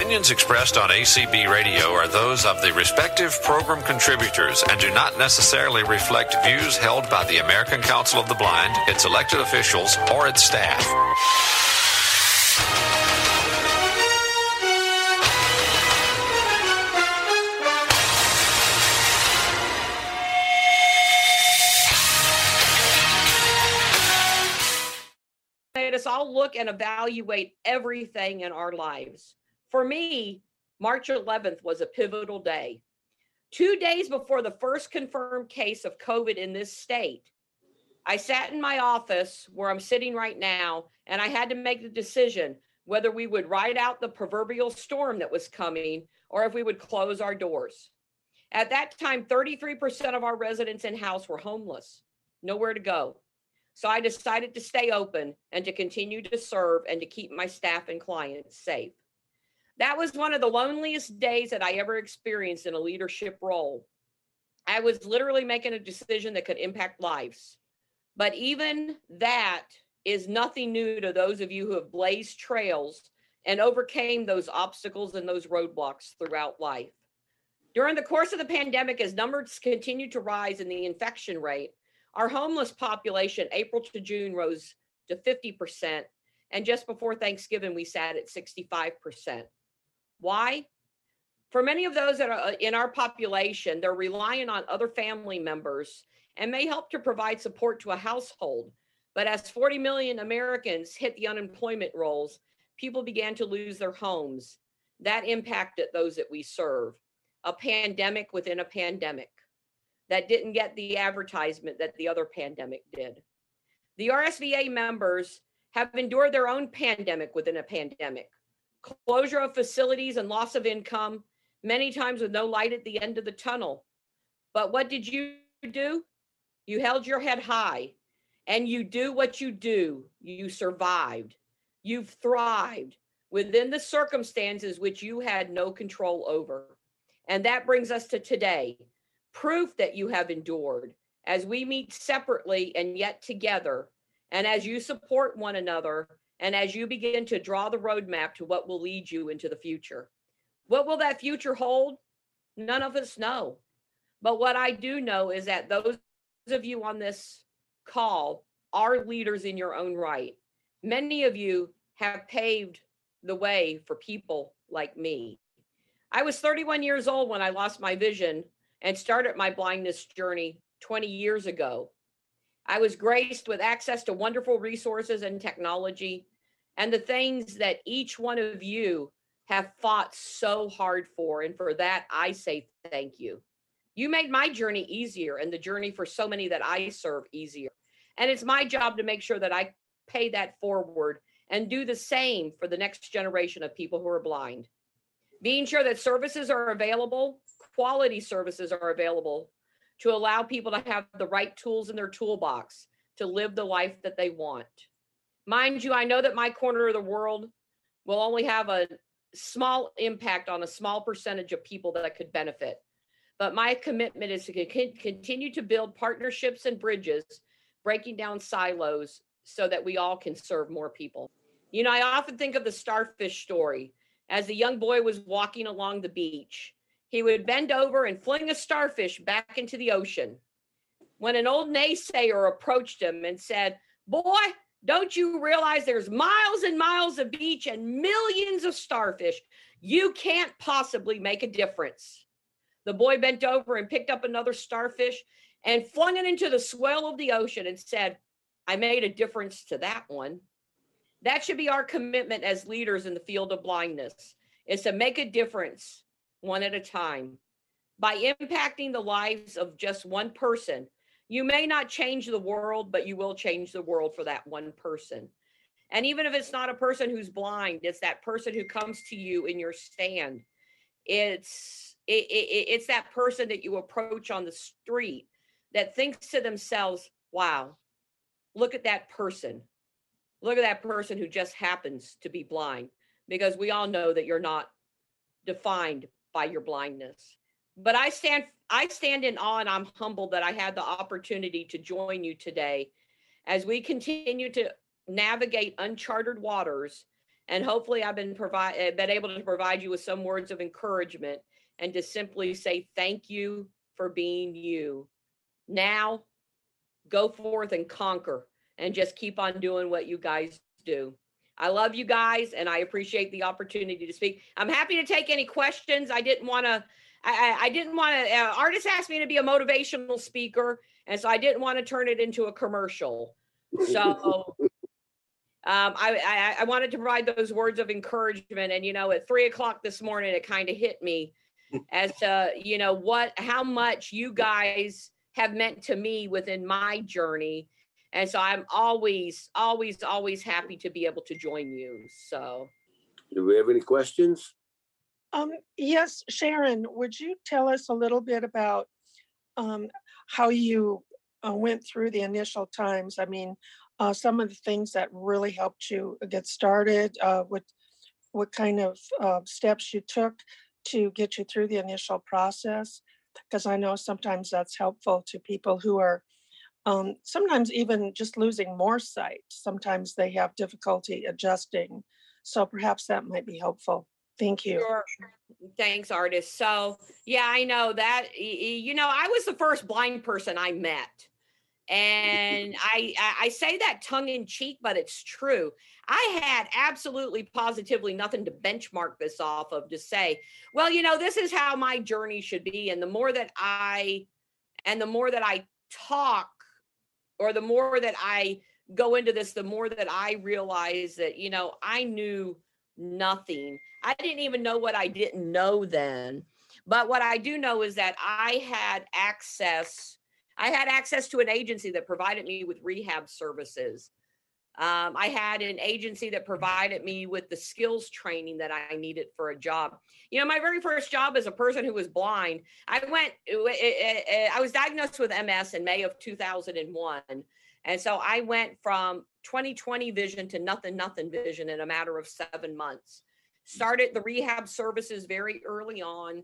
opinions expressed on ACB Radio are those of the respective program contributors and do not necessarily reflect views held by the American Council of the Blind, its elected officials, or its staff. us all look and evaluate everything in our lives. For me, March 11th was a pivotal day. Two days before the first confirmed case of COVID in this state, I sat in my office where I'm sitting right now, and I had to make the decision whether we would ride out the proverbial storm that was coming or if we would close our doors. At that time, 33% of our residents in house were homeless, nowhere to go. So I decided to stay open and to continue to serve and to keep my staff and clients safe. That was one of the loneliest days that I ever experienced in a leadership role. I was literally making a decision that could impact lives. But even that is nothing new to those of you who have blazed trails and overcame those obstacles and those roadblocks throughout life. During the course of the pandemic, as numbers continued to rise in the infection rate, our homeless population, April to June, rose to 50%. And just before Thanksgiving, we sat at 65%. Why? For many of those that are uh, in our population, they're relying on other family members and may help to provide support to a household. But as 40 million Americans hit the unemployment rolls, people began to lose their homes. That impacted those that we serve. A pandemic within a pandemic that didn't get the advertisement that the other pandemic did. The RSVA members have endured their own pandemic within a pandemic closure of facilities and loss of income, many times with no light at the end of the tunnel. But what did you do? You held your head high and you do what you do. You survived. You've thrived within the circumstances which you had no control over. And that brings us to today proof that you have endured as we meet separately and yet together, and as you support one another, and as you begin to draw the roadmap to what will lead you into the future. What will that future hold? None of us know. But what I do know is that those of you on this call are leaders in your own right. Many of you have paved the way for people like me. I was 31 years old when I lost my vision and started my blindness journey 20 years ago. I was graced with access to wonderful resources and technology and the things that each one of you have fought so hard for. And for that, I say thank you. You made my journey easier and the journey for so many that I serve easier. And it's my job to make sure that I pay that forward and do the same for the next generation of people who are blind. Being sure that services are available quality services are available to allow people to have the right tools in their toolbox to live the life that they want. Mind you, I know that my corner of the world will only have a small impact on a small percentage of people that could benefit. But my commitment is to continue to build partnerships and bridges, breaking down silos so that we all can serve more people. You know, I often think of the starfish story as the young boy was walking along the beach he would bend over and fling a starfish back into the ocean. When an old naysayer approached him and said, Boy, don't you realize there's miles and miles of beach and millions of starfish? You can't possibly make a difference. The boy bent over and picked up another starfish and flung it into the swell of the ocean and said, I made a difference to that one. That should be our commitment as leaders in the field of blindness is to make a difference one at a time. By impacting the lives of just one person, you may not change the world, but you will change the world for that one person. And even if it's not a person who's blind, it's that person who comes to you in your stand. It's it, it, it's that person that you approach on the street that thinks to themselves, "Wow, look at that person. Look at that person who just happens to be blind." Because we all know that you're not defined by your blindness. But I stand I stand in awe and I'm humbled that I had the opportunity to join you today as we continue to navigate uncharted waters And hopefully I've been provide eh, been able to provide you with some words of encouragement and to simply say thank you for being you. Now go forth and conquer and just keep on doing what you guys do. I love you guys and I appreciate the opportunity to speak. I'm happy to take any questions. I didn't want to I, I, didn't want to. Uh, Ardis asked me to be a motivational speaker, and so I didn't want to turn it into a commercial. So um, I, I, I wanted to provide those words of encouragement. And you know, at three o'clock this morning, it kind of hit me as to you know what how much you guys have meant to me within my journey. And so I'm always, always, always happy to be able to join you. So. Do we have any questions? Um, yes, Sharon, would you tell us a little bit about um, how you uh, went through the initial times? I mean, uh, some of the things that really helped you get started, uh, what what kind of uh, steps you took to get you through the initial process? Because I know sometimes that's helpful to people who are um, sometimes even just losing more sight. Sometimes they have difficulty adjusting. So perhaps that might be helpful. Thank you. Sure. Thanks, Ardis. So, yeah, I know that. You know, I was the first blind person I met. And I, I say that tongue in cheek, but it's true. I had absolutely positively nothing to benchmark this off of to say, well, you know, this is how my journey should be. And the more that I, and the more that I talk, or the more that I go into this, the more that I realize that, you know, I knew nothing. I didn't even know what I didn't know then. But what I do know is that I had access. I had access to an agency that provided me with rehab services. Um, I had an agency that provided me with the skills training that I needed for a job. You know, my very first job as a person who was blind, I went, I was diagnosed with MS in May of 2001. And so I went from 2020 vision to nothing, nothing vision in a matter of seven months. Started the rehab services very early on.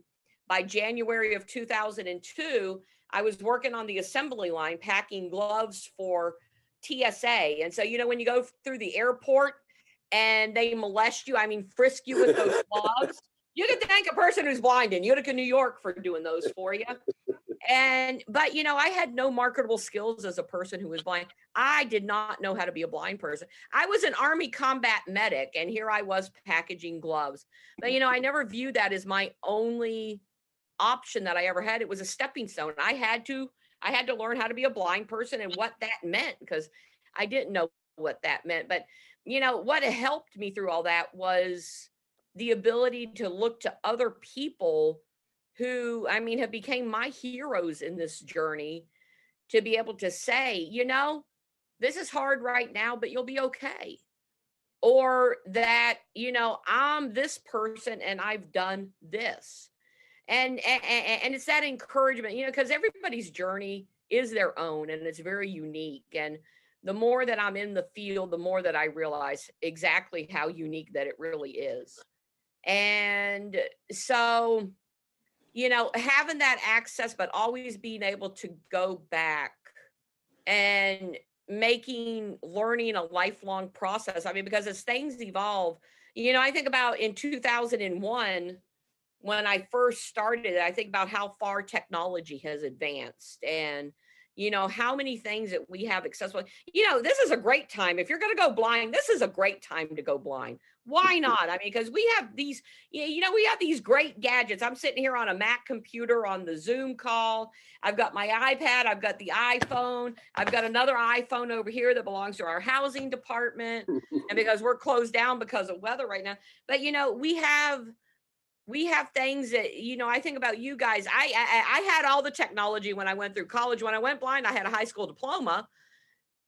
By January of 2002, I was working on the assembly line, packing gloves for TSA. And so, you know, when you go through the airport and they molest you, I mean, frisk you with those gloves, you can thank a person who's blind in Utica, New York for doing those for you and but you know i had no marketable skills as a person who was blind. I did not know how to be a blind person. I was an army combat medic and here i was packaging gloves. But you know i never viewed that as my only option that i ever had. It was a stepping stone. I had to i had to learn how to be a blind person and what that meant because i didn't know what that meant. But you know what helped me through all that was the ability to look to other people who I mean have became my heroes in this journey to be able to say, you know, this is hard right now, but you'll be okay. Or that, you know, I'm this person and I've done this. And and, and it's that encouragement, you know, because everybody's journey is their own and it's very unique. And the more that I'm in the field, the more that I realize exactly how unique that it really is. And so you know, having that access, but always being able to go back and making learning a lifelong process. I mean, because as things evolve, you know, I think about in 2001 when I first started, I think about how far technology has advanced and you know how many things that we have accessible you know this is a great time if you're going to go blind this is a great time to go blind. Why not? I mean because we have these you know we have these great gadgets. I'm sitting here on a mac computer on the zoom call. I've got my ipad i've got the iphone i've got another iphone over here that belongs to our housing department. And because we're closed down because of weather right now. But you know we have we have things that you know i think about you guys I, I, I had all the technology when i went through college. When i went blind i had a high school diploma.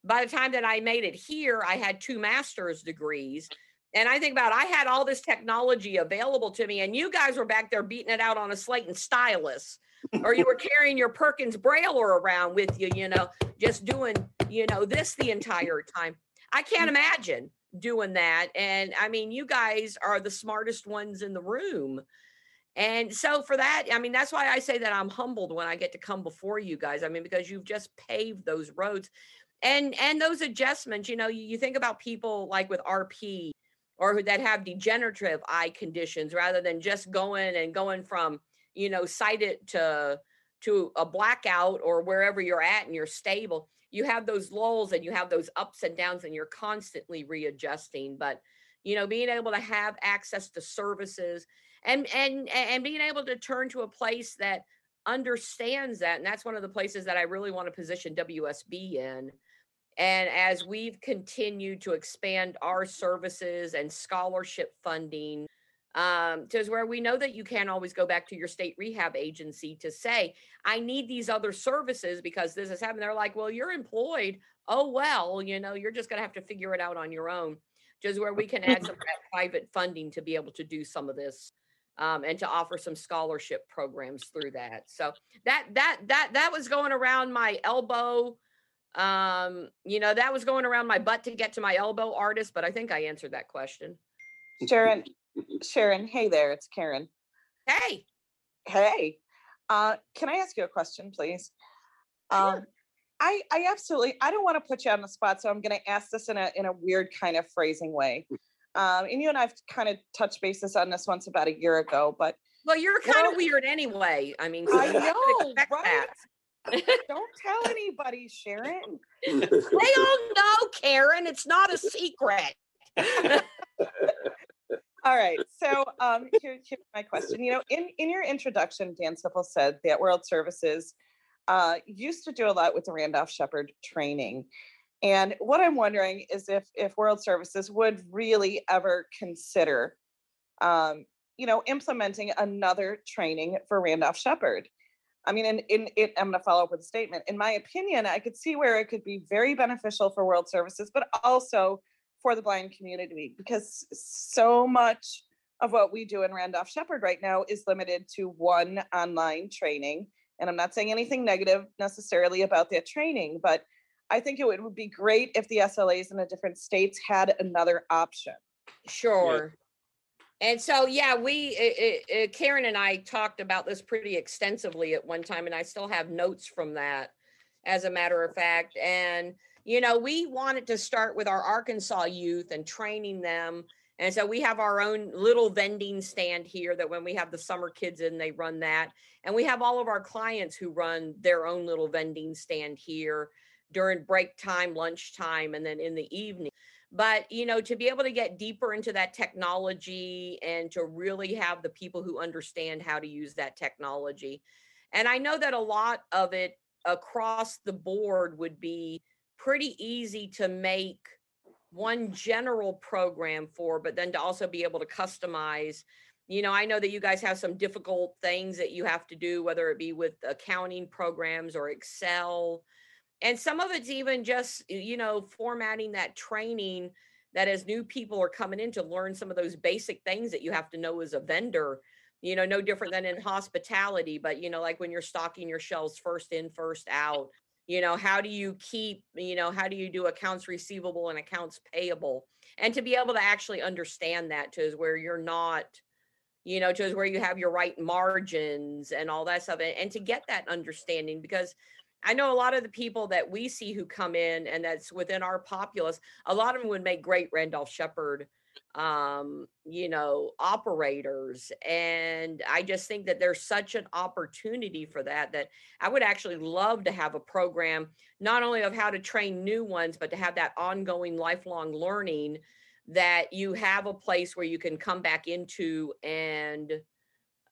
By the time that i made it here i had two master's degrees. And i think about i had all this technology available to me and you guys were back there beating it out on a slate and stylus. Or you were carrying your perkins brailler around with you you know just doing you know this the entire time. I can't mm. imagine doing that. And I mean, you guys are the smartest ones in the room. And so for that, I mean, that's why I say that I'm humbled when I get to come before you guys. I mean, because you've just paved those roads and and those adjustments, you know, you, you think about people like with RP or who- that have degenerative eye conditions rather than just going and going from, you know, sighted to to a blackout or wherever you're at and you're stable. You have those lulls and you have those ups and downs and you're constantly readjusting. But you know, being able to have access to services and and and being able to turn to a place that understands that and that's one of the places that i really want to position wsb in and as we've continued to expand our services and scholarship funding um, to where we know that you can't always go back to your state rehab agency to say, I need these other services because this is happening. They're like, well, you're employed. Oh, well, you know, you're just going to have to figure it out on your own. Just where we can add some private funding to be able to do some of this um, and to offer some scholarship programs through that. So that that that that was going around my elbow. Um, you know, that was going around my butt to get to my elbow Ardis, but I think I answered that question. Sharon, Sharon, hey there, it's Karen. Hey, Hey, uh, can I ask you a question, please? Um, Sure. I, I absolutely, I don't want to put you on the spot, so I'm going to ask this in a, in a weird kind of phrasing way. Um, and you and I've kind of touched bases on this once about a year ago, but well, you're kind of weird anyway. I mean, I you have to know, right? that. don't tell anybody, Sharon. They all know, Karen. It's not a secret. All right. So um, here, here's my question. You know, in, in your introduction, Dan Sipple said that World Services uh, used to do a lot with the Randolph Sheppard training. And what I'm wondering is if if World Services would really ever consider, um, you know, implementing another training for Randolph Sheppard. I mean, in, in it, I'm going to follow up with a statement. In my opinion, I could see where it could be very beneficial for World Services, but also for the blind community because so much of what we do in Randolph Sheppard right now is limited to one online training. And I'm not saying anything negative necessarily about that training, but I think it would, would be great if the SLAs in the different states had another option. Sure. And so, yeah, we, uh, uh, uh, Karen and I talked about this pretty extensively at one time, and I still have notes from that, as a matter of fact. And, you know, we wanted to start with our Arkansas youth and training them. And so we have our own little vending stand here that when we have the summer kids in, they run that. And we have all of our clients who run their own little vending stand here during break time, lunchtime, and then in the evening but you know to be able to get deeper into that technology and to really have the people who understand how to use that technology and i know that a lot of it across the board would be pretty easy to make one general program for but then to also be able to customize. You know i know that you guys have some difficult things that you have to do whether it be with accounting programs or excel. And some of it's even just you know formatting that training that as new people are coming in to learn some of those basic things that you have to know as a vendor you know no different than in hospitality but you know like when you're stocking your shelves first in first out you know how do you keep you know how do you do accounts receivable and accounts payable? And to be able to actually understand that to is where you're not you know to is where you have your right margins and all that stuff and, and to get that understanding because I know a lot of the people that we see who come in and that's within our populace, a lot of them would make great Randolph Sheppard um you know operators and i just think that there's such an opportunity for that that i would actually love to have a program not only of how to train new ones but to have that ongoing lifelong learning that you have a place where you can come back into and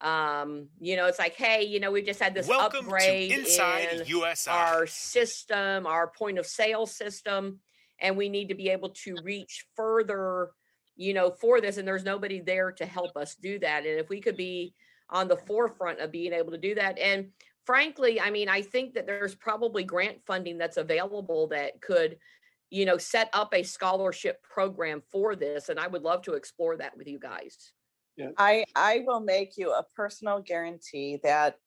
um you know it's like hey you know we just had this Welcome upgrade Inside in USI. our system, our point of sale system, and we need to be able to reach further, you know, for this. And there's nobody there to help us do that. And if we could be on the forefront of being able to do that, and frankly, I mean, I think that there's probably grant funding that's available that could, you know, set up a scholarship program for this. And I would love to explore that with you guys. I, I will make you a personal guarantee that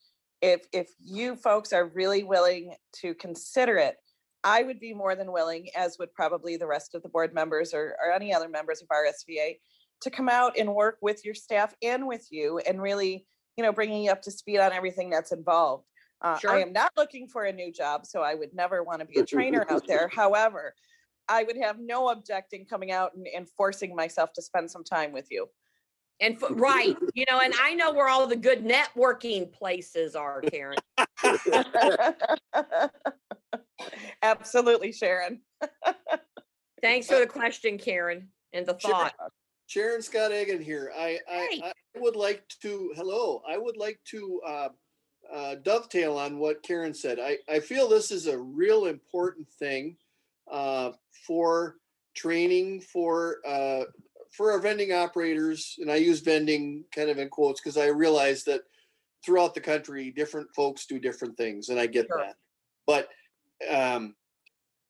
if, if you folks are really willing to consider it, I would be more than willing, as would probably the rest of the board members or, or any other members of RSVA, to come out and work with your staff and with you and really, you know, bringing you up to speed on everything that's involved. Uh, Sure. I am not looking for a new job, so I would never want to be a trainer out there. However, I would have no objecting coming out and, and forcing myself to spend some time with you. And f- right, you know, and I know where all the good networking places are, Karen. Absolutely, Sharon. Thanks for the question, Karen, and the Sure. thought. Sharon Scott Egan here. I, Hey. I, I would like to, hello, I would like to uh, uh, dovetail on what Karen said. I, I feel this is a real important thing uh, for training for uh, for our vending operators, and I use vending kind of in quotes because I realize that throughout the country, different folks do different things, and I get Sure. that. But um,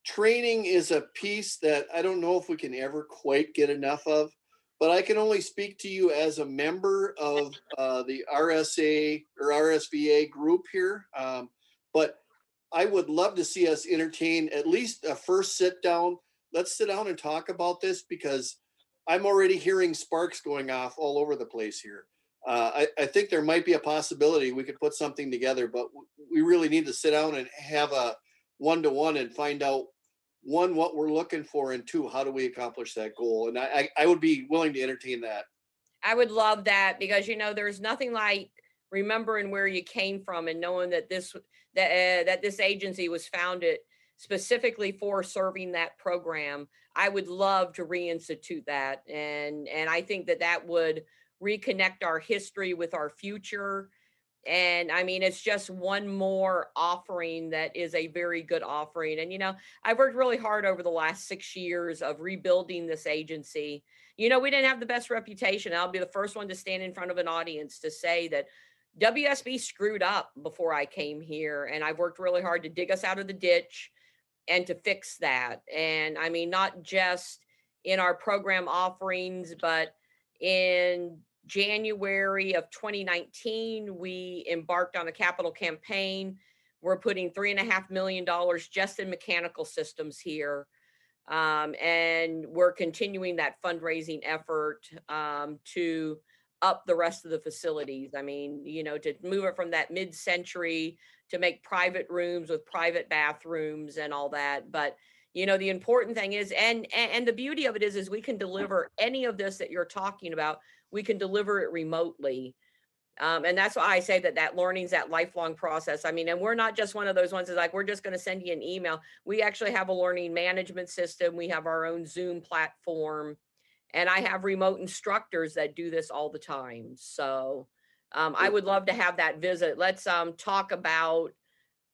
training is a piece that I don't know if we can ever quite get enough of. But I can only speak to you as a member of uh, the RSA or RSVA group here. Um, but I would love to see us entertain at least a first sit down. Let's sit down and talk about this because I'm already hearing sparks going off all over the place here. Uh, I, I think there might be a possibility we could put something together, but we really need to sit down and have a one to one and find out one what we're looking for and two how do we accomplish that goal and I, I i would be willing to entertain that I would love that because you know there's nothing like remembering where you came from and knowing that this that uh, that this agency was founded specifically for serving that program. I would love to reinstitute that and and I think that that would reconnect our history with our future and I mean it's just one more offering that is a very good offering and you know I've worked really hard over the last 6 years of rebuilding this agency you know, we didn't have the best reputation. I'll be the first one to stand in front of an audience to say that WSB screwed up before I came here. And I've worked really hard to dig us out of the ditch and to fix that. And I mean, not just in our program offerings, but in January of 2019, we embarked on a capital campaign. We're putting three and a half million dollars just in mechanical systems here. Um, and we're continuing that fundraising effort um, to up the rest of the facilities. I mean, you know, to move it from that mid century to make private rooms with private bathrooms and all that. But, you know, the important thing is, and, and, the beauty of it is, is we can deliver any of this that you're talking about, we can deliver it remotely. Um, and that's why I say that that learning is that lifelong process. I mean, and we're not just one of those ones that's like, we're just going to send you an email. We actually have a learning management system. We have our own Zoom platform. And I have remote instructors that do this all the time. So um, I would love to have that visit. Let's um, talk about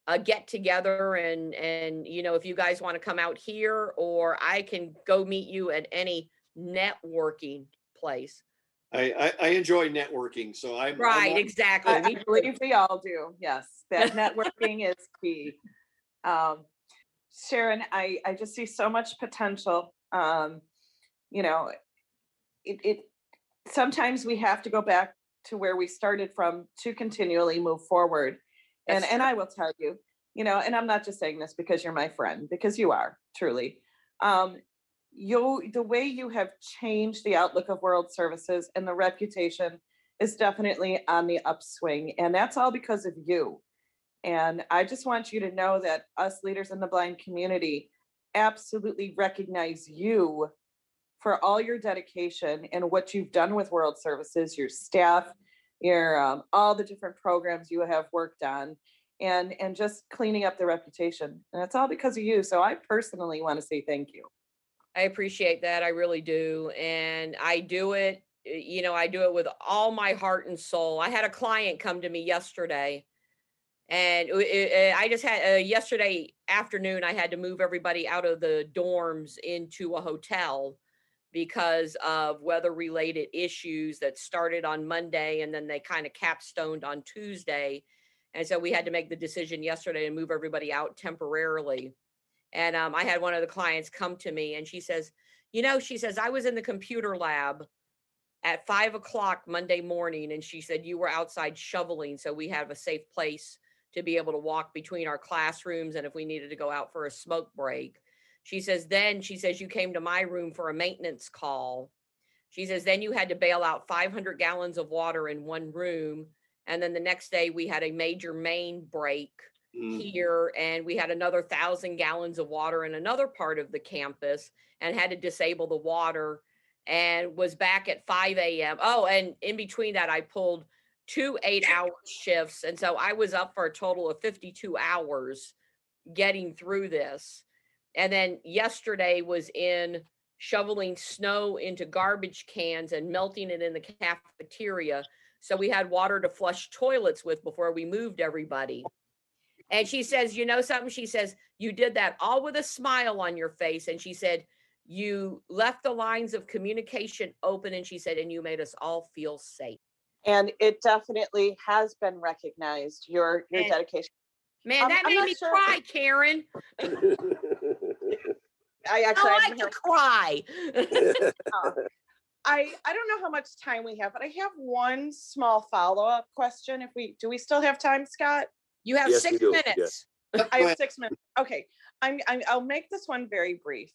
a get together and and you know if you guys want to come out here or I can go meet you at any networking place. i i, I enjoy networking so i'm I'm Right, exactly. I, I believe we all do. Yes, that networking is key. Um, Sharon, I, I just see so much potential. Um, you know, it, it, sometimes we have to go back to where we started from to continually move forward. And, That's and I will tell you, you know, and I'm not just saying this because you're my friend, because you are truly. Um, you, the way you have changed the outlook of world services and the reputation is definitely on the upswing. And that's all because of you. And I just want you to know that us leaders in the blind community absolutely recognize you for all your dedication and what you've done with World Services, your staff, your um, all the different programs you have worked on, and and just cleaning up the reputation. And it's all because of you. So I personally want to say thank you. I appreciate that. I really do. And I do it, uh, you know, I do it with all my heart and soul. I had a client come to me yesterday and it- it- I just had uh, yesterday afternoon, I had to move everybody out of the dorms into a hotel because of weather related issues that started on Monday and then they kind of capstoned on Tuesday. And so we had to make the decision yesterday to move everybody out temporarily. And um, I had one of the clients come to me and she says, You know, she says, I was in the computer lab at five o'clock Monday morning. And she said, You were outside shoveling. So we have a safe place to be able to walk between our classrooms and if we needed to go out for a smoke break. She says, Then she says, You came to my room for a maintenance call. She says, Then you had to bail out 500 gallons of water in one room. And then the next day we had a major main break Mm. here and we had another thousand gallons of water in another part of the campus and had to disable the water and was back at 5 a.m. Oh, and in between that, I pulled two eight hour shifts. And so I was up for a total of 52 hours getting through this. And then yesterday was in shoveling snow into garbage cans and melting it in the cafeteria. So we had water to flush toilets with before we moved everybody. And she says, You know something? She says, You did that all with a smile on your face. And she said, You left the lines of communication open. And she said, And you made us all feel safe. And it definitely has been recognized, your, your And- dedication. Man, Um, that I'm made me sure- cry, Karen. I actually, I I like didn't to hear- cry. I, I don't know how much time we have, but I have one small follow-up question. If we, do we still have time, Scott? you have Yes, six do, yes. minutes. I have six minutes. Okay, I'm, I'm, I'll make this one very brief.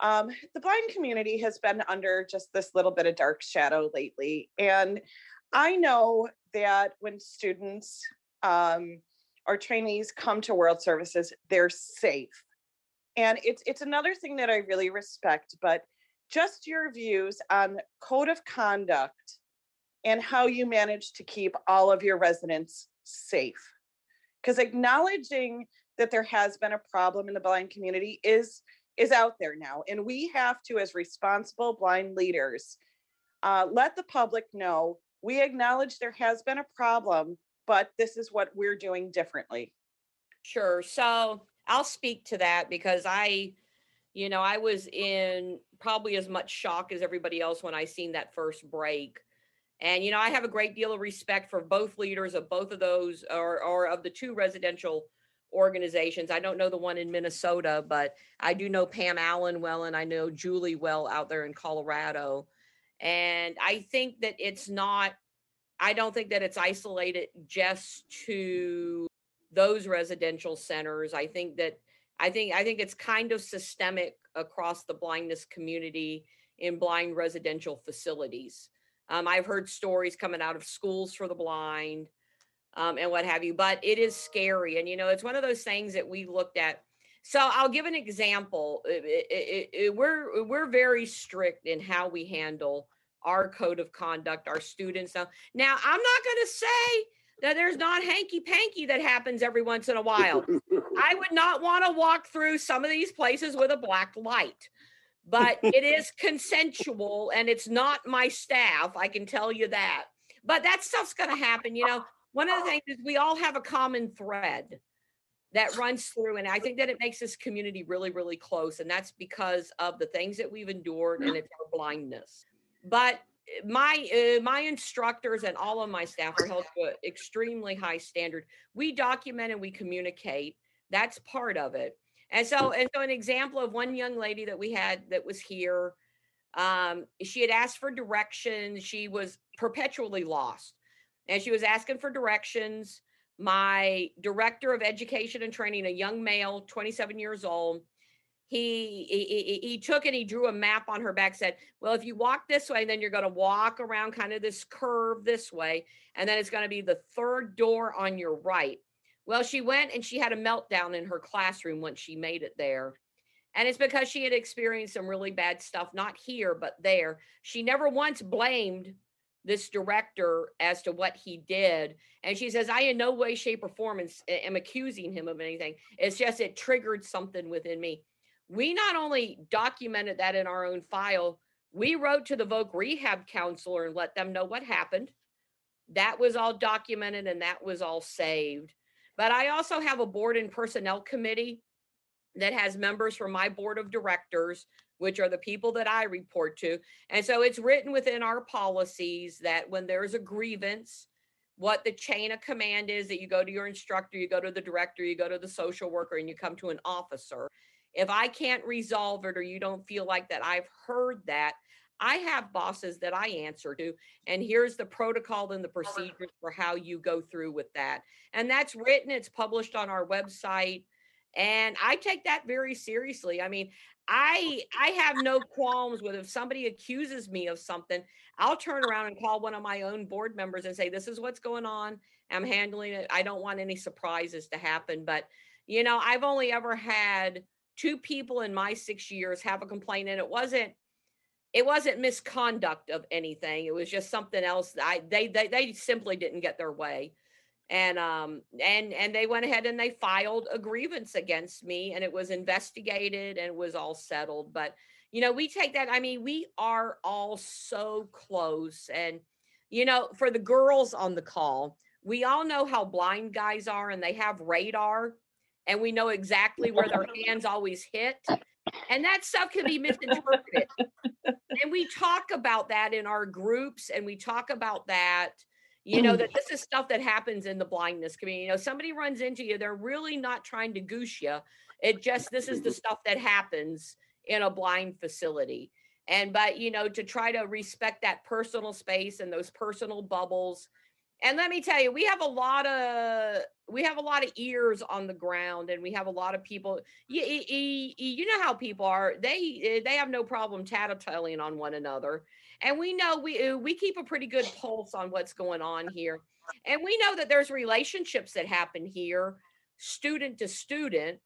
Um, the blind community has been under just this little bit of dark shadow lately. And I know that when students um, or trainees come to World Services, they're safe. And it's, it's another thing that I really respect, but just your views on code of conduct and how you manage to keep all of your residents safe. Because acknowledging that there has been a problem in the blind community is is out there now and we have to as responsible blind leaders uh, let the public know we acknowledge there has been a problem but this is what we're doing differently Sure. So I'll speak to that because I, you know, I was in probably as much shock as everybody else when I seen that first break. And, you know, I have a great deal of respect for both leaders of both of those or, or of the two residential organizations. I don't know the one in Minnesota, but I do know Pam Allen well, and I know Julie well out there in Colorado. And I think that it's not, I don't think that it's isolated just to those residential centers. I think that I think I think it's kind of systemic across the blindness community in blind residential facilities. Um, I've heard stories coming out of schools for the blind um, and what have you, but it is scary. And you know, it's one of those things that we looked at. So I'll give an example. It- it- it- we're we're very strict in how we handle our code of conduct, our students. Now, now I'm not going to say that there's not hanky panky that happens every once in a while. I would not want to walk through some of these places with a black light, but it is consensual and it's not my staff. I can tell you that. But that stuff's going to happen. You know, one of the things is we all have a common thread that runs through, and I think that it makes this community really, really close. And that's because of the things that we've endured and it's our blindness. But my uh, my instructors and all of my staff are held to an extremely high standard. We document and we communicate. That's part of it. And so, and so, an example of one young lady that we had that was here, um, she had asked for directions. She was perpetually lost, and she was asking for directions. My director of education and training, a young male, 27 years old, he he, he- took and he drew a map on her back. Said, "Well, if you walk this way, then you're going to walk around kind of this curve this way, and then it's going to be the third door on your right." Well, she went and she had a meltdown in her classroom once she made it there. And it's because she had experienced some really bad stuff, not here, but there. She never once blamed this director as to what he did. And she says, I in no way, shape, or form am accusing him of anything. It's just it triggered something within me. We not only documented that in our own file, we wrote to the Voc rehab counselor and let them know what happened. That was all documented and that was all saved. But I also have a board and personnel committee that has members from my board of directors, which are the people that I report to. And so it's written within our policies that when there's a grievance, what the chain of command is that you go to your instructor, you go to the director, you go to the social worker, and you come to an officer. If I can't resolve it or you don't feel like that I've heard that, I have bosses that I answer to, and here's the protocol and the procedures for how you go through with that. And that's written, it's published on our website. And I take that very seriously. I mean, I I have no qualms with if somebody accuses me of something, I'll turn around and call one of my own board members and say, "This is what's going on. I'm handling it. I don't want any surprises to happen." But you know, I've only ever had two people in my six years have a complaint, and it wasn't it wasn't misconduct of anything. It was just something else. I they they they simply didn't get their way and um and and they went ahead and they filed a grievance against me and it was investigated and it was all settled but you know we take that i mean we are all so close and you know for the girls on the call we all know how blind guys are and they have radar and we know exactly where their hands always hit and that stuff can be misinterpreted. And we talk about that in our groups and we talk about that you know mm. that this is stuff that happens in the blindness community. You know somebody runs into you they're really not trying to goose you. It just this is the stuff that happens in a blind facility. And but you know to try to respect that personal space and those personal bubbles and let me tell you we have a lot of we have a lot of ears on the ground and we have a lot of people you, you, you know how people are they they have no problem tattling on one another. And we know we uh, we keep a pretty good pulse on what's going on here. And we know that there's relationships that happen here student to student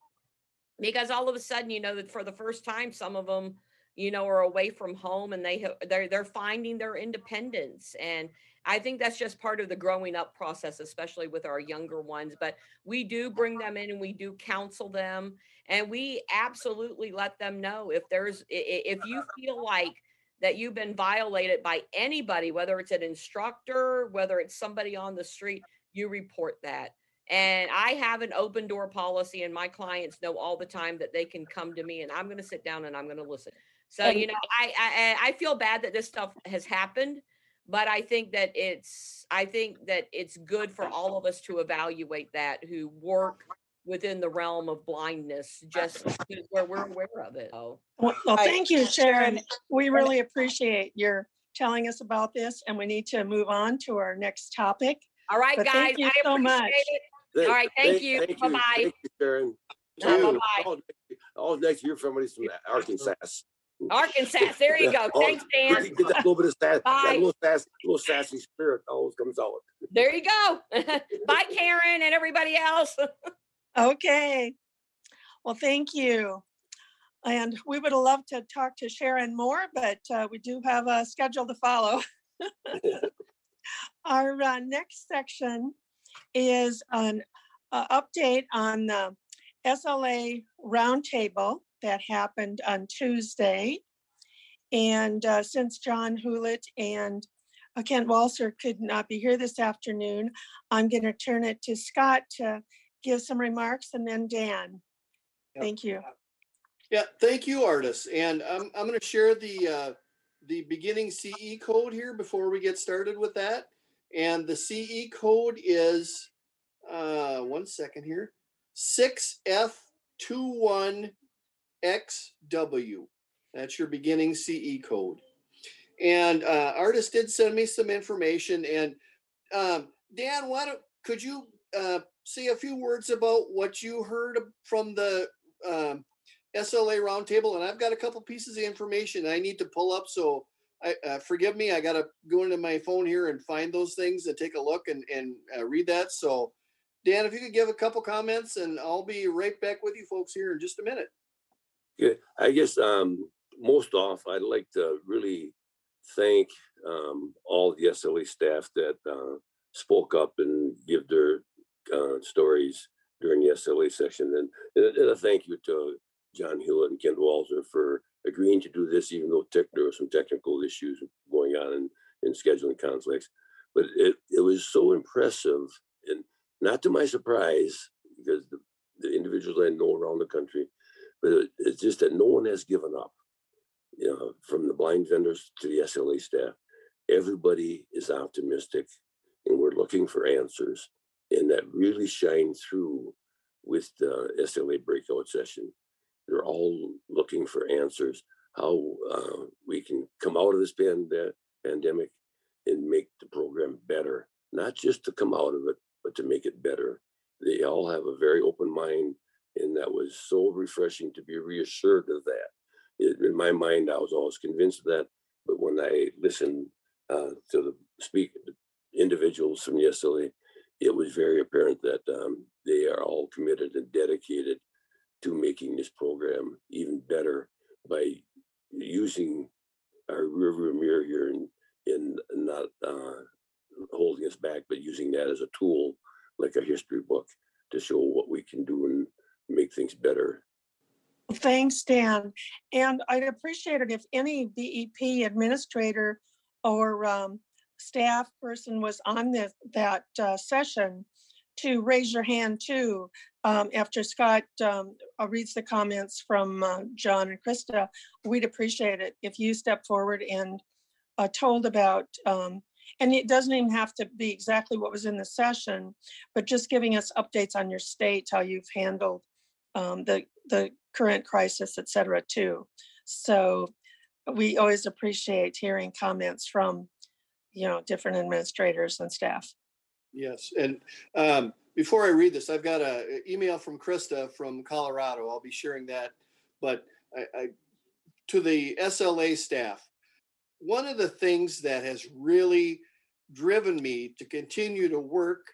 because all of a sudden you know that for the first time some of them you know are away from home and they they're they're finding their independence and i think that's just part of the growing up process especially with our younger ones but we do bring them in and we do counsel them and we absolutely let them know if there's if you feel like that you've been violated by anybody, whether it's an instructor, whether it's somebody on the street, you report that. And I have an open door policy, and my clients know all the time that they can come to me, and I'm going to sit down and I'm going to listen. So you know, I, I I feel bad that this stuff has happened, but I think that it's I think that it's good for all of us to evaluate that who work within the realm of blindness, just where we're aware of it. So, Well, well, thank you, Sharon. We really appreciate your telling us about this and we need to move on to our next topic. all right, But guys, thank you I so much. appreciate it. All right, thank you. Bye-bye. Thank Sharon. Uh, bye-bye. all- All next year, hear from from Arkansas. Arkansas, there you go. Oh, Thanks, Dan. Get that little bit of sass, that Bye. little sass, little sassy spirit always comes out. There you go. Bye, Karen, and everybody else. Okay. Well, thank you. And we would have loved to talk to Sharon more, but uh, we do have a schedule to follow. Our uh, next section is an uh, update on the SLA roundtable that happened on Tuesday. And uh, since John Hewlett and uh, Kent Walser could not be here this afternoon, I'm going to turn it to Scott to give some remarks and then Dan. Yep. Thank you. Yeah, thank you, Ardis. And I'm, I'm going to share the, uh, the beginning CE code here before we get started with that. And the CE code is, uh, one second here, 6F21XW. That's your beginning CE code. And uh, Ardis did send me some information. And um, Dan, why don't, could you uh, say a few words about what you heard from the um, SLA roundtable? And I've got a couple pieces of information I need to pull up. So I uh, forgive me. I got to go into my phone here and find those things and take a look and, and uh, read that. So, Dan, if you could give a couple comments, and I'll be right back with you folks here in just a minute. I guess um, most off, I'd like to really thank um, all the SLA staff that uh, spoke up and give their uh, stories during the SLA session. And, and, a- and a thank you to John Hewlett and Ken Walzer for agreeing to do this, even though tech, there were some technical issues going on and, and scheduling conflicts. But it, it was so impressive and not to my surprise, because the, the individuals I know around the country, but it's just that no one has given up. You know, from the blind vendors to the SLA staff, everybody is optimistic and we're looking for answers. And that really shined through with the SLA breakout session. They're all looking for answers, how uh, we can come out of this pande- pandemic and make the program better, not just to come out of it, but to make it better. They all have a very open mind, and that was so refreshing to be reassured of that. it, in my mind, I was always convinced of that. But when I listened uh, to the speak individuals from SLA, it was very apparent that um, they are all committed and dedicated to making this program even better by using our rearview mirror here and in not uh, holding us back, but using that as a tool, like a history book, to show what we can do and make things better. Thanks, Dan. And I'd appreciate it if any BEP administrator or um, staff person was on this, that uh, session to raise your hand too. Um, after Scott um, uh, reads the comments from uh, John and Krista, we'd appreciate it if you step forward and uh, told about, um, and it doesn't even have to be exactly what was in the session, but just giving us updates on your state, how you've handled um, the the current crisis, et cetera, too. So we always appreciate hearing comments from, you know, different administrators and staff. Yes, and um, before I read this, I've got a a email from Krista from Colorado. I'll be sharing that. But I, I to the SLA staff, one of the things that has really driven me to continue to work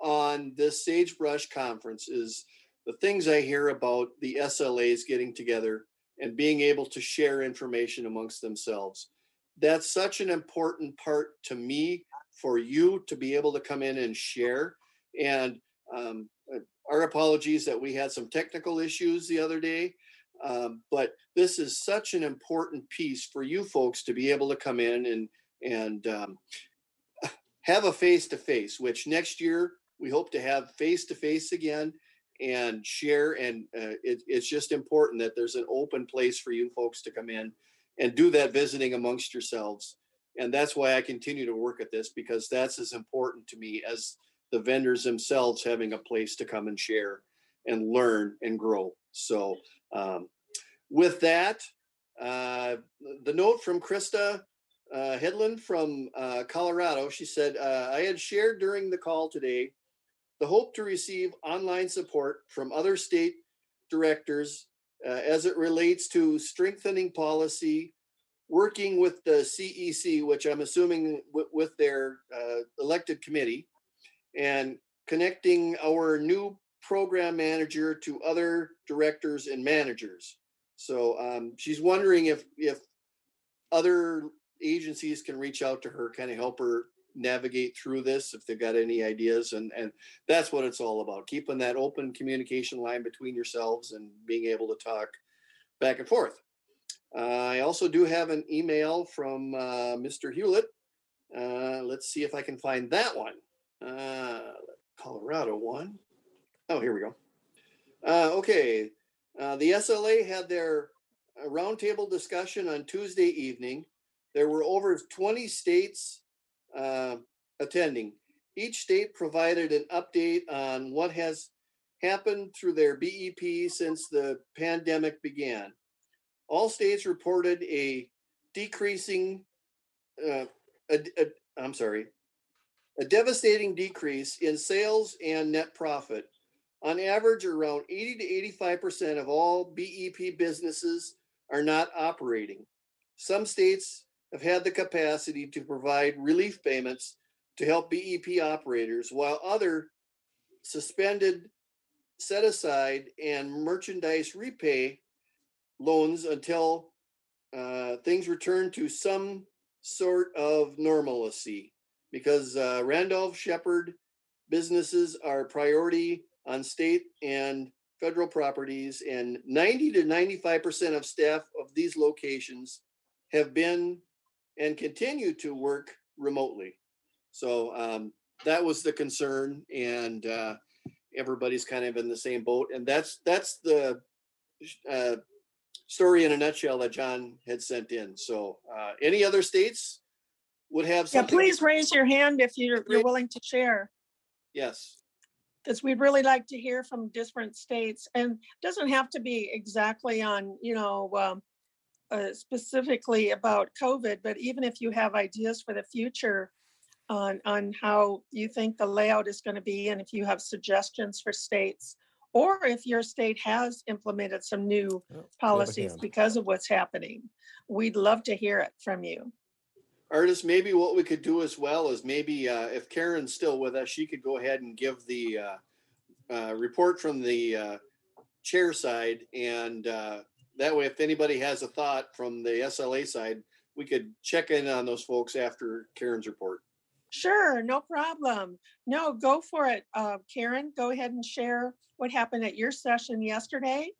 on this sagebrush conference is the things I hear about the SLAs getting together and being able to share information amongst themselves. That's such an important part to me for you to be able to come in and share. And um, uh, our apologies that we had some technical issues the other day. Um, but this is such an important piece for you folks to be able to come in and and um, have a face to face. Which next year we hope to have face to face again and share. And uh, it, it's just important that there's an open place for you folks to come in and do that visiting amongst yourselves. And that's why I continue to work at this because that's as important to me as the vendors themselves having a place to come and share and learn and grow. So, um, with that, uh, the note from Krista uh, from uh, Colorado, she said, uh, I had shared during the call today the hope to receive online support from other state directors uh, as it relates to strengthening policy, working with the CEC, which I'm assuming with, with their uh, elected committee, and connecting our new program manager to other directors and managers. So um, she's wondering if if other agencies can reach out to her, kind of help her navigate through this if they've got any ideas and and that's what it's all about keeping that open communication line between yourselves and being able to talk back and forth. Uh, i also do have an email from uh, mr hewlett. Uh, let's see if i can find that one. Uh, colorado one. Oh, here we go. Uh, okay. Uh, the sla had their roundtable discussion on tuesday evening. There were over 20 states uh, attending. Each state provided an update on what has happened through their BEP since the pandemic began. All states reported a decreasing, uh, a, a, I'm sorry, a devastating decrease in sales and net profit. On average, around 80 to 85% of all BEP businesses are not operating. Some states have had the capacity to provide relief payments to help BEP operators, while other suspended, set aside, and merchandise repay loans until uh, things return to some sort of normalcy. Because uh, Randolph Sheppard businesses are priority on state and federal properties, and 90 to 95% of staff of these locations have been and continue to work remotely. So um, that was the concern, and uh, everybody's kind of in the same boat. And that's that's the uh, story in a nutshell that John had sent in. So uh, any other states would have Yeah, something? please raise your hand if you're, you're willing to share. Yes. Because we'd really like to hear from different states and doesn't have to be exactly on, you know, um, uh, specifically about COVID, but even if you have ideas for the future on, on how you think the layout is going to be, and if you have suggestions for states or if your state has implemented some new Yep, we have a policies because of what's happening. We'd love to hear it from you. Ardis, maybe what we could do as well is maybe uh, if Karen's still with us, she could go ahead and give the uh, uh, report from the uh, chair side. And uh, that way, if anybody has a thought from the SLA side, we could check in on those folks after Karen's report. Sure, no problem. No, go for it. Uh, Karen, go ahead and share what happened at your session yesterday.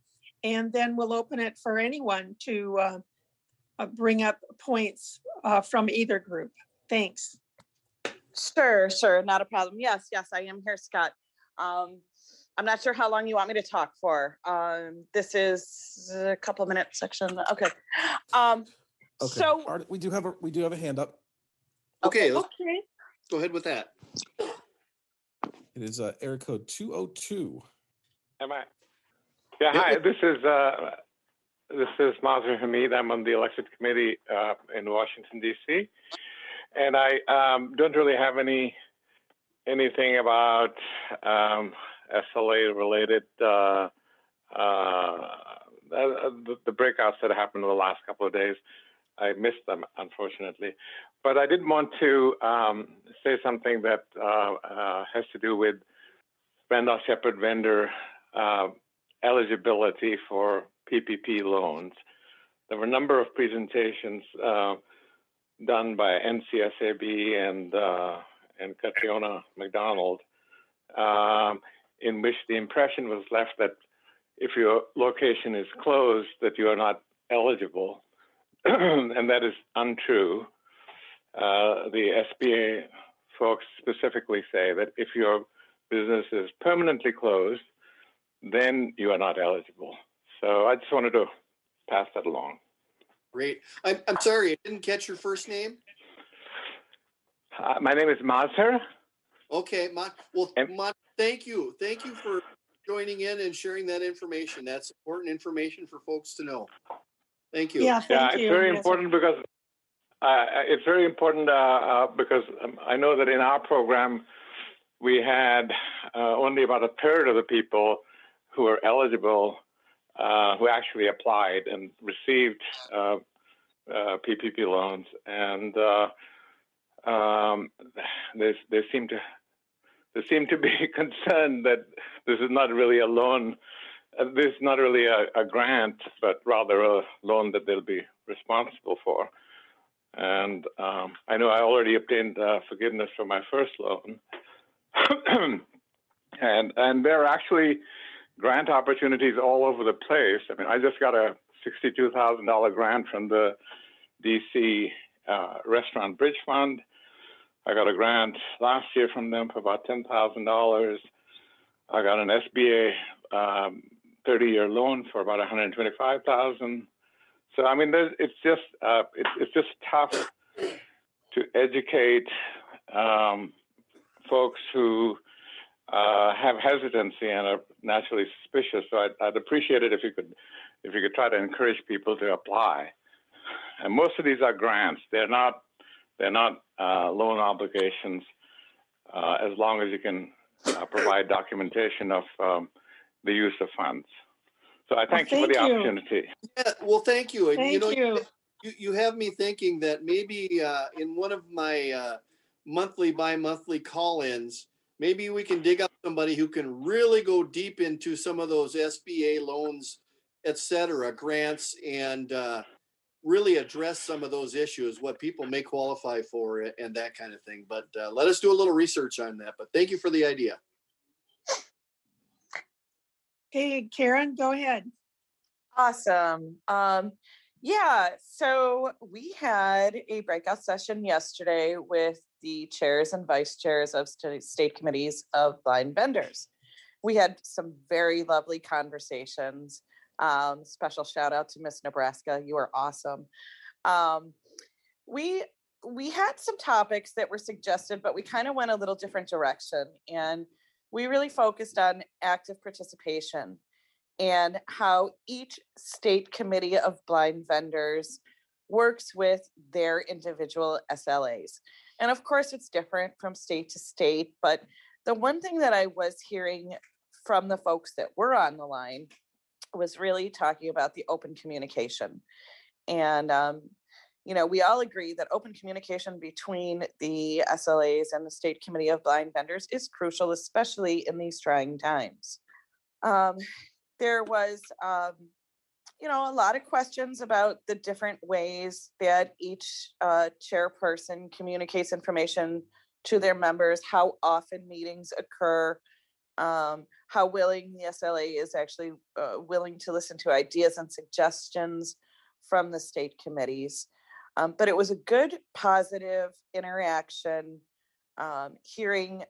And then we'll open it for anyone to uh, uh, bring up points uh, from either group. Thanks. Sure, sure, not a problem. Yes, yes, I am here, Scott. Um, I'm not sure how long you want me to talk for. Um, this is a couple of minute section. Okay. Um, Okay, so Art, we do have a, we do have a hand up. Okay, let's Okay. go ahead with that. It is uh, area code two oh two. Am I? Yeah, hi, this is, uh, this is Mazhar Hamid. I'm on the elected committee, uh, in Washington DC. And I, um, don't really have any, anything about, um, SLA related, uh, uh, the, breakouts that happened in the last couple of days. I missed them, unfortunately. But I did want to, um, say something that, uh, has to do with Randolph Sheppard vendor eligibility for PPP loans. There were a number of presentations done by NCSAB and and Catriona McDonald, um, in which the impression was left that if your location is closed, that you are not eligible, and that is untrue. Uh, the SBA folks specifically say that if your business is permanently closed, then you are not eligible. So I just wanted to pass that along. Great. I'm, I'm sorry, I didn't catch your first name. Uh, my name is Mazhar. Okay, Mon, well, Mon, thank you. Thank you for joining in and sharing that information. That's important information for folks to know. Thank you. Yeah, Yeah, thank it's you. very Yes. important because uh, it's very important uh, uh, because um, I know that in our program we had uh, only about a third of the people who were eligible uh, who actually applied and received uh, uh, PPP loans, and uh, um, they they seem to they seem to be concerned that this is not really a loan. Uh, this is not really a, a grant, but rather a loan that they'll be responsible for. And um, I know I already obtained uh, forgiveness for my first loan, and and there are actually grant opportunities all over the place. I mean, I just got a sixty-two thousand dollar grant from the DC uh, Restaurant Bridge Fund. I got a grant last year from them for about ten thousand dollars. I got an SBA um, thirty-year loan for about one hundred twenty-five thousand. So I mean, it's just uh, it's it's just tough to educate um, folks who uh, have hesitancy and are naturally suspicious. So I'd, I'd appreciate it if you could if you could try to encourage people to apply. And most of these are grants; they're not they're not uh, loan obligations. Uh, as long as you can uh, provide documentation of um, the use of funds. So I thank you for the you. opportunity. Yeah, well, thank you. And you Thank know, you. you, you have me thinking that maybe uh, in one of my uh, monthly, bi-monthly call-ins, maybe we can dig up somebody who can really go deep into some of those SBA loans, et cetera, grants, and uh, really address some of those issues, what people may qualify for and that kind of thing. But uh, let us do a little research on that. But thank you for the idea. Okay, Karen, go ahead. Awesome. Um, yeah, so we had a breakout session yesterday with the chairs and vice chairs of state committees of blind vendors. We had some very lovely conversations. Um, special shout out to Miss Nebraska. You are awesome. Um, we we had some topics that were suggested, but we kind of went a little different direction. And we really focused on active participation and how each state committee of blind vendors works with their individual SLAs. And of course, it's different from state to state, but the one thing that I was hearing from the folks that were on the line was really talking about the open communication. And, um, you know, we all agree that open communication between the SLAs and the State Committee of Blind Vendors is crucial, especially in these trying times. Um, there was, um, you know, a lot of questions about the different ways that each uh, chairperson communicates information to their members, how often meetings occur, um, how willing the SLA is actually uh, willing to listen to ideas and suggestions from the state committees. Um, but it was a good, positive interaction, um, hearing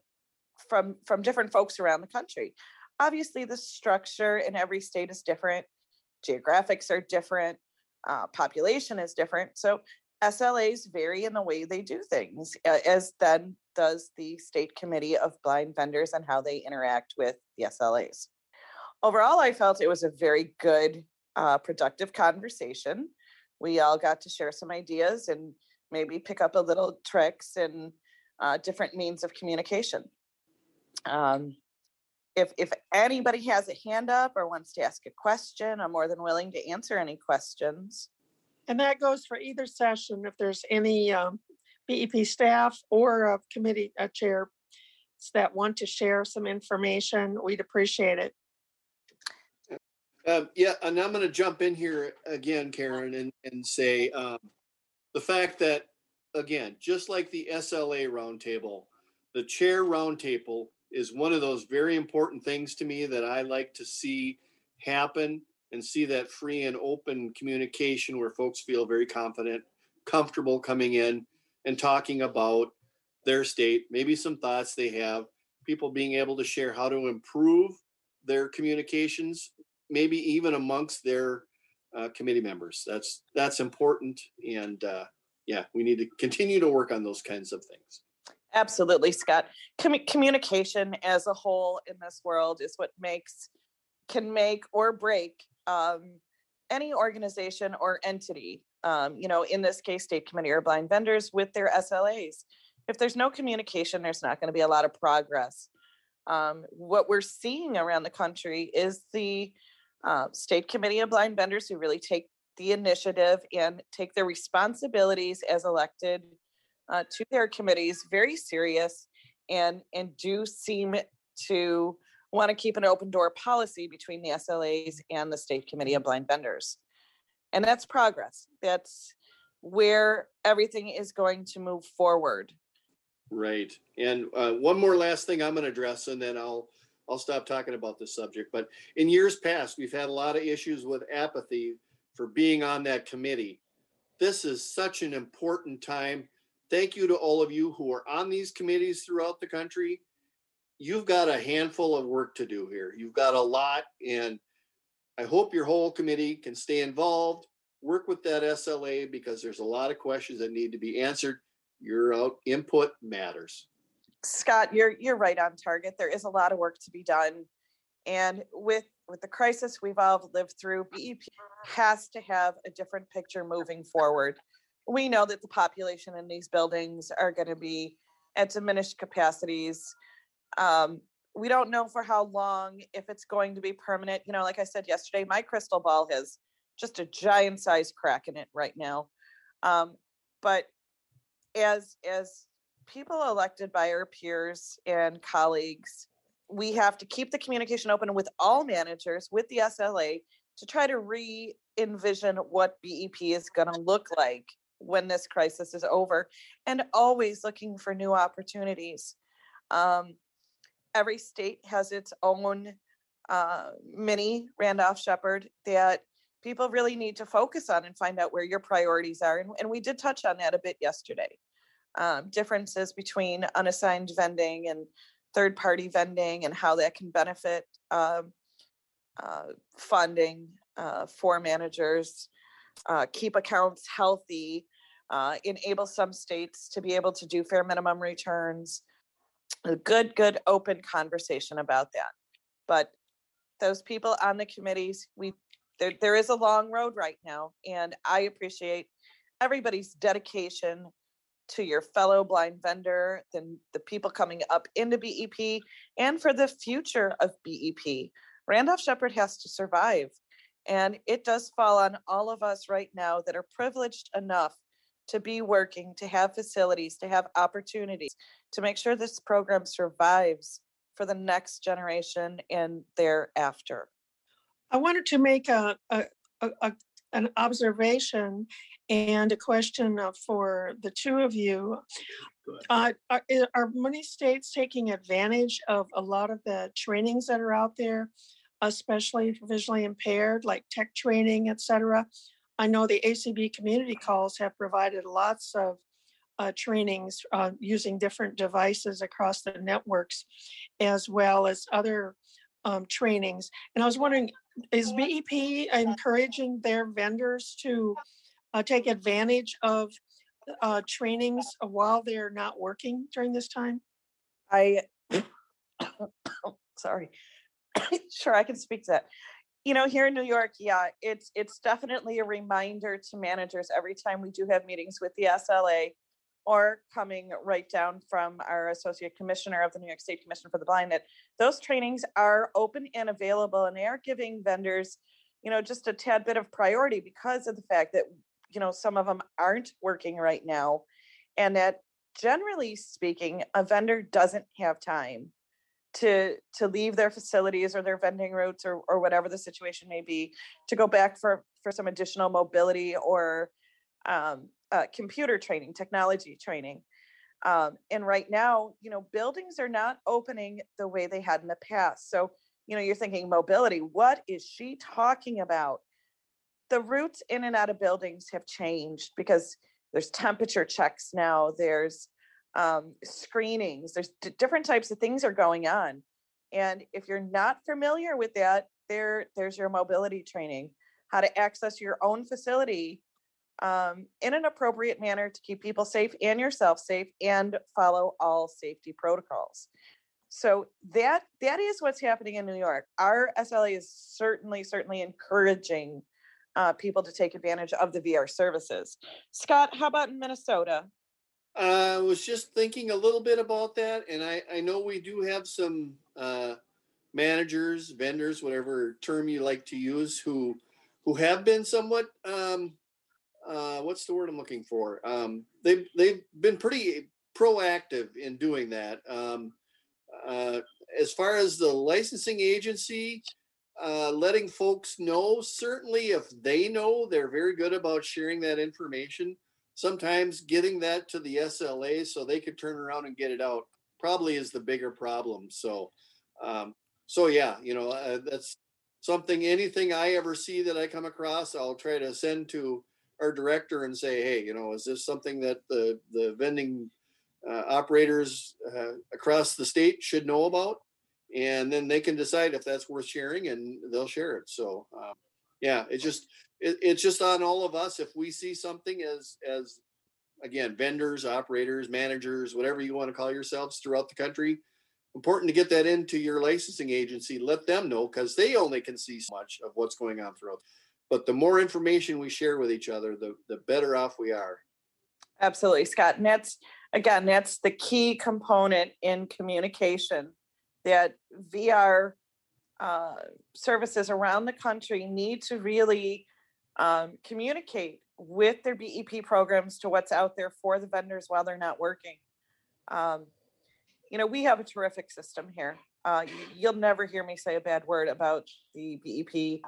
from from different folks around the country. Obviously, the structure in every state is different. Geographics are different. Uh, population is different. So SLAs vary in the way they do things, as then does the State Committee of Blind Vendors and how they interact with the SLAs. Overall, I felt it was a very good, uh, productive conversation. We all got to share some ideas and maybe pick up a little tricks and uh, different means of communication. Um, if if anybody has a hand up or wants to ask a question, I'm more than willing to answer any questions. And that goes for either session. If there's any um, BEP staff or a committee a chair that want to share some information, we'd appreciate it. Um, yeah, and I'm gonna jump in here again, Karen, and, and say, um, the fact that, again, just like the SLA roundtable, the chair roundtable is one of those very important things to me that I like to see happen and see that free and open communication where folks feel very confident, comfortable coming in and talking about their state, maybe some thoughts they have, people being able to share how to improve their communications, maybe even amongst their uh, committee members. That's that's important, and uh, yeah, we need to continue to work on those kinds of things. Absolutely, Scott. Commu- communication as a whole in this world is what makes can make or break um, any organization or entity. Um, you know, in this case, state committee or blind vendors with their SLAs. If there's no communication, there's not going to be a lot of progress. Um, what we're seeing around the country is the uh, state committee of blind vendors who really take the initiative and take their responsibilities as elected uh, to their committees very serious and and do seem to want to keep an open door policy between the SLAs and the state committee of blind vendors. And that's progress. That's where everything is going to move forward. Right. And uh, one more last thing I'm going to address, and then I'll I'll stop talking about this subject. But in years past, we've had a lot of issues with apathy for being on that committee. This is such an important time. Thank you to all of you who are on these committees throughout the country. You've got a handful of work to do here. You've got a lot, and I hope your whole committee can stay involved, work with that SLA because there's a lot of questions that need to be answered. Your out- input matters. Scott, you're you're right on target. There is a lot of work to be done. And with with the crisis we've all lived through, BEP has to have a different picture moving forward. We know that the population in these buildings are going to be at diminished capacities. Um, we don't know for how long, if it's going to be permanent. You know, like I said yesterday, my crystal ball has just a giant size crack in it right now. Um, but as as people elected by our peers and colleagues, we have to keep the communication open with all managers, with the SLA, to try to re envision what BEP is going to look like when this crisis is over, and always looking for new opportunities. Um, every state has its own uh, mini Randolph Sheppard that people really need to focus on and find out where your priorities are. And, and we did touch on that a bit yesterday. Um, differences between unassigned vending and third party vending and how that can benefit um, uh, funding uh, for managers, uh, keep accounts healthy, uh, enable some states to be able to do fair minimum returns. A good, good open conversation about that. But those people on the committees, we there, there is a long road right now, and I appreciate everybody's dedication to your fellow blind vendor, then the people coming up into BEP, and for the future of BEP. Randolph Sheppard has to survive. And it does fall on all of us right now that are privileged enough to be working, to have facilities, to have opportunities, to make sure this program survives for the next generation and thereafter. I wanted to make a, a, a, a- an observation and a question uh, for the two of you. Uh, are, are many states taking advantage of a lot of the trainings that are out there, especially for visually impaired, like tech training, et cetera? I know the ACB community calls have provided lots of uh, trainings uh, using different devices across the networks, as well as other um, trainings. And I was wondering, is BEP encouraging their vendors to uh, take advantage of uh, trainings while they're not working during this time? I, sorry, sure, I can speak to that. You know, here in New York, yeah, it's, it's definitely a reminder to managers every time we do have meetings with the SLA or coming right down from our Associate Commissioner of the New York State Commission for the Blind, that those trainings are open and available and they are giving vendors, you know, just a tad bit of priority because of the fact that, you know, some of them aren't working right now. And that generally speaking, a vendor doesn't have time to to leave their facilities or their vending routes or or whatever the situation may be to go back for for some additional mobility or um, uh, computer training, technology training. Um, and right now, you know, buildings are not opening the way they had in the past. So, you know, you're thinking mobility. What is she talking about? The routes in and out of buildings have changed because there's temperature checks now. There's um, screenings. There's d- different types of things are going on. And if you're not familiar with that, there there's your mobility training, how to access your own facility um, in an appropriate manner to keep people safe and yourself safe and follow all safety protocols. So that that is what's happening in New York. Our SLA is certainly certainly encouraging uh, people to take advantage of the VR services. Scott, how about in Minnesota? I was just thinking a little bit about that, and I, I know we do have some uh, managers, vendors, whatever term you like to use, who who have been somewhat um, uh, what's the word I'm looking for? Um, they've they've been pretty proactive in doing that. Um, uh, as far as the licensing agency, uh, letting folks know, certainly if they know, they're very good about sharing that information. Sometimes getting that to the SLA so they could turn around and get it out probably is the bigger problem. So, um, so yeah, you know, uh, that's something. Anything I ever see that I come across, I'll try to send to our director and say, hey, you know, is this something that the the vending uh, operators uh, across the state should know about? And then they can decide if that's worth sharing, and they'll share it. So, um, yeah, it's just it, it's just on all of us if we see something as as again vendors, operators, managers, whatever you want to call yourselves throughout the country. Important to get that into your licensing agency. Let them know because they only can see so much of what's going on throughout but the more information we share with each other, the, the better off we are. Absolutely, Scott. And that's, again, that's the key component in communication that VR uh, services around the country need to really um, communicate with their BEP programs to what's out there for the vendors while they're not working. Um, you know, we have a terrific system here. Uh, you, you'll never hear me say a bad word about the BEP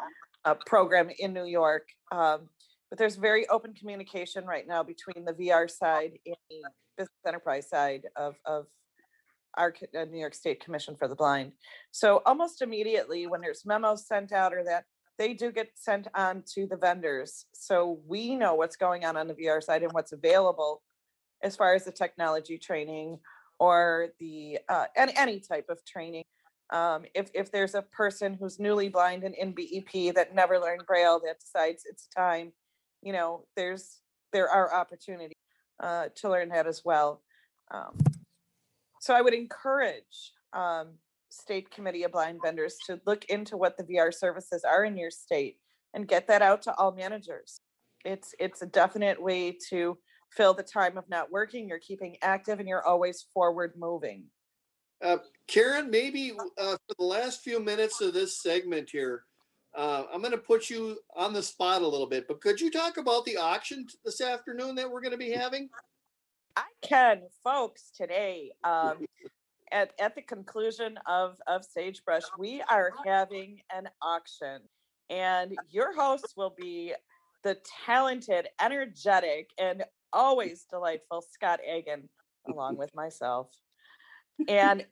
program in New York. Um, but there's very open communication right now between the VR side and the business enterprise side of, of our uh, New York State Commission for the Blind. So almost immediately when there's memos sent out or that, they do get sent on to the vendors. So we know what's going on on the VR side and what's available as far as the technology training or the, uh, any, any type of training. Um, if, if there's a person who's newly blind and in BEP that never learned Braille that decides it's time, you know, there's, there are opportunities uh, to learn that as well. Um, so I would encourage um, state committee of blind vendors to look into what the VR services are in your state and get that out to all managers. It's it's a definite way to fill the time of not working. You're keeping active and you're always forward moving. Uh, Karen, maybe uh, for the last few minutes of this segment here, uh, I'm going to put you on the spot a little bit, but could you talk about the auction this afternoon that we're going to be having? I can, folks, today. Um, at, at the conclusion of, of Sagebrush, we are having an auction. And your host will be the talented, energetic, and always delightful Scott Agan, along with myself. And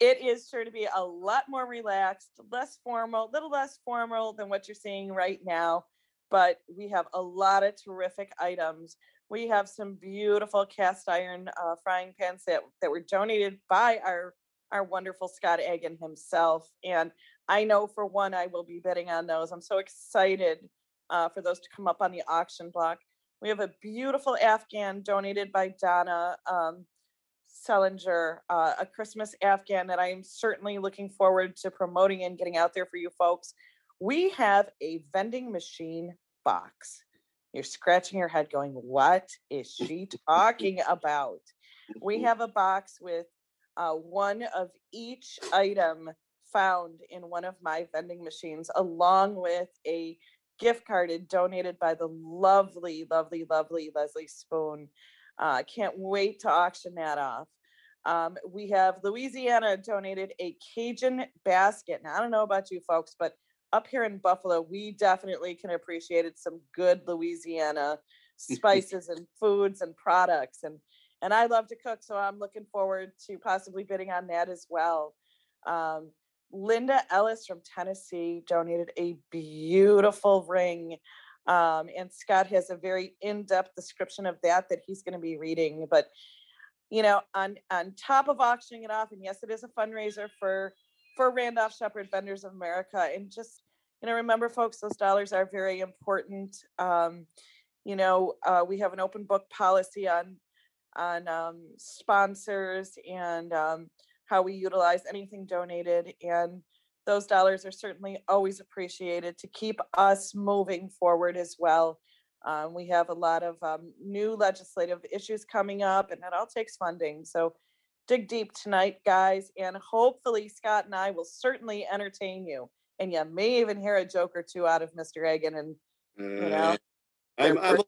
it is sure to be a lot more relaxed, less formal, little less formal than what you're seeing right now. But we have a lot of terrific items. We have some beautiful cast iron uh, frying pans that, that were donated by our our wonderful Scott Agan himself. And I know for one, I will be bidding on those. I'm so excited uh, for those to come up on the auction block. We have a beautiful Afghan donated by Donna um, Sellinger, uh, a Christmas Afghan that I am certainly looking forward to promoting and getting out there for you folks. We have a vending machine box. You're scratching your head going, what is she talking about? We have a box with uh, one of each item found in one of my vending machines, along with a gift card donated by the lovely, lovely, lovely Leslie Spoon. Uh, can't wait to auction that off. Um, we have Louisiana donated a Cajun basket. Now, I don't know about you folks, but up here in Buffalo, we definitely can appreciate it, some good Louisiana spices and foods and products. And and I love to cook, so I'm looking forward to possibly bidding on that as well. Um, Linda Ellis from Tennessee donated a beautiful ring. Um, and Scott has a very in-depth description of that that he's going to be reading. But you know, on on top of auctioning it off, and yes, it is a fundraiser for for Randolph Sheppard Vendors of America. And just you know, remember, folks, those dollars are very important. Um, you know, uh, we have an open book policy on on um, sponsors and um, how we utilize anything donated. And those dollars are certainly always appreciated to keep us moving forward as well. Um, we have a lot of um, new legislative issues coming up, and that all takes funding. So dig deep tonight, guys, and hopefully Scott and I will certainly entertain you. And you may even hear a joke or two out of Mr. Egan. And you know, I'm, I'm,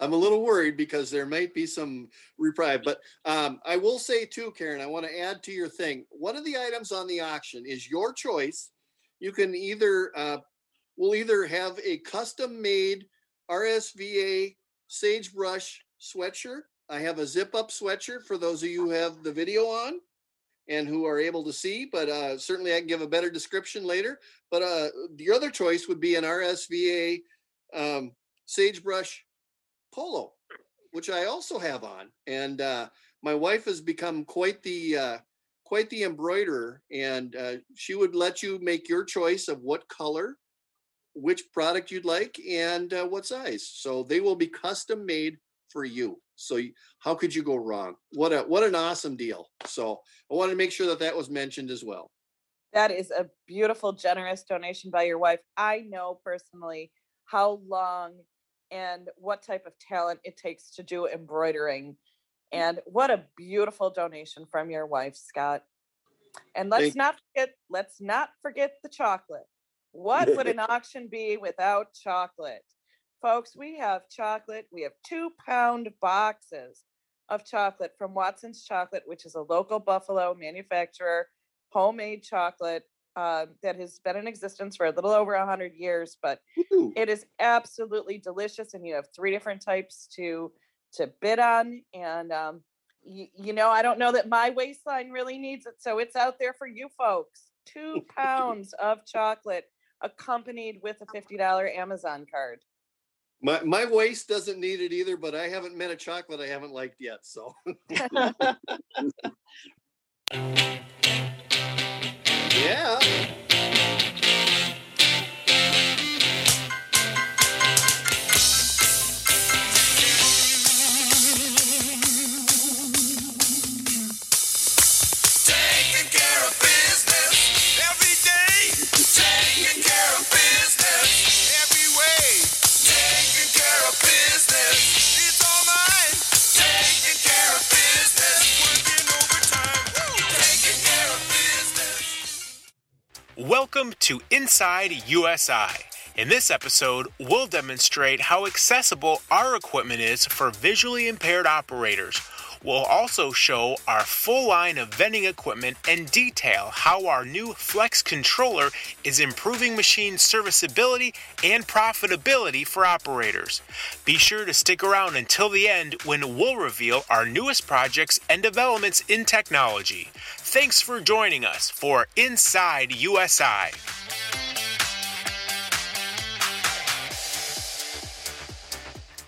I'm a little worried because there might be some reprieve, but um, I will say too, Karen, I want to add to your thing. One of the items on the auction is your choice. You can either, uh, we'll either have a custom made RSVA sagebrush sweatshirt. I have a zip up sweatshirt for those of you who have the video on and who are able to see, but uh, certainly I can give a better description later. But uh, the other choice would be an RSVA um, sagebrush polo, which I also have on. And uh, my wife has become quite the uh, quite the embroiderer, and uh, she would let you make your choice of what color, which product you'd like, and uh, what size. So they will be custom made for you. So how could you go wrong? What a what an awesome deal. So I wanted to make sure that that was mentioned as well. That is a beautiful, generous donation by your wife. I know personally how long and what type of talent it takes to do embroidering. Mm. And what a beautiful donation from your wife, Scott. And let's Thank- not forget, let's not forget the chocolate. What would an auction be without chocolate? Folks, we have chocolate. We have two pound boxes of chocolate from Watson's Chocolate, which is a local Buffalo manufacturer, homemade chocolate uh, that has been in existence for a little over 100 years. But Woo. it is absolutely delicious, and you have three different types to to bid on. And um, y- you know, I don't know that my waistline really needs it, so it's out there for you folks. Two pounds of chocolate accompanied with a $50 Amazon card. My my waist doesn't need it either, but I haven't met a chocolate I haven't liked yet. So yeah. Welcome to Inside USI. In this episode, we'll demonstrate how accessible our equipment is for visually impaired operators. We'll also show our full line of vending equipment and detail how our new Flex controller is improving machine serviceability and profitability for operators. Be sure to stick around until the end when we'll reveal our newest projects and developments in technology. Thanks for joining us for Inside USI.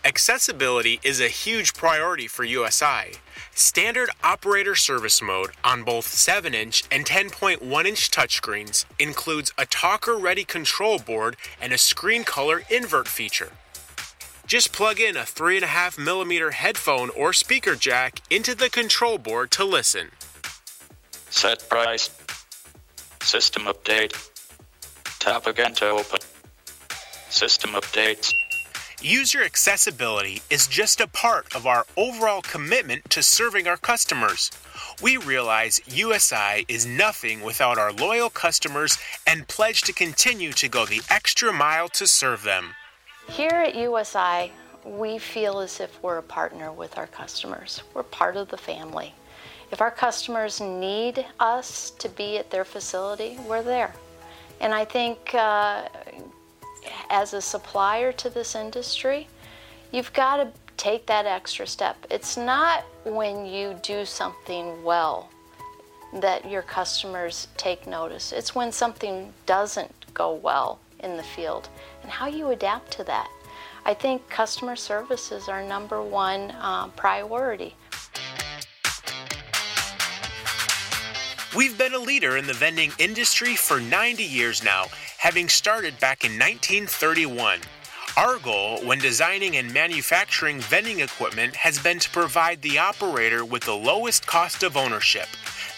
Accessibility is a huge priority for USI. Standard operator service mode on both 7 inch and 10.1 inch touchscreens includes a talker ready control board and a screen color invert feature. Just plug in a 3.5 millimeter headphone or speaker jack into the control board to listen. Set price. System update. Tap again to open. System updates. User accessibility is just a part of our overall commitment to serving our customers. We realize USI is nothing without our loyal customers and pledge to continue to go the extra mile to serve them. Here at USI, we feel as if we're a partner with our customers. We're part of the family. If our customers need us to be at their facility, we're there. And I think uh, as a supplier to this industry, you've got to take that extra step. It's not when you do something well that your customers take notice, it's when something doesn't go well in the field and how you adapt to that. I think customer service is our number one uh, priority. We've been a leader in the vending industry for 90 years now, having started back in 1931. Our goal when designing and manufacturing vending equipment has been to provide the operator with the lowest cost of ownership.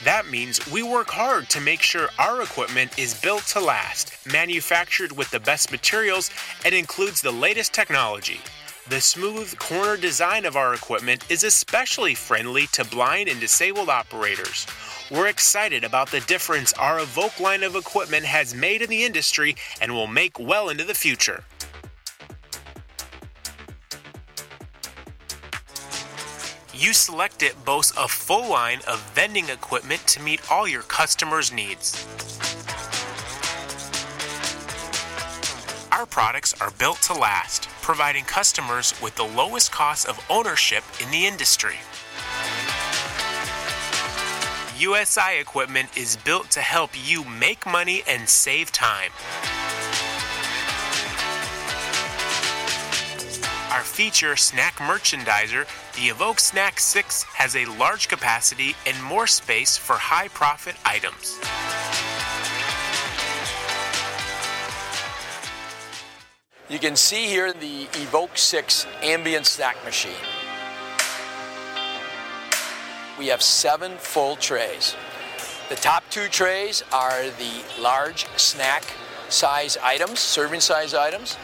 That means we work hard to make sure our equipment is built to last, manufactured with the best materials, and includes the latest technology. The smooth corner design of our equipment is especially friendly to blind and disabled operators. We're excited about the difference our Evoke line of equipment has made in the industry and will make well into the future. U-Select-It boasts a full line of vending equipment to meet all your customers' needs. Our products are built to last, providing customers with the lowest cost of ownership in the industry. USI equipment is built to help you make money and save time. Our feature snack merchandiser, the Evoke Snack 6, has a large capacity and more space for high profit items. You can see here the Evoke 6 ambient snack machine. We have seven full trays. The top two trays are the large snack size items, serving size items.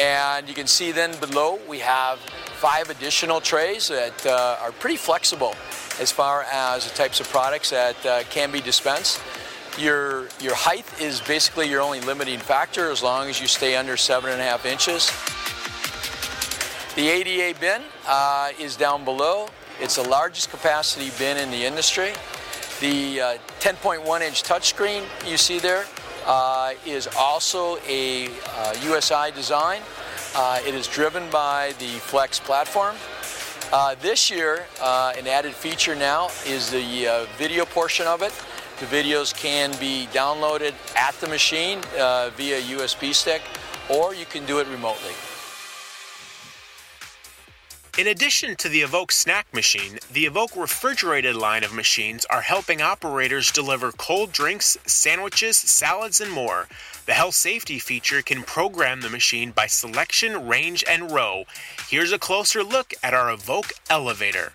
And you can see then below we have five additional trays that uh, are pretty flexible as far as the types of products that uh, can be dispensed. Your, your height is basically your only limiting factor as long as you stay under seven and a half inches. The ADA bin uh, is down below. It's the largest capacity bin in the industry. The uh, 10.1 inch touchscreen you see there uh, is also a uh, USI design. Uh, it is driven by the Flex platform. Uh, this year, uh, an added feature now is the uh, video portion of it. The videos can be downloaded at the machine uh, via USB stick, or you can do it remotely. In addition to the Evoke snack machine, the Evoke refrigerated line of machines are helping operators deliver cold drinks, sandwiches, salads, and more. The health safety feature can program the machine by selection, range, and row. Here's a closer look at our Evoke elevator.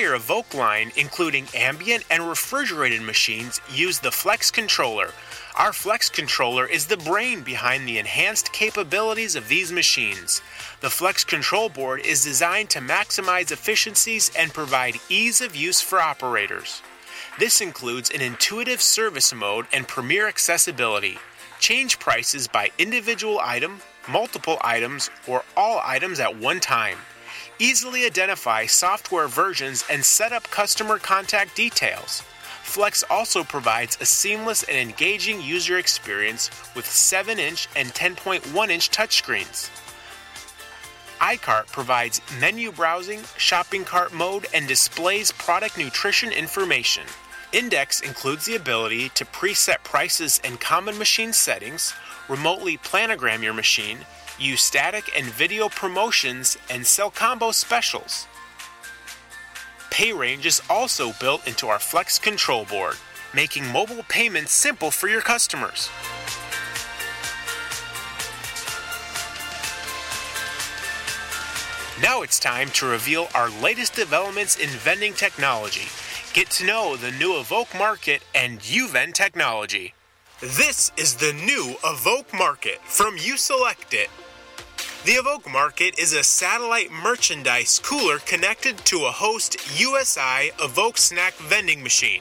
Entire Evoke line, including ambient and refrigerated machines, use the Flex controller. Our Flex controller is the brain behind the enhanced capabilities of these machines. The Flex control board is designed to maximize efficiencies and provide ease of use for operators. This includes an intuitive service mode and premier accessibility. Change prices by individual item, multiple items, or all items at one time. Easily identify software versions and set up customer contact details. Flex also provides a seamless and engaging user experience with 7 inch and 10.1 inch touchscreens. iCart provides menu browsing, shopping cart mode, and displays product nutrition information. Index includes the ability to preset prices and common machine settings, remotely planogram your machine, use static and video promotions, and sell combo specials. PayRange is also built into our Flex control board, making mobile payments simple for your customers. Now it's time to reveal our latest developments in vending technology. Get to know the new Evoke Market and UVend technology. This is the new Evoke Market from U-Select-It. The Evoke Market is a satellite merchandise cooler connected to a host USI Evoke snack vending machine.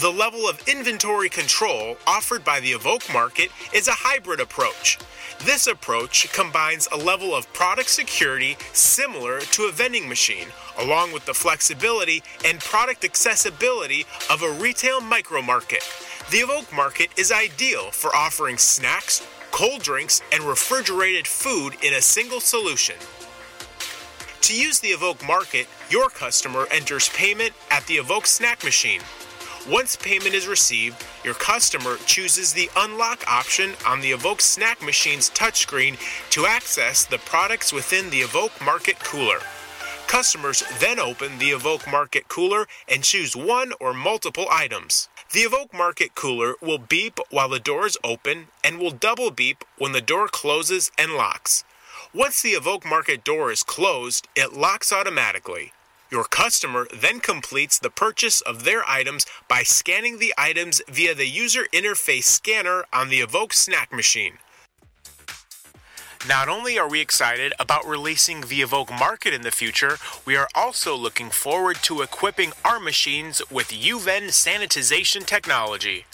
The level of inventory control offered by the Evoke Market is a hybrid approach. This approach combines a level of product security similar to a vending machine, along with the flexibility and product accessibility of a retail micro market. The Evoke Market is ideal for offering snacks, cold drinks, and refrigerated food in a single solution. To use the Evoke Market, your customer enters payment at the Evoke snack machine. Once payment is received, your customer chooses the unlock option on the Evoke snack machine's touchscreen to access the products within the Evoke Market cooler. Customers then open the Evoke Market cooler and choose one or multiple items. The Evoke Market cooler will beep while the door is open and will double beep when the door closes and locks. Once the Evoke Market door is closed, it locks automatically. Your customer then completes the purchase of their items by scanning the items via the user interface scanner on the Evoke snack machine. Not only are we excited about releasing the Evoke Market in the future, we are also looking forward to equipping our machines with UVend sanitization technology.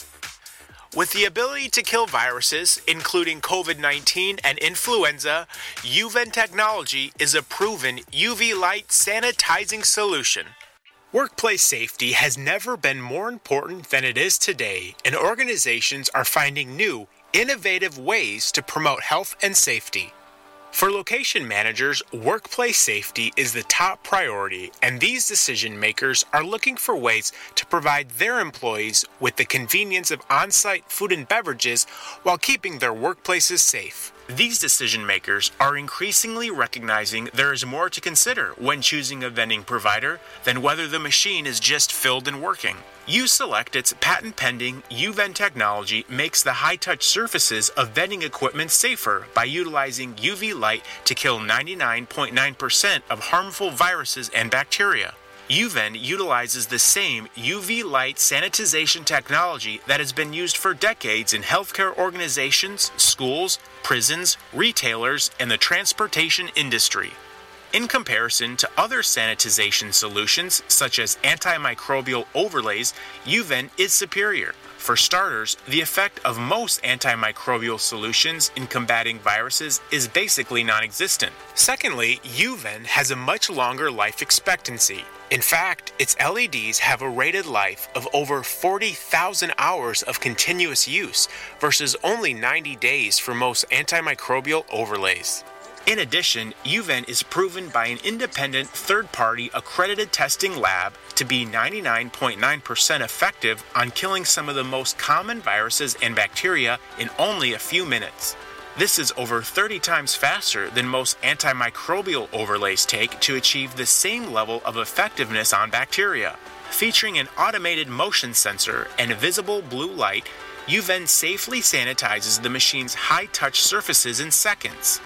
With the ability to kill viruses, including COVID 19 and influenza, UVend technology is a proven UV light sanitizing solution. Workplace safety has never been more important than it is today, and organizations are finding new, innovative ways to promote health and safety. For location managers, workplace safety is the top priority, and these decision makers are looking for ways to provide their employees with the convenience of on site food and beverages while keeping their workplaces safe. These decision makers are increasingly recognizing there is more to consider when choosing a vending provider than whether the machine is just filled and working. U-Select-It's patent pending UVend technology makes the high touch surfaces of vending equipment safer by utilizing UV light to kill 99.9% of harmful viruses and bacteria. UVend utilizes the same UV light sanitization technology that has been used for decades in healthcare organizations, schools, prisons, retailers, and the transportation industry. In comparison to other sanitization solutions, such as antimicrobial overlays, UVend is superior. For starters, the effect of most antimicrobial solutions in combating viruses is basically non existent. Secondly, UVend has a much longer life expectancy. In fact, its LEDs have a rated life of over 40,000 hours of continuous use versus only 90 days for most antimicrobial overlays. In addition, UVend is proven by an independent third party accredited testing lab to be 99.9% effective on killing some of the most common viruses and bacteria in only a few minutes. This is over 30 times faster than most antimicrobial overlays take to achieve the same level of effectiveness on bacteria. Featuring an automated motion sensor and a visible blue light, UVend safely sanitizes the machine's high touch surfaces in seconds.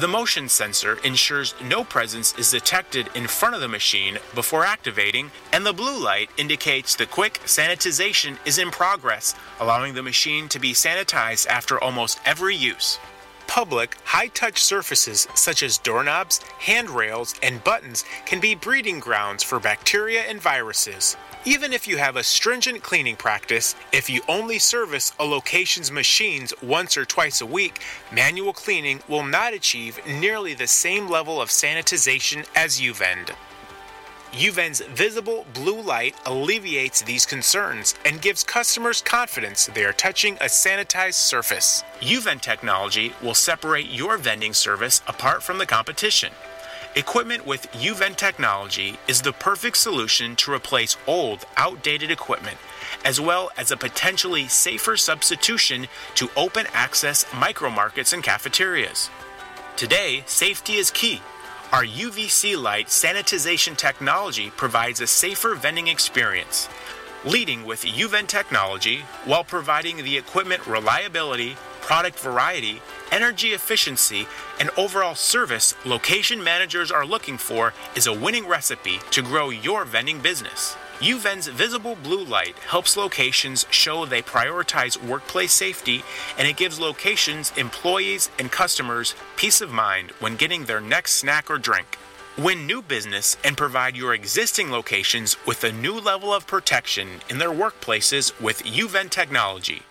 The motion sensor ensures no presence is detected in front of the machine before activating, and the blue light indicates the quick sanitization is in progress, allowing the machine to be sanitized after almost every use. Public, high touch surfaces such as doorknobs, handrails, and buttons can be breeding grounds for bacteria and viruses. Even if you have a stringent cleaning practice, if you only service a location's machines once or twice a week, manual cleaning will not achieve nearly the same level of sanitization as UVend. UVend's visible blue light alleviates these concerns and gives customers confidence they are touching a sanitized surface. UVend technology will separate your vending service apart from the competition. Equipment with UVend technology is the perfect solution to replace old, outdated equipment, as well as a potentially safer substitution to open access micro markets and cafeterias. Today, safety is key. Our UVC light sanitization technology provides a safer vending experience, leading with UVend technology while providing the equipment reliability, product variety, energy efficiency, and overall service location managers are looking for is a winning recipe to grow your vending business. UVend's visible blue light helps locations show they prioritize workplace safety and it gives locations, employees, and customers peace of mind when getting their next snack or drink. Win new business and provide your existing locations with a new level of protection in their workplaces with UVend technology.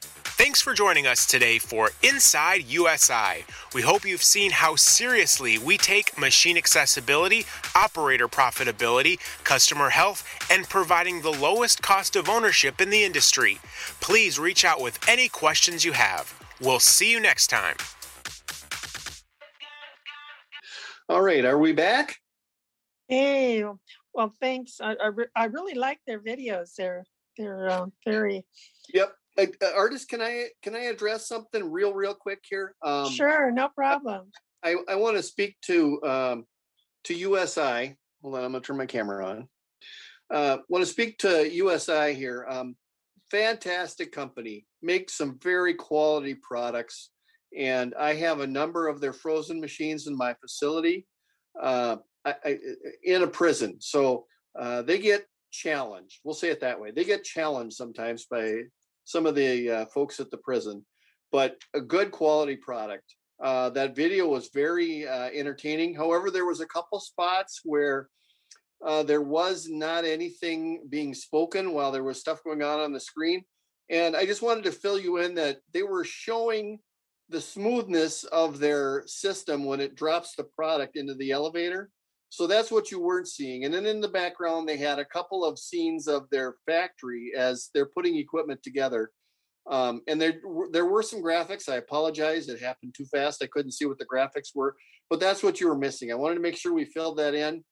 Thanks for joining us today for Inside USI. We hope you've seen how seriously we take machine accessibility, operator profitability, customer health, and providing the lowest cost of ownership in the industry. Please reach out with any questions you have. We'll see you next time. All right, are we back? Hey, well, thanks. I, I, re- I really like their videos. They're they're uh, very Yep. Uh, uh, Ardis, can I can I address something real real quick here? Um, sure, no problem. I I want to speak to um, to USI. Hold on, I'm gonna turn my camera on. Uh, want to speak to USI here. Um, fantastic company, makes some very quality products, and I have a number of their frozen machines in my facility. Uh, I, I, in a prison, so uh, they get challenged. We'll say it that way. They get challenged sometimes by some of the uh, folks at the prison, but a good quality product. Uh, that video was very uh, entertaining. However, there was a couple spots where uh, there was not anything being spoken while there was stuff going on on the screen, and I just wanted to fill you in that they were showing the smoothness of their system when it drops the product into the elevator. So that's what you weren't seeing. And then in the background, they had a couple of scenes of their factory as they're putting equipment together. Um, and there there were some graphics. I apologize; it happened too fast. I couldn't see what the graphics were, but that's what you were missing. I wanted to make sure we filled that in,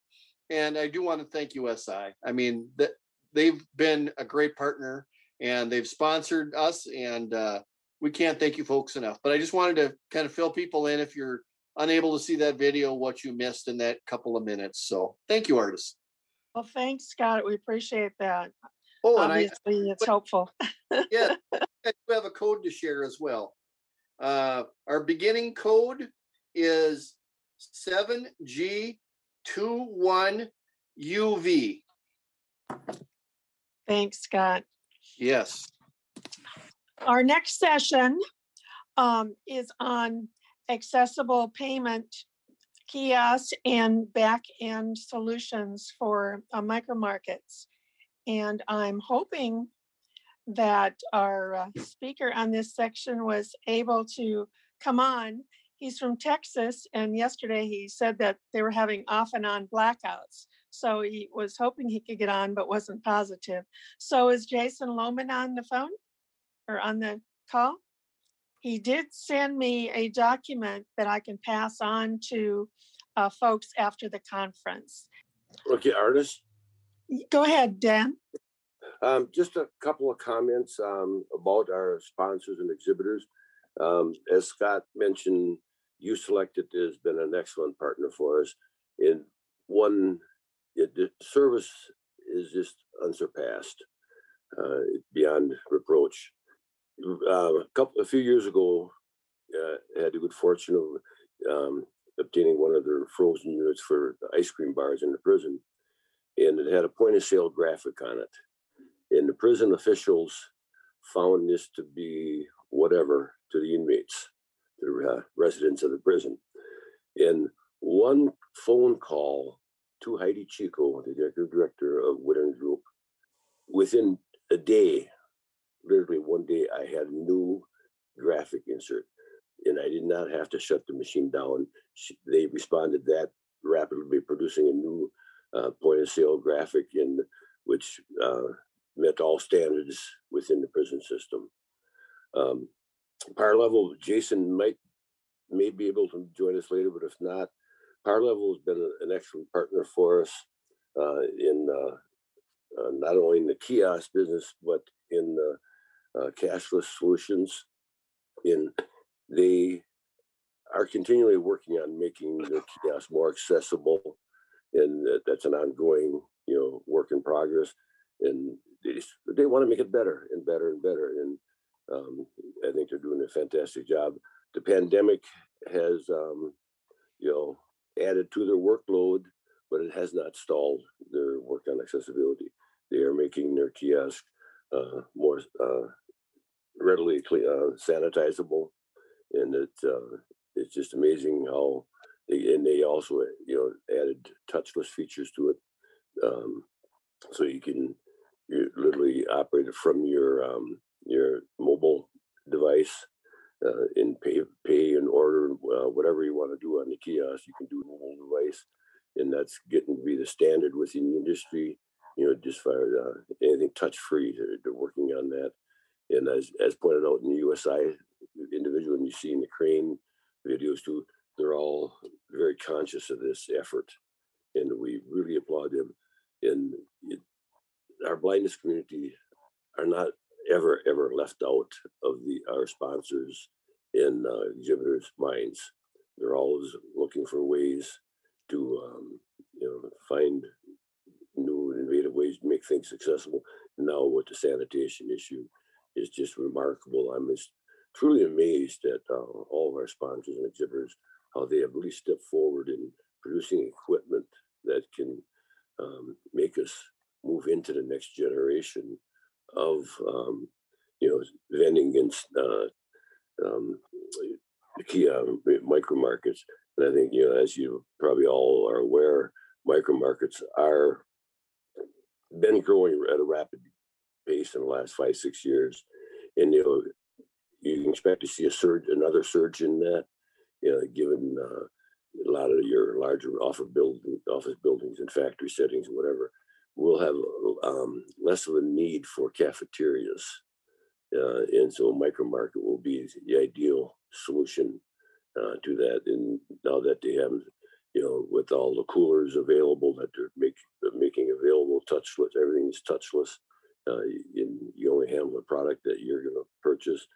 and I do want to thank USI. I mean, that they've been a great partner, and they've sponsored us, and uh, we can't thank you folks enough. But I just wanted to kind of fill people in if you're unable to see that video, what you missed in that couple of minutes. So thank you, Ardis. Well, thanks, Scott. We appreciate that. Oh, and I- Obviously, it's helpful. yeah, we have a code to share as well. Uh, our beginning code is seven G two one UV. Thanks, Scott. Yes. Our next session um, is on accessible payment kiosks and back-end solutions for uh, micro markets. And I'm hoping that our uh, speaker on this section was able to come on. He's from Texas, and yesterday he said that they were having off and on blackouts. So he was hoping he could get on, but wasn't positive. So is Jason Lohman on the phone or on the call? He did send me a document that I can pass on to uh, folks after the conference. Okay, Ardis. Go ahead, Dan. Um, just a couple of comments um, about our sponsors and exhibitors. Um, as Scott mentioned, U-Select-It has been an excellent partner for us. In one, it, the service is just unsurpassed, uh, beyond reproach. Uh, a couple, a few years ago, uh, had the good fortune of um, obtaining one of their frozen units for ice cream bars in the prison. And it had a point of sale graphic on it. And the prison officials found this to be whatever to the inmates, the uh, residents of the prison. And one phone call to Heidi Chico, the director of Wittern Group, within a day, literally one day, I had a new graphic insert and I did not have to shut the machine down. She, they responded that rapidly, producing a new uh, point of sale graphic in which uh, met all standards within the prison system. Um, Par Level, Jason might may be able to join us later, but if not, Par Level has been an excellent partner for us uh, in uh, uh, not only in the kiosk business but in uh, cashless solutions. In they are continually working on making the kiosk more accessible, and that's an ongoing you know work in progress. And they, just, they want to make it better and better and better. And um, I think they're doing a fantastic job. The pandemic has, um, you know, added to their workload, but it has not stalled their work on accessibility. They are making their kiosk uh, more uh, readily uh, sanitizable, and it uh, it's just amazing how they and they also you know added touchless features to it, um, so you can you literally operate it from your um, your mobile device uh, and pay pay and order uh, whatever you want to do on the kiosk. You can do mobile device, and that's getting to be the standard within the industry. You know, just for uh, anything touch free, they're, they're, working on that. And as as pointed out in the USI individual, and you see in the crane videos too, they're all very conscious of this effort, and we really applaud them. And it, our blindness community are not ever ever left out of the our sponsors in uh, exhibitors' minds. They're always looking for ways to um, you know find new and innovative ways to make things accessible. Now with the sanitation issue is just remarkable. I'm just truly amazed at uh, all of our sponsors and exhibitors how they have really stepped forward in producing equipment that can um, make us move into the next generation of um, you know vending and uh, um, key uh, micro markets. And I think you know, as you probably all are aware, micro markets are been growing at a rapid pace in the last five six years, and you know you expect to see a surge, another surge in that. You know, given uh, a lot of your larger office building, office buildings and factory settings, whatever, we'll have um, less of a need for cafeterias. Uh, and so a micro market will be the ideal solution uh, to that. And now that they have, you know, with all the coolers available that they're make, making available touchless, everything is touchless. Uh, you only handle the product that you're going to purchase.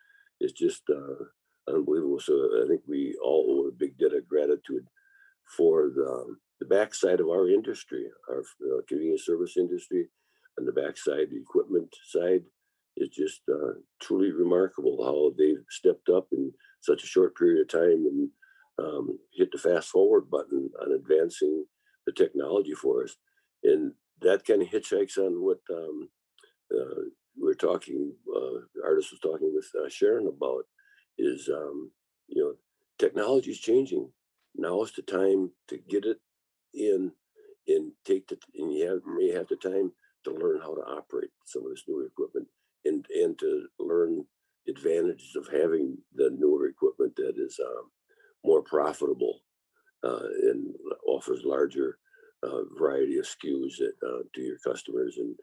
It's just uh, unbelievable. So I think we all owe a big debt of gratitude for the um, the backside of our industry, our uh, convenience service industry, and the backside, the equipment side, is just uh, truly remarkable how they've stepped up in such a short period of time and um, hit the fast forward button on advancing the technology for us. And that kind of hitchhikes on what um, uh, we are talking, uh, the Ardis was talking with uh, Sharon about is, um, you know, technology is changing. Now is the time to get it in and take the and you have may have the time to learn how to operate some of this new equipment and and to learn advantages of having the newer equipment that is um, more profitable uh, and offers larger uh, variety of SKUs that, uh, to your customers. And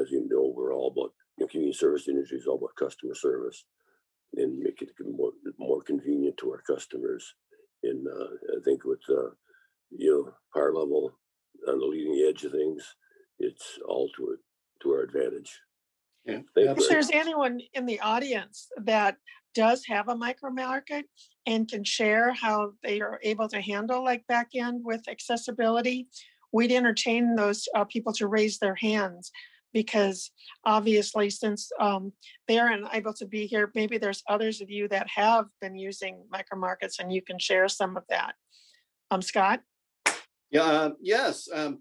as you know, we're all about you know, community service industry is all about customer service and make it more more convenient to our customers. And uh, I think with uh, you know, Par Level on the leading edge of things, it's all to it to our advantage. Yeah. If there's anyone in the audience that does have a micro market and can share how they are able to handle like back end with accessibility, we'd entertain those uh, people to raise their hands. Because obviously since um, they're unable to be here, maybe there's others of you that have been using micro markets and you can share some of that. Um, Scott? Yeah, uh, yes. Um,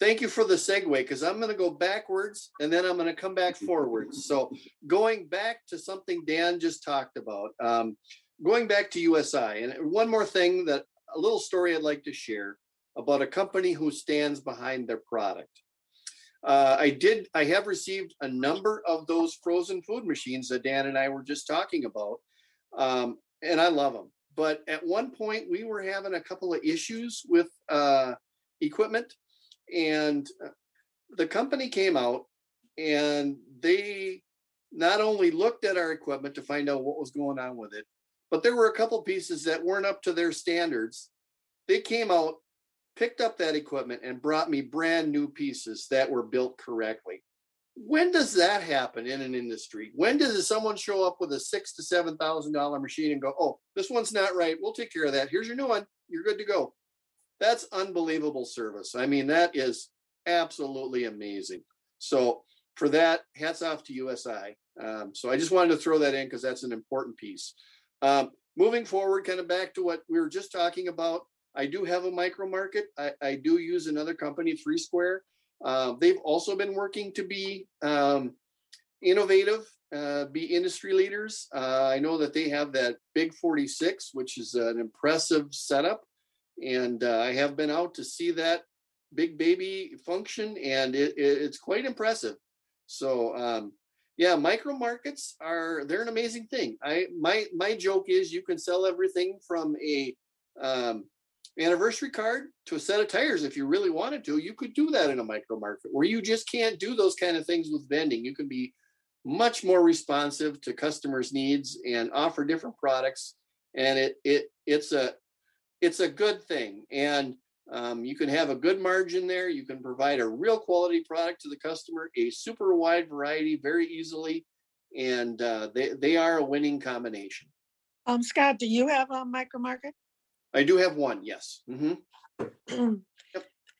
thank you for the segue because I'm going to go backwards and then I'm going to come back forwards. So going back to something Dan just talked about, um, going back to USI, and one more thing that a little story I'd like to share about a company who stands behind their product. Uh, I did, I have received a number of those frozen food machines that Dan and I were just talking about. Um, and I love them. But at one point, we were having a couple of issues with uh, equipment, and uh, the company came out and they not only looked at our equipment to find out what was going on with it, but there were a couple pieces that weren't up to their standards. They came out, picked up that equipment, and brought me brand new pieces that were built correctly. When does that happen in an industry? When does someone show up with a six to seven thousand dollar machine and go, "Oh, this one's not right. We'll take care of that. Here's your new one. You're good to go." That's unbelievable service. I mean, that is absolutely amazing. So for that, hats off to USI. Um, so I just wanted to throw that in because that's an important piece. Um, moving forward, kind of back to what we were just talking about. I do have a micro market. I, I do use another company, Three Square. Uh, they've also been working to be um, innovative, uh, be industry leaders. Uh, I know that they have that Big 46, which is an impressive setup. And uh, I have been out to see that big baby function, and it, it- it's quite impressive. So, um, yeah, micro markets are they're an amazing thing. I my my joke is you can sell everything from a um, anniversary card to a set of tires if you really wanted to. You could do that in a micro market where you just can't do those kind of things with vending. You can be much more responsive to customers' needs and offer different products. And it it it's a it's a good thing. And um, you can have a good margin there. You can provide a real quality product to the customer, a super wide variety very easily. And uh, they, they are a winning combination. Um, Scott, do you have a micro market? I do have one, yes. hmm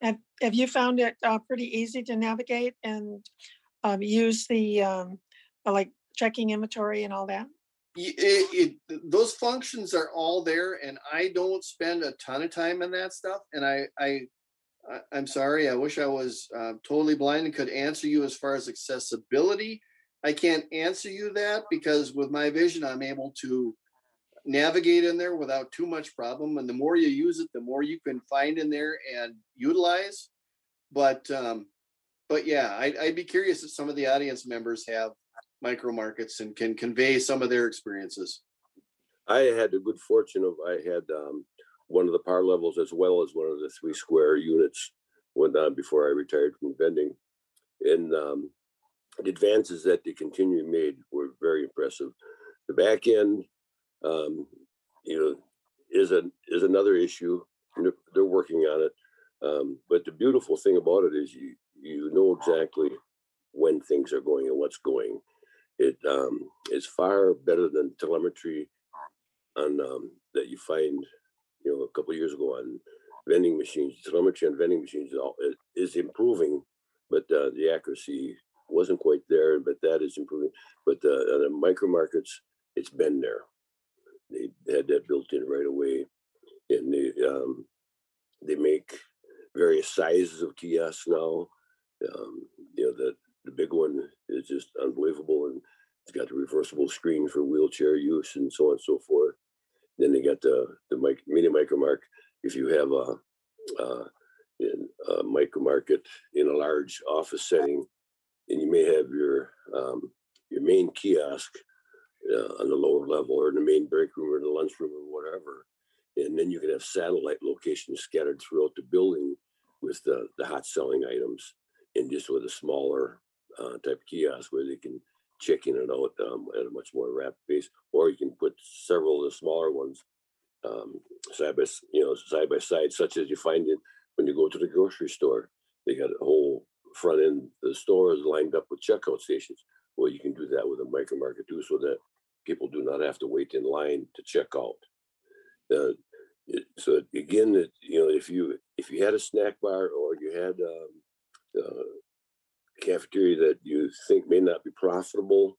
Have, have you found it uh, pretty easy to navigate and um, use the um, uh, like checking inventory and all that? it, it, those functions are all there and i don't spend a ton of time in that stuff and i i I- i'm sorry i wish i was uh, totally blind and could answer you as far as accessibility i can't answer you that because with my vision i'm able to navigate in there without too much problem and the more you use it the more you can find in there and utilize but um but yeah I'd, I'd be curious if some of the audience members have micro markets and can convey some of their experiences. I had the good fortune of I had um, one of the Par Levels as well as one of the three square units went on before I retired from vending, and um, the advances that they continually made were very impressive. The back end, um, you know, is a is another issue. They're working on it, um, but the beautiful thing about it is you you know exactly when things are going and what's going. It um, is far better than telemetry on um, that you find, you know, a couple years ago on vending machines. Telemetry on vending machines is improving, but uh, the accuracy wasn't quite there. But that is improving. But uh, the micro markets, it's been there. They had that built in right away, and they um, they make various sizes of kiosks now. Um, you know, the the big one is just unbelievable, and it's got the reversible screen for wheelchair use and so on and so forth. Then they got the the mic, mini micro mark. If you have a, in a micro market in a large office setting, and you may have your um, your main kiosk uh, on the lower level, or in the main break room, or the lunchroom, or whatever, and then you can have satellite locations scattered throughout the building with the the hot selling items, and just with a smaller uh, type kiosk where they can check in and out um, at a much more rapid pace, or you can put several of the smaller ones um, side by you know side by side, such as you find it when you go to the grocery store. They got a whole front end the store is lined up with checkout stations. Well, you can do that with a micro market too, so that people do not have to wait in line to check out. Uh, it- so again, it, you know, if you if you had a snack bar or you had um, uh, cafeteria that you think may not be profitable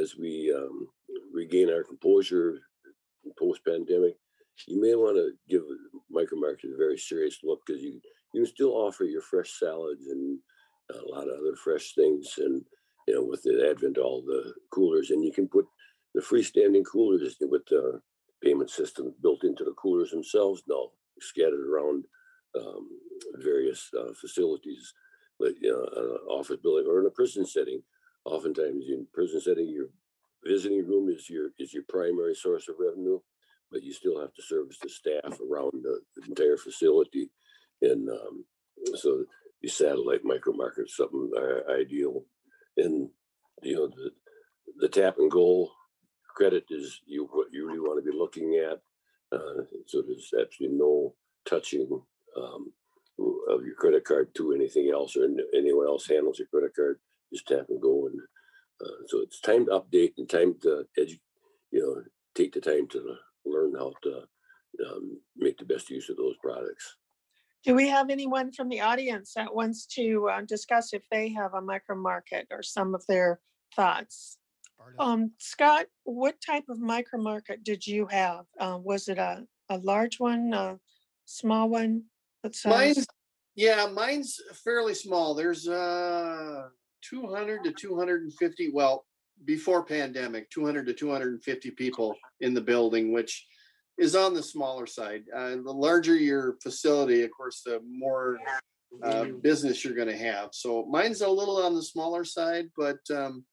as we um, regain our composure post pandemic, you may want to give micro market a very serious look because you you can still offer your fresh salads and a lot of other fresh things and you know with the advent of all the coolers and you can put the freestanding coolers with the payment system built into the coolers themselves now scattered around um, various uh, facilities. Like you know, an office building or in a prison setting oftentimes in prison setting your visiting room is your is your primary source of revenue but you still have to service the staff around the, the entire facility. And um, so the satellite micro market is something uh, ideal. And you know the the tap and goal credit is you what you really want to be looking at uh, so there's absolutely no touching um, of your credit card to anything else or anyone else handles your credit card just tap and go and uh, so it's time to update and time to edu- you know take the time to learn how to um, make the best use of those products Do we have anyone from the audience that wants to uh, discuss if they have a micro market or some of their thoughts? Um, Scott, what type of micro market did you have? Uh, was it a, a large one, a small one? Mine's yeah, mine's fairly small. There's uh 200 to 250. Well, before pandemic, 200 to 250 people in the building, which is on the smaller side. Uh, the larger your facility, of course, the more uh, business you're going to have. So mine's a little on the smaller side, but um,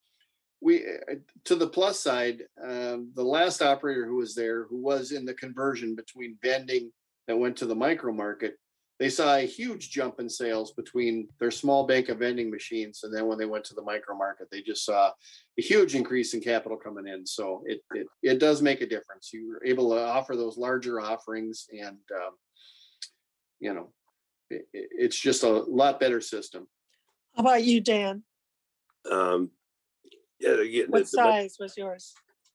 we uh, to the plus side, um, the last operator who was there, who was in the conversion between vending that went to the micro market, they saw a huge jump in sales between their small bank of vending machines and then when they went to the micro market, they just saw a huge increase in capital coming in. So it it, it does make a difference. You're able to offer those larger offerings, and um, you know, it, it- it's just a lot better system. How about you, Dan? um, yeah again, the- What the mic- size was yours?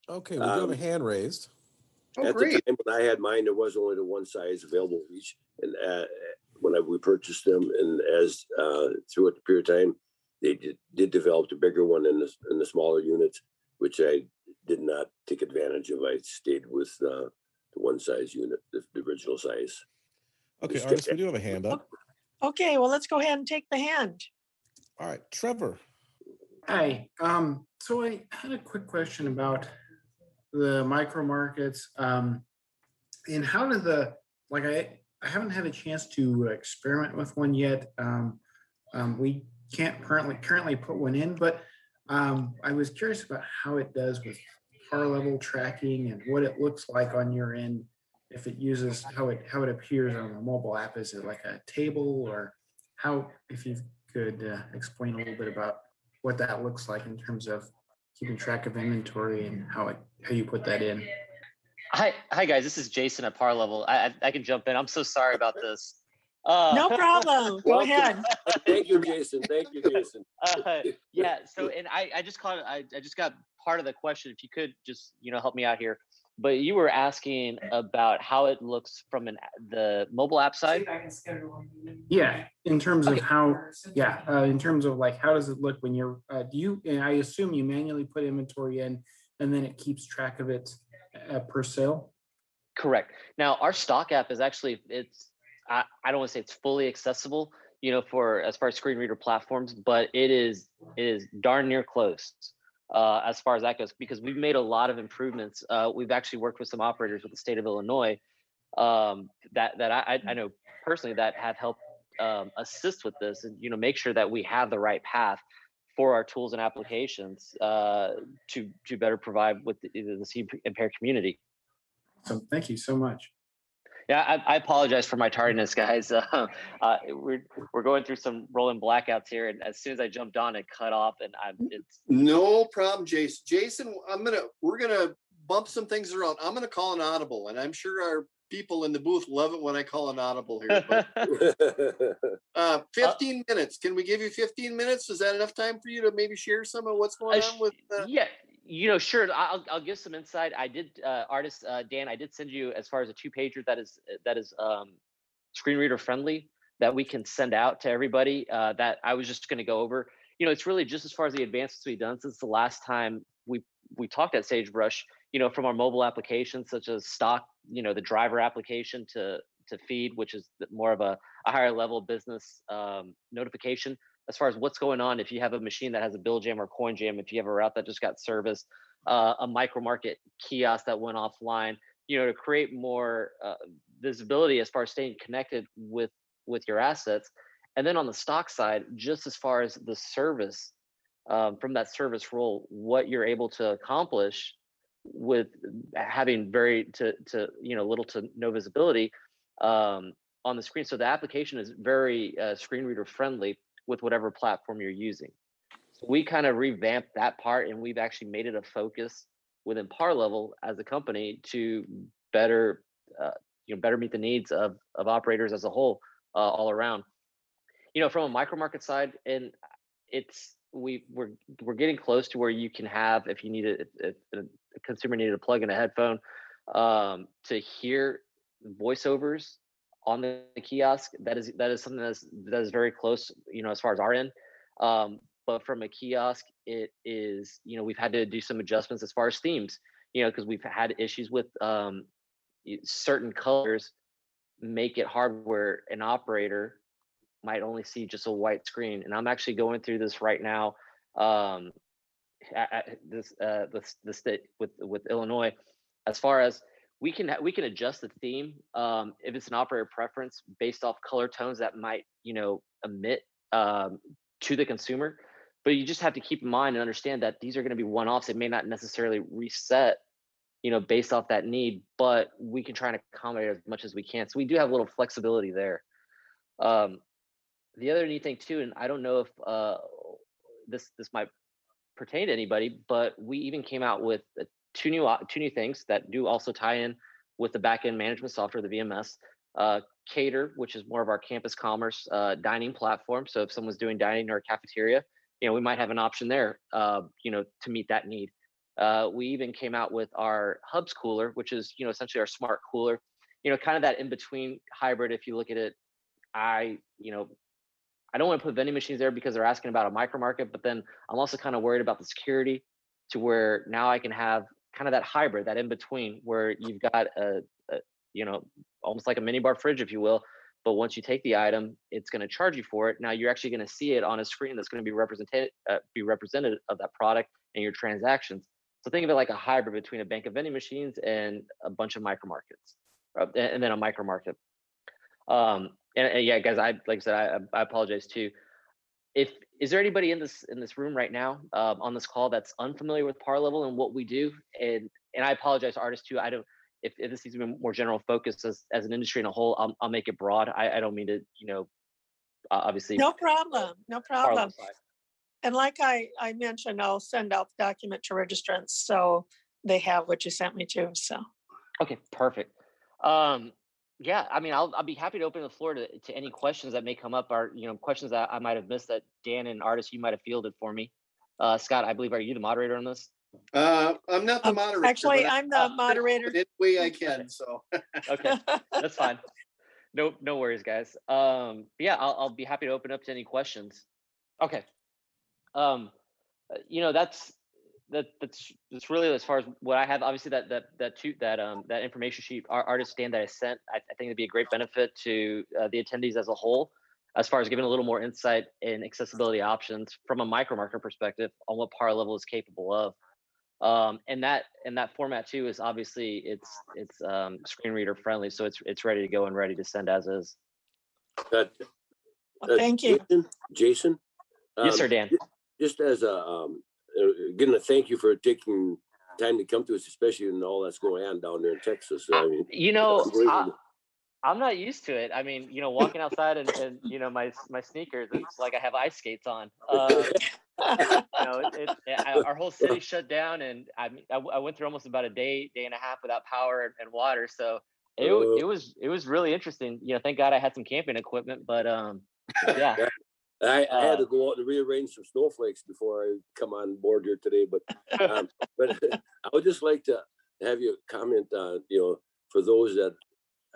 Okay, we do have a Um, hand raised. Oh, At the time when I had mine, there was only the one size available each, and uh, when I, we purchased them, and as uh, throughout the period of time, they did, did develop the bigger one in the in the smaller units, which I did not take advantage of. I stayed with uh, the one size unit, the, the original size. Okay, Just Ardis, we do have a hand up. Okay, well, let's go ahead and take the hand. All right, Trevor. Hi, um, so I had a quick question about the micro markets. Um, and how did the, like, I, I haven't had a chance to experiment with one yet. Um, um, we can't currently, currently put one in, but, um, I was curious about how it does with par level tracking and what it looks like on your end. If it uses, how it, how it appears on the mobile app. Is it like a table or how, if you could uh, explain a little bit about what that looks like in terms of keeping track of inventory and how it, how you put that in. Hi, hi guys. This is Jason at Par Level. I, I, I can jump in. I'm so sorry about this. Uh, No problem. Go ahead. Thank you, Jason. Thank you, Jason. uh, yeah. So, and I, I just caught, I, I just got part of the question. If you could just, you know, help me out here. But you were asking about how it looks from an the mobile app side. Yeah, in terms of how, yeah, uh, in terms of like, how does it look when you're, uh, do you, and I assume you manually put inventory in and then it keeps track of it uh, per sale? Correct. Now, our stock app is actually it's I, I don't want to say it's fully accessible, you know, for as far as screen reader platforms, but it is it is darn near close uh, as far as that goes because we've made a lot of improvements. Uh, we've actually worked with some operators with the state of Illinois um, that that I, I- I know personally that have helped um, assist with this and you know make sure that we have the right path for our tools and applications uh, to to better provide with the, the impaired community. So thank you so much. Yeah, I, I apologize for my tardiness, guys. Uh, uh, we're we're going through some rolling blackouts here, and as soon as I jumped on, it cut off, and I'm it's No problem, Jason. Jason, I'm gonna we're gonna bump some things around. I'm gonna call an audible, and I'm sure our people in the booth love it when I call an audible here. But, uh, 15 minutes. Can we give you 15 minutes? Is that enough time for you to maybe share some of what's going Uh, on with? Uh, yeah, you know, sure. I'll I'll give some insight. I did, uh, Ardis uh, Dan. I did send you as far as a two pager that is that is um, screen reader friendly that we can send out to everybody. Uh, that I was just going to go over. you know, it's really just as far as the advancements we've done since the last time we we talked at Sagebrush. You know, from our mobile applications such as stock, you know, the driver application to to feed, which is more of a, a higher level business um, notification as far as what's going on. If you have a machine that has a bill jam or coin jam, if you have a route that just got serviced, uh, a micro market kiosk that went offline, you know, to create more uh, visibility as far as staying connected with with your assets. And then on the stock side, just as far as the service um, from that service role, what you're able to accomplish with having very to to you know little to no visibility um, on the screen. So the application is very uh, screen reader friendly with whatever platform you're using. So we kind of revamped that part, and we've actually made it a focus within Par Level as a company to better uh, you know better meet the needs of of operators as a whole uh, all around. You know, from a micro market side, and it's we we're we're getting close to where you can have if you need a, if a consumer needed to plug in a headphone um, to hear voiceovers on the kiosk. That is that is something that's that is very close. You know, as far as our end. Um, but from a kiosk, it is you know we've had to do some adjustments as far as themes. You know, because we've had issues with um, certain colors make it hard where an operator might only see just a white screen. And I'm actually going through this right now. Um, at, this uh, this the state with with Illinois, as far as we can we can adjust the theme um, if it's an operator preference based off color tones that might you know emit um, to the consumer. But you just have to keep in mind and understand that these are going to be one offs. It may not necessarily reset you know, based off that need, but we can try and accommodate as much as we can. So we do have a little flexibility there. Um, the other neat thing too, and I don't know if uh, this this might pertain to anybody, but we even came out with uh, two new two new things that do also tie in with the backend management software, the VMS. Uh, Cater, which is more of our campus commerce uh, dining platform. So if someone's doing dining or cafeteria, you know, we might have an option there, uh, you know, to meet that need. Uh, we even came out with our Hubs cooler, which is you know essentially our smart cooler. You know, kind of that in between hybrid. If you look at it, I you know, I don't want to put vending machines there because they're asking about a micro market, but then I'm also kind of worried about the security to where now I can have kind of that hybrid, that in between, where you've got a, a you know almost like a mini bar fridge, if you will. But once you take the item, it's going to charge you for it. Now you're actually going to see it on a screen that's going to be represented uh, be represented of that product and your transactions. So think of it like a hybrid between a bank of vending machines and a bunch of micro markets, uh, and then a micro market. Um, and, and yeah, guys, I like I said, I, I apologize too. If is there anybody in this in this room right now um, on this call that's unfamiliar with Par Level and what we do? And and I apologize to Ardis too. I don't. If, if this needs to be more general focus as, as an industry in a whole, I'll, I'll make it broad. I, I don't mean to, you know, uh, obviously. No problem, no problem. And like I, I mentioned, I'll send out the document to registrants, so they have what you sent me to, so. Okay, perfect. Um, yeah, I mean, I'll I'll be happy to open the floor to, to any questions that may come up, or you know, questions that I might have missed that Dan and Ardis you might have fielded for me. Uh, Scott, I believe, are you the moderator on this? Uh, I'm not the Um, moderator. Actually, I- I'm the moderator. Any way I can, so. Okay, that's fine. No, no worries, guys. Um, yeah, I'll I'll be happy to open up to any questions. Okay. Um, uh, you know, that's that that's that's really as far as what I have. Obviously, that that that two that um that information sheet, our Ardis stand that I sent, I, I think it'd be a great benefit to uh, the attendees as a whole, as far as giving a little more insight in accessibility options from a micro market perspective on what Par Level is capable of. Um, and that and that format too is obviously it's it's um, screen reader friendly, so it's it's ready to go and ready to send as is. That, Well, uh, Thank you. Jason- Jason? Yes, um, sir, Dan. Just as a, um, uh, again, a thank you for taking time to come to us, especially in all that's going on down there in Texas. I mean, You know, I, I'm not used to it. I mean, you know, walking outside and, and you know my my sneakers, it's like I have ice skates on. Uh, you know, it, it, our whole city shut down, and I, I went through almost about a day, day and a half without power and, and water. So it Uh. it was it was really interesting. You know, thank God I had some camping equipment, but um, yeah. I, I had to Uh, go out and rearrange some snowflakes before I come on board here today, but, um, but I would just like to have you comment on, you know, for those that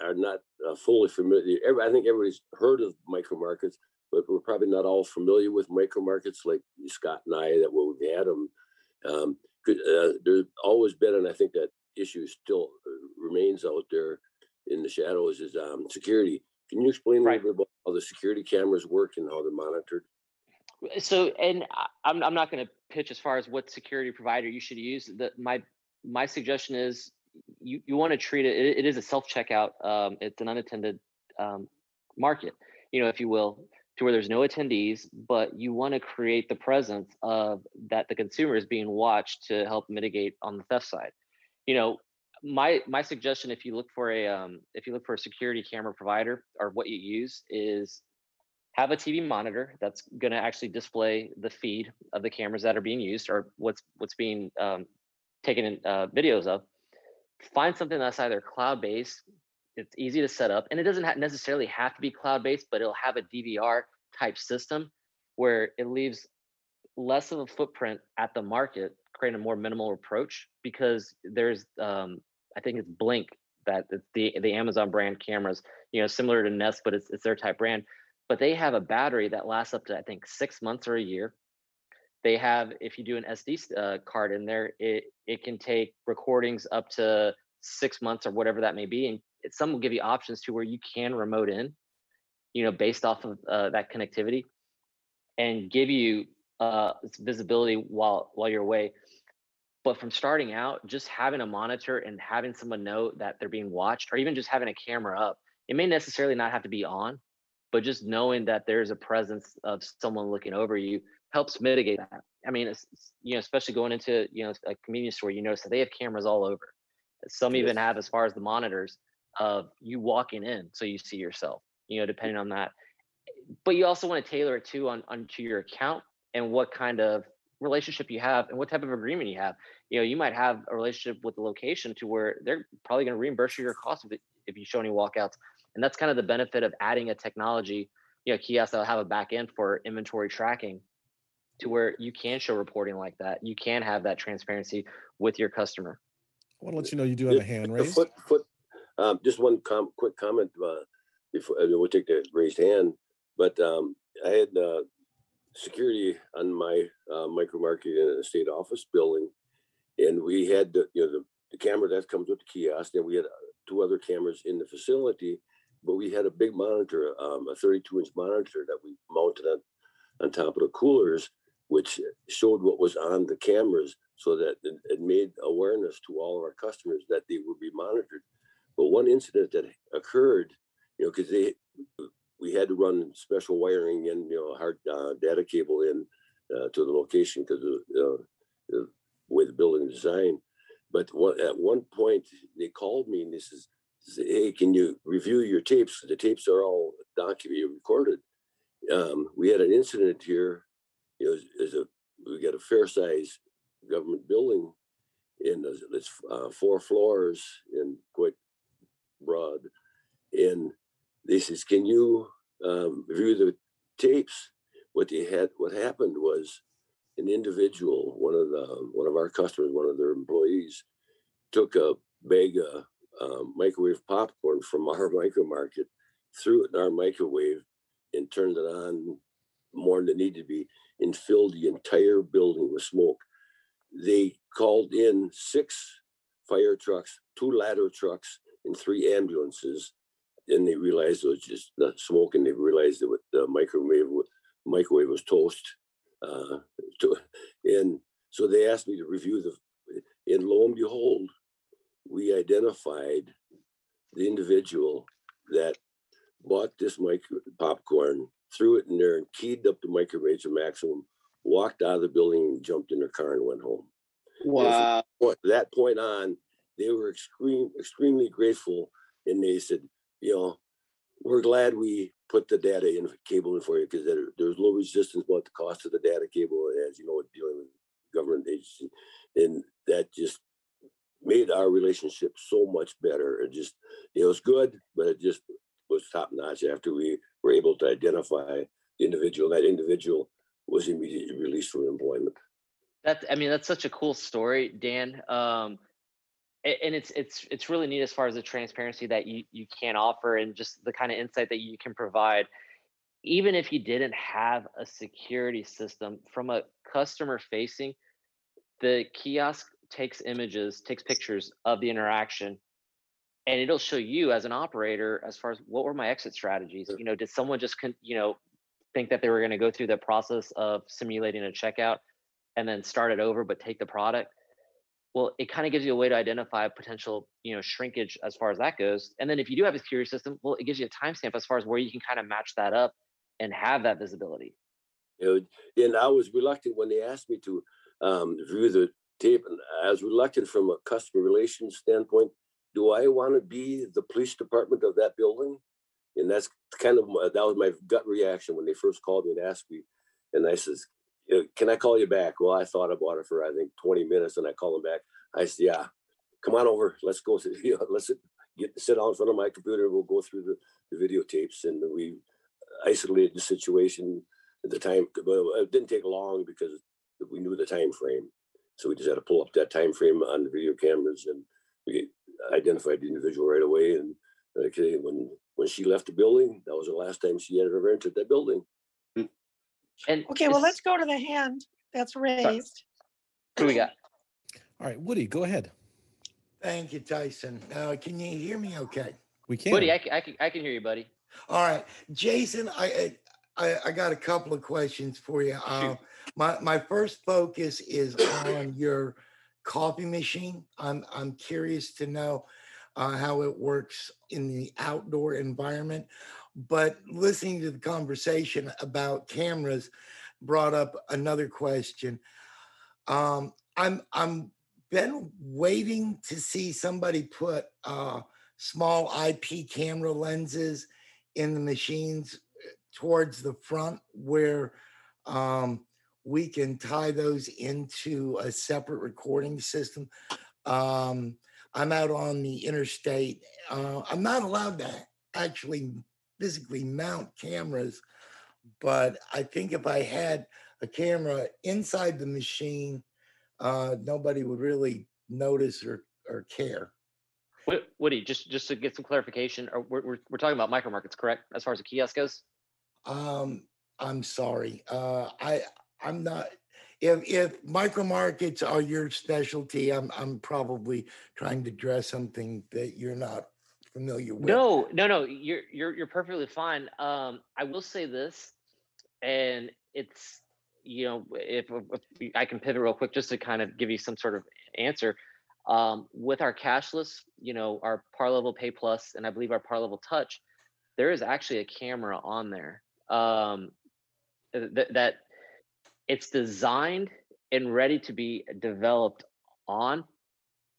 are not uh, fully familiar, every, I think everybody's heard of micro markets, but we're probably not all familiar with micro markets like Scott and I that we've had them. Um, could, uh, there's always been, and I think that issue still uh, remains out there in the shadows is um, security. Can you explain a little bit about how the security cameras work and how they're monitored? so and i'm, I'm not going to pitch as far as what security provider you should use. The, my my suggestion is you, you want to treat it, it it is a self checkout um, it's an unattended um, market you know if you will to where there's no attendees but you want to create the presence of that the consumer is being watched to help mitigate on the theft side. You know my my suggestion if you look for a um, if you look for a security camera provider or what you use is have a TV monitor that's going to actually display the feed of the cameras that are being used or what's what's being um, taken in uh, videos of. Find something that's either cloud based, it's easy to set up, and it doesn't ha- necessarily have to be cloud based, but it'll have a DVR type system where it leaves less of a footprint at the market, creating a more minimal approach because there's um, I think it's Blink that the the Amazon brand cameras, you know, similar to Nest, but it's it's their type brand but they have a battery that lasts up to I think six months or a year. They have, if you do an SD uh, card in there, it it can take recordings up to six months or whatever that may be, and some will give you options to where you can remote in, you know, based off of uh, that connectivity, and give you uh, visibility while while you're away. But from starting out, just having a monitor and having someone know that they're being watched, or even just having a camera up, it may necessarily not have to be on, but just knowing that there's a presence of someone looking over you helps mitigate that. I mean, you know, especially going into you know a convenience store, you notice that they have cameras all over. Some even have as far as the monitors of you walking in, so you see yourself. You know, depending on that. But you also want to tailor it too on onto your account and what kind of relationship you have and what type of agreement you have. You know, you might have a relationship with the location to where they're probably going to reimburse you your cost if, if you show any walkouts. And that's kind of the benefit of adding a technology, you know, kiosks that'll have a back end for inventory tracking to where you can show reporting like that. You can have that transparency with your customer. I want to let you know you do have a hand The raised. Foot, foot, um, just one com- quick comment, uh, before, uh, we'll take the raised hand, but, um, I had, uh, security on my, uh, micro market in a state office building. And we had the, you know, the, the camera that comes with the kiosk, and we had uh, two other cameras in the facility. But we had a big monitor, um, a thirty-two inch monitor that we mounted on, on top of the coolers, which showed what was on the cameras so that it, it made awareness to all of our customers that they would be monitored. But one incident that occurred, you know, because they, we had to run special wiring and, you know, hard uh, data cable in uh, to the location because uh, the way the building design. But at one point, they called me and they says, hey, can you review your tapes? The tapes are all documented, recorded. Um, we had an incident here. You know, is a we got a fair size government building in the- it's uh, four floors and quite broad. And they says, can you um, review the tapes? What they had, what happened was an individual, one of the one of our customers, one of their employees, took a bag of um, microwave popcorn from our micro market, threw it in our microwave, and turned it on more than it needed to be, and filled the entire building with smoke. They called in six fire trucks, two ladder trucks, and three ambulances. Then they realized it was just the smoke, and they realized that the microwave microwave was toast. Uh, to, and so they asked me to review the, and lo and behold, we identified the individual that bought this micro popcorn, threw it in there, and keyed up the microwave to maximum, walked out of the building, jumped in their car, and went home. And from that point on, they were extreme, extremely grateful, and they said, you know, we're glad we put the data in cable in for you because there, there's low resistance about the cost of the data cable, as you know, dealing with government agency, and that just made our relationship so much better. It just it was good, but it just was top notch after we were able to identify the individual. That individual was immediately released from employment. That's I mean that's such a cool story, Dan. Um, and it's it's it's really neat as far as the transparency that you you can offer and just the kind of insight that you can provide. even if you didn't have a security system from a customer facing, the kiosk takes images, takes pictures of the interaction, and it'll show you as an operator as far as what were my exit strategies. You know, did someone just con- you know think that they were going to go through the process of simulating a checkout and then start it over but take the product? Well, it kind of gives you a way to identify potential, you know, shrinkage as far as that goes. And then if you do have a security system, well, it gives you a timestamp as far as where you can kind of match that up and have that visibility. And I was reluctant when they asked me to um, view the tape, and I was reluctant from a customer relations standpoint. Do I want to be the police department of that building? And that's kind of my, that was my gut reaction when they first called me and asked me. And I says, "Uh, "Can I call you back?" Well, I thought about it for I think 20 minutes, and I called him back. I said, "Yeah, come on over. Let's go. You know, let's sit, get sit down in front of my computer. We'll go through the, the videotapes." And we isolated the situation at the time. Well, it didn't take long because we knew the time frame. So we just had to pull up that time frame on the video cameras, and we identified the individual right away. And okay, when when she left the building, that was the last time she had ever entered that building. And Okay, well, let's go to the hand that's raised. Who we got? All right, Woody, go ahead. Thank you, Tyson. Uh, can you hear me okay? We can. Woody, I can hear you, buddy. All right, Jason, I, I, I got a couple of questions for you. Uh, my, my first focus is on your coffee machine. I'm, I'm curious to know uh, how it works in the outdoor environment. But listening to the conversation about cameras brought up another question. Um, I'm I'm been waiting to see somebody put uh, small IP camera lenses in the machines uh, towards the front where um, we can tie those into a separate recording system. Um, I'm out on the interstate. Uh, I'm not allowed to actually physically mount cameras, but I think if I had a camera inside the machine, uh, nobody would really notice or, or care. Wo- Woody, just just to get some clarification, we're, we're, we're talking about micro markets, correct? As far as a kiosk goes? Um, I'm sorry. Uh, I I'm not. If if micro markets are your specialty, I'm I'm probably trying to address something that you're not familiar with. No, no, no. You're you're you're perfectly fine. Um, I will say this, and it's you know if, if I can pivot real quick just to kind of give you some sort of answer. Um, with our cashless, you know, our par level pay plus, and I believe our par level touch, there is actually a camera on there. Um, th- that it's designed and ready to be developed on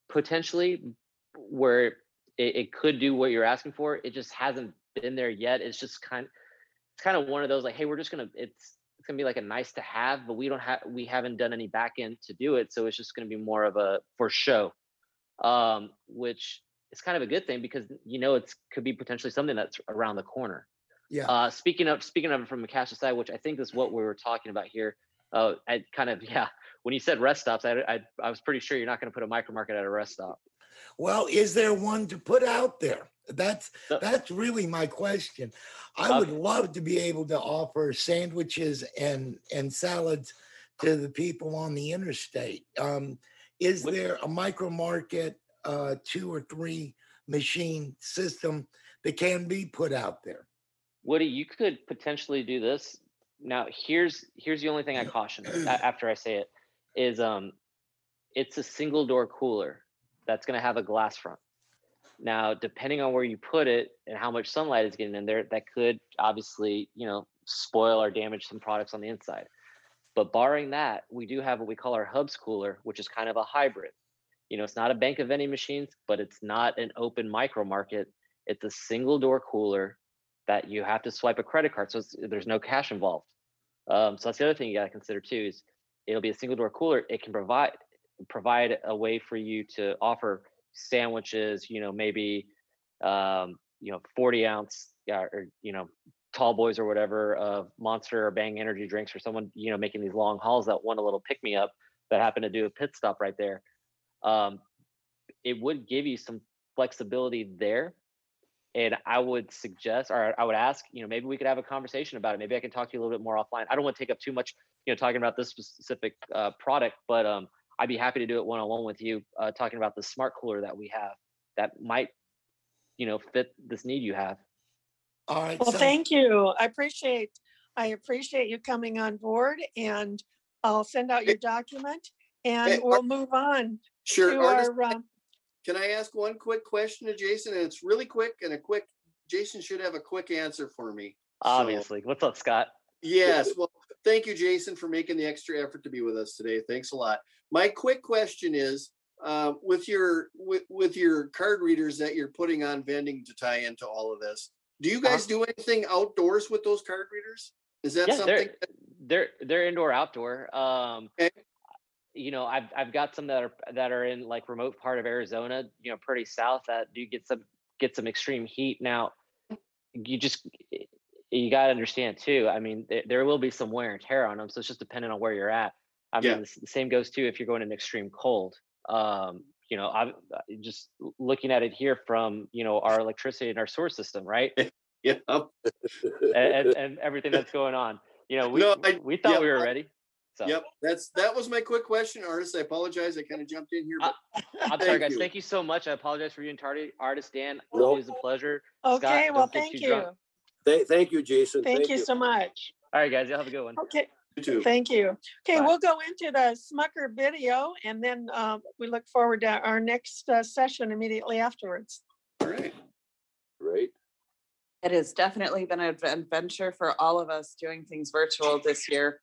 potentially where it, it could do what you're asking for. It just hasn't been there yet. It's just kind it's kind of one of those like, hey, we're just gonna it's it's gonna be like a nice to have, but we don't have we haven't done any back end to do it. So it's just gonna be more of a for show. Um, which is kind of a good thing because you know it's could be potentially something that's around the corner. Yeah. Uh, speaking of speaking of it from a cash side, which I think is what we were talking about here. Uh, I kind of yeah. When you said rest stops, I I, I was pretty sure you're not going to put a micro market at a rest stop. Well, is there one to put out there? That's that's really my question. I would love to be able to offer sandwiches and and salads to the people on the interstate. Um, is there a micro market, uh, two or three machine system that can be put out there? Woody, you could potentially do this. Now, here's here's the only thing I caution after I say it is um, it's a single door cooler that's going to have a glass front. Now, depending on where you put it and how much sunlight is getting in there, that could obviously you know spoil or damage some products on the inside. But barring that, we do have what we call our hubs cooler, which is kind of a hybrid. You know, it's not a bank of vending machines, but it's not an open micro market. It's a single door cooler that you have to swipe a credit card, so there's no cash involved. Um, so that's the other thing you got to consider too. Is it'll be a single door cooler. It can provide provide a way for you to offer sandwiches. You know, maybe um, you know 40 ounce or you know tall boys or whatever of Monster or Bang energy drinks for someone you know making these long hauls that want a little pick me up that happen to do a pit stop right there. Um, it would give you some flexibility there and I would suggest, or I would ask, you know, maybe we could have a conversation about it. Maybe I can talk to you a little bit more offline. I don't want to take up too much, you know, talking about this specific uh, product, but um, I'd be happy to do it one on one with you, uh, talking about the smart cooler that we have that might, you know, fit this need you have. All right. Well, so- thank you. I appreciate, I appreciate you coming on board and I'll send out your document and Hey, we'll move on Sure. to Ardis, our, um, Can I ask one quick question to Jason? And it's really quick and a quick, Jason should have a quick answer for me. So- Obviously. What's up, Scott? Yes, well, thank you, Jason, for making the extra effort to be with us today. Thanks a lot. My quick question is, uh, with your with with your card readers that you're putting on vending to tie into all of this, do you guys do anything outdoors with those card readers? Is that yeah, something? they're they're they're indoor outdoor. Um, you know, I've I've got some that are that are in like remote part of Arizona, you know, pretty south that do get some get some extreme heat. Now, you just you got to understand too. I mean, there, there will be some wear and tear on them, so it's just depending on where you're at. I Yeah. mean, the the same goes too if you're going in extreme cold. Um, you know, I'm uh, just looking at it here from you know our electricity and our source system, right? yeah. and, and, and everything that's going on. You know, we No, I- we thought yep, we were I- ready. So Yep, that's that was my quick question, Ardis. I apologize. I kind of jumped in here. But I'm sorry, guys. Thank you so much. I apologize for you and Tardy artist Dan. No. Always a pleasure. okay, Scott, well, thank you. drunk. Thank, thank you, Jason. Thank you so much. All right, guys. Y'all have a good one. Okay. You too. Thank you. Okay, Bye. we'll go into the Smucker video and then um, we look forward to our next uh, session immediately afterwards. All right. Right. It has definitely been an adventure for all of us doing things virtual this year.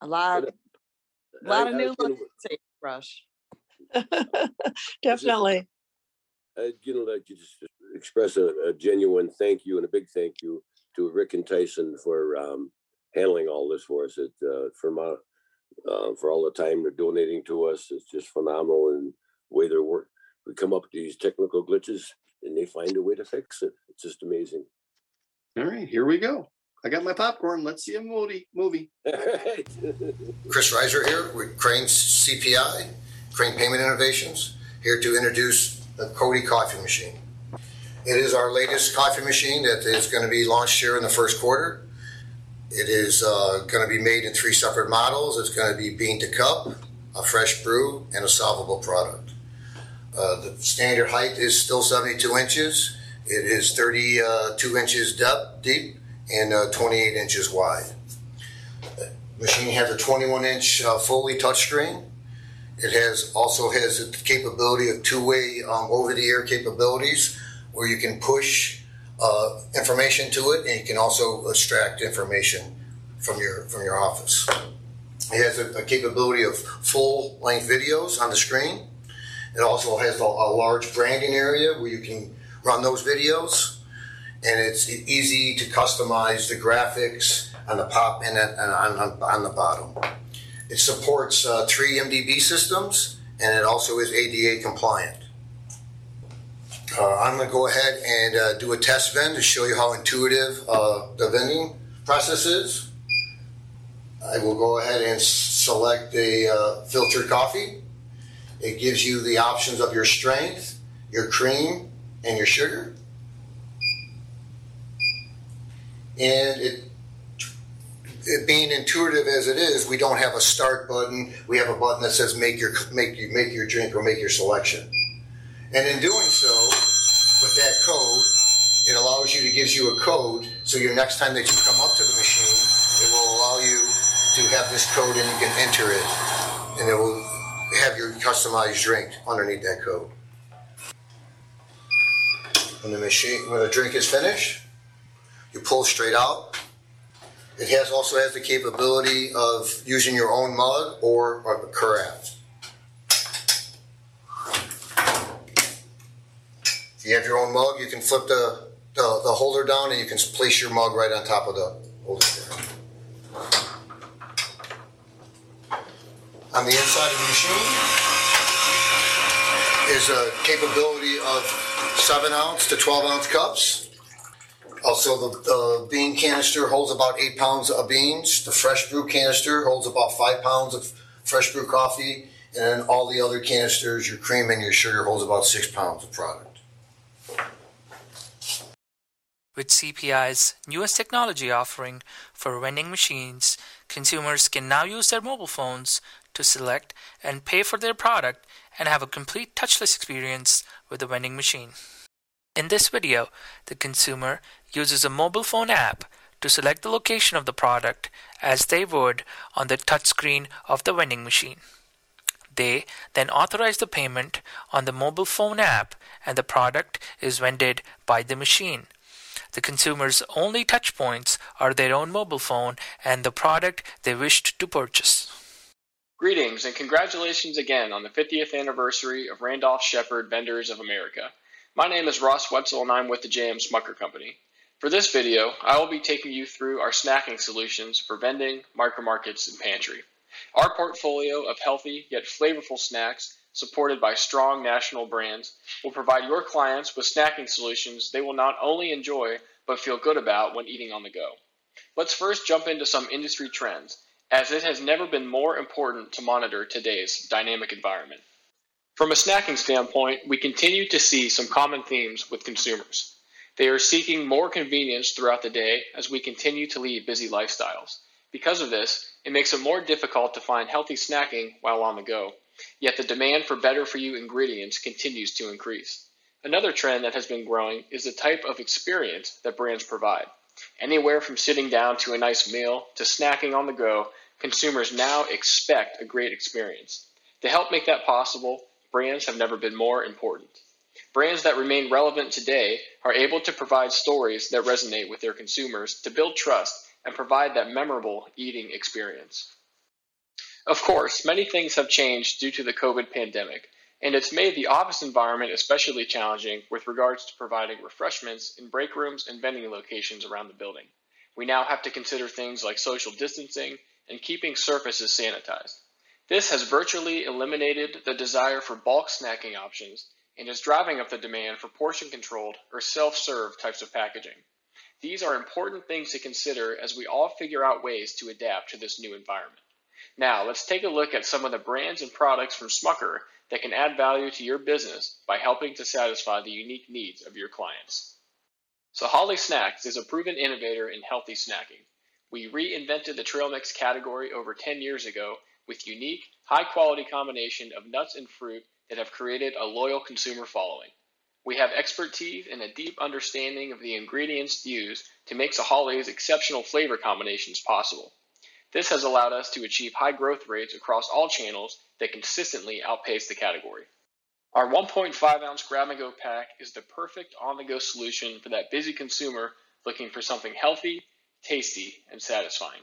A lot, a lot I- of I new was looks at Rush. Definitely. I'd you know like to just express a, a genuine thank you and a big thank you to Rick and Tyson for um, handling all this for us. It uh, for my uh, for all the time they're donating to us. It's just phenomenal and the way they work. We come up with these technical glitches and they find a way to fix it. It's just amazing. All right, here we go. I got my popcorn. Let's see a movie. Movie. Chris Reiser here with Crane CPI, Crane Payment Innovations, here to introduce the Cody coffee machine. It is our latest coffee machine that is going to be launched here in the first quarter. It is uh, going to be made in three separate models. It's going to be bean to cup, a fresh brew, and a soluble product. Uh, the standard height is still 72 inches. It is 32 inches depth, deep and uh, 28 inches wide. The Machine has a 21 inch uh, Foley touchscreen. It has also has the capability of two way um, over the air capabilities where you can push uh, information to it and you can also extract information from your from your office. It has a, a capability of full length videos on the screen. It also has a, a large branding area where you can run those videos, and it's easy to customize the graphics on the pop and on, on, on the bottom. It supports uh, three MDB systems, and it also is ADA compliant. Uh, I'm going to go ahead and uh, do a test vend to show you how intuitive uh, the vending process is. I will go ahead and select a uh, filtered coffee. It gives you the options of your strength, your cream, and your sugar. And it, it being intuitive as it is, we don't have a start button. We have a button that says make your make you make your drink or make your selection. And in doing so, with that code, it allows you to gives you a code. So your next time that you come up to the machine, it will allow you to have this code and you can enter it, and it will have your customized drink underneath that code. When the machine, when the drink is finished, you pull straight out. It has also has the capability of using your own mug or a carafe. You have your own mug, you can flip the, the, the holder down and you can place your mug right on top of the holder. On the inside of the machine is a capability of 7 ounce to 12 ounce cups. Also, the, the bean canister holds about 8 pounds of beans. The fresh brew canister holds about 5 pounds of fresh brew coffee. And then all the other canisters, your cream and your sugar, holds about 6 pounds of product. With CPI's newest technology offering for vending machines, consumers can now use their mobile phones to select and pay for their product and have a complete touchless experience with the vending machine. In this video, the consumer uses a mobile phone app to select the location of the product as they would on the touchscreen of the vending machine. They then authorize the payment on the mobile phone app and the product is vended by the machine. The consumer's only touch points are their own mobile phone and the product they wished to purchase. Greetings and congratulations again on the 50th anniversary of Randolph Sheppard Vendors of America. My name is Ross Wetzel and I'm with the J.M. Smucker Company. For this video, I will be taking you through our snacking solutions for vending, micromarkets, and pantry. Our portfolio of healthy yet flavorful snacks supported by strong national brands, will provide your clients with snacking solutions they will not only enjoy but feel good about when eating on the go. Let's first jump into some industry trends, as it has never been more important to monitor today's dynamic environment. From a snacking standpoint, we continue to see some common themes with consumers. They are seeking more convenience throughout the day as we continue to lead busy lifestyles. Because of this, it makes it more difficult to find healthy snacking while on the go. Yet the demand for better for you ingredients continues to increase. Another trend that has been growing is the type of experience that brands provide. Anywhere from sitting down to a nice meal to snacking on the go, consumers now expect a great experience. To help make that possible, brands have never been more important. Brands that remain relevant today are able to provide stories that resonate with their consumers to build trust and provide that memorable eating experience. Of course, many things have changed due to the COVID pandemic, and it's made the office environment especially challenging with regards to providing refreshments in break rooms and vending locations around the building. We now have to consider things like social distancing and keeping surfaces sanitized. This has virtually eliminated the desire for bulk snacking options and is driving up the demand for portion controlled or self serve types of packaging. These are important things to consider as we all figure out ways to adapt to this new environment. Now, let's take a look at some of the brands and products from Smucker that can add value to your business by helping to satisfy the unique needs of your clients. Sahale Snacks is a proven innovator in healthy snacking. We reinvented the trail mix category over 10 years ago with unique, high quality combination of nuts and fruit that have created a loyal consumer following. We have expertise and a deep understanding of the ingredients used to make Sahale's exceptional flavor combinations possible. This has allowed us to achieve high growth rates across all channels that consistently outpace the category. Our 1.5 ounce grab and go pack is the perfect on the go solution for that busy consumer looking for something healthy, tasty, and satisfying.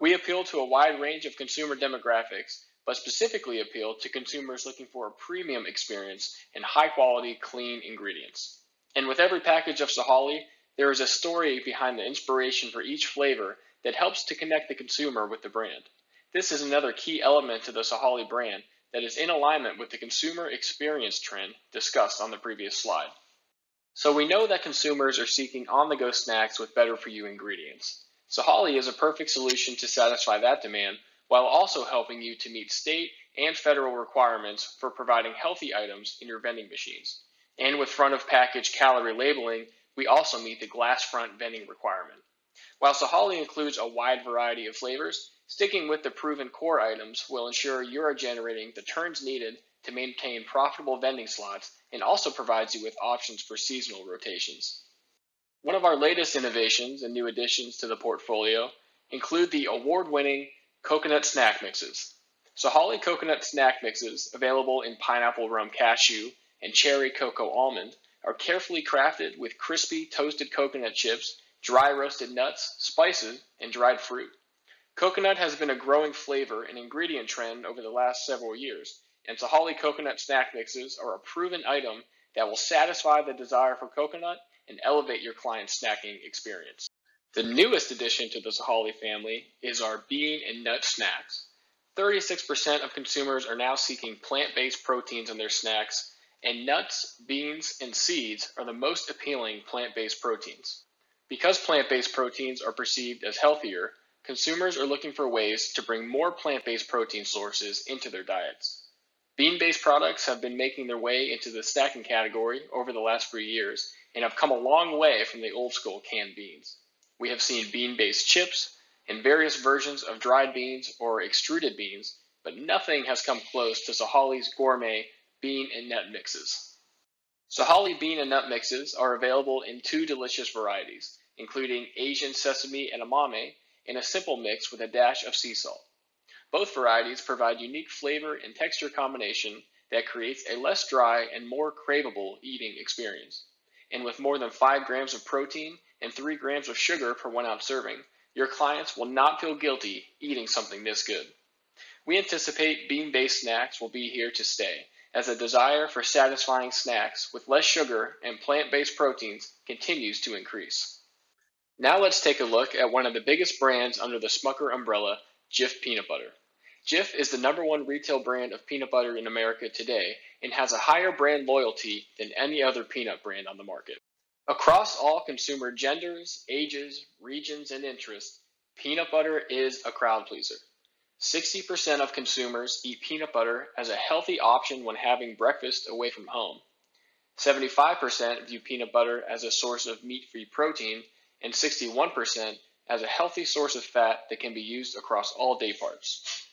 We appeal to a wide range of consumer demographics, but specifically appeal to consumers looking for a premium experience and high quality, clean ingredients. And with every package of Sahale, there is a story behind the inspiration for each flavor that helps to connect the consumer with the brand. This is another key element to the Sahale brand that is in alignment with the consumer experience trend discussed on the previous slide. So we know that consumers are seeking on the go snacks with better for you ingredients. Sahale is a perfect solution to satisfy that demand while also helping you to meet state and federal requirements for providing healthy items in your vending machines. And with front of package calorie labeling, we also meet the glass front vending requirement. While Sahale includes a wide variety of flavors, sticking with the proven core items will ensure you are generating the turns needed to maintain profitable vending slots and also provides you with options for seasonal rotations. One of our latest innovations and new additions to the portfolio include the award winning coconut snack mixes. Sahale coconut snack mixes, available in pineapple rum cashew and cherry cocoa almond, are carefully crafted with crispy toasted coconut chips dry roasted nuts, spices, and dried fruit. Coconut has been a growing flavor and ingredient trend over the last several years, and Sahale coconut snack mixes are a proven item that will satisfy the desire for coconut and elevate your client's snacking experience. The newest addition to the Sahale family is our bean and nut snacks. 36% of consumers are now seeking plant based proteins in their snacks, and nuts, beans, and seeds are the most appealing plant based proteins. Because plant based proteins are perceived as healthier, consumers are looking for ways to bring more plant based protein sources into their diets. Bean based products have been making their way into the snacking category over the last few years and have come a long way from the old school canned beans. We have seen bean based chips and various versions of dried beans or extruded beans, but nothing has come close to Sahale's gourmet bean and nut mixes. Sahali bean and nut mixes are available in two delicious varieties, including Asian sesame and edamame, in a simple mix with a dash of sea salt. Both varieties provide unique flavor and texture combination that creates a less dry and more craveable eating experience. And with more than 5 grams of protein and 3 grams of sugar per 1 ounce serving, your clients will not feel guilty eating something this good. We anticipate bean based snacks will be here to stay, as a desire for satisfying snacks with less sugar and plant based proteins continues to increase. Now let's take a look at one of the biggest brands under the Smucker umbrella, Jif Peanut Butter. Jif is the number one retail brand of peanut butter in America today and has a higher brand loyalty than any other peanut brand on the market. Across all consumer genders, ages, regions, and interests, peanut butter is a crowd pleaser. 60% of consumers eat peanut butter as a healthy option when having breakfast away from home. 75% view peanut butter as a source of meat free protein, and 61% as a healthy source of fat that can be used across all day parts.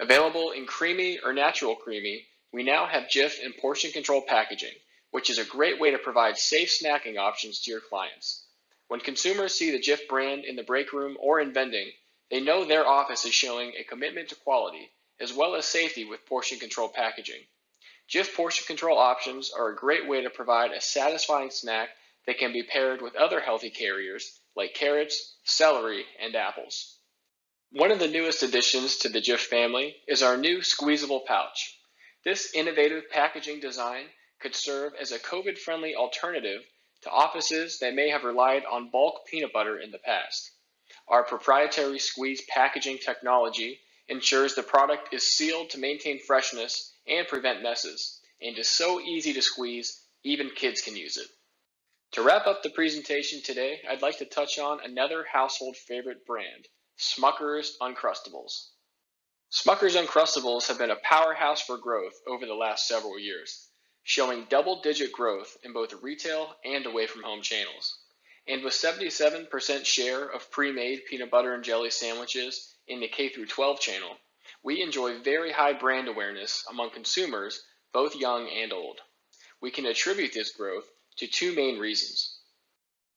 Available in creamy or natural creamy, we now have Jif in portion control packaging, which is a great way to provide safe snacking options to your clients. When consumers see the Jif brand in the break room or in vending, they know their office is showing a commitment to quality as well as safety with portion control packaging. Jif portion control options are a great way to provide a satisfying snack that can be paired with other healthy carriers like carrots, celery, and apples. One of the newest additions to the Jif family is our new squeezable pouch. This innovative packaging design could serve as a COVID friendly alternative to offices that may have relied on bulk peanut butter in the past. Our proprietary squeeze packaging technology ensures the product is sealed to maintain freshness and prevent messes, and is so easy to squeeze, even kids can use it. To wrap up the presentation today, I'd like to touch on another household favorite brand, Smucker's Uncrustables. Smucker's Uncrustables have been a powerhouse for growth over the last several years, showing double digit growth in both retail and away from home channels. And with 77% share of pre made peanut butter and jelly sandwiches in the K 12 channel, we enjoy very high brand awareness among consumers, both young and old. We can attribute this growth to two main reasons.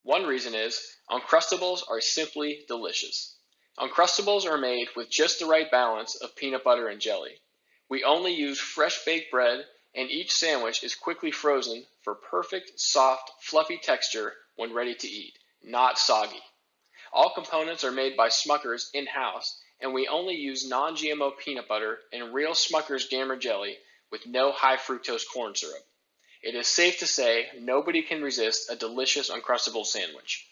One reason is Uncrustables are simply delicious. Uncrustables are made with just the right balance of peanut butter and jelly. We only use fresh baked bread, and each sandwich is quickly frozen for perfect, soft, fluffy texture when ready to eat, not soggy. All components are made by Smucker's in house, and we only use non GMO peanut butter and real Smucker's Gamer jelly with no high fructose corn syrup. It is safe to say nobody can resist a delicious Uncrustable sandwich.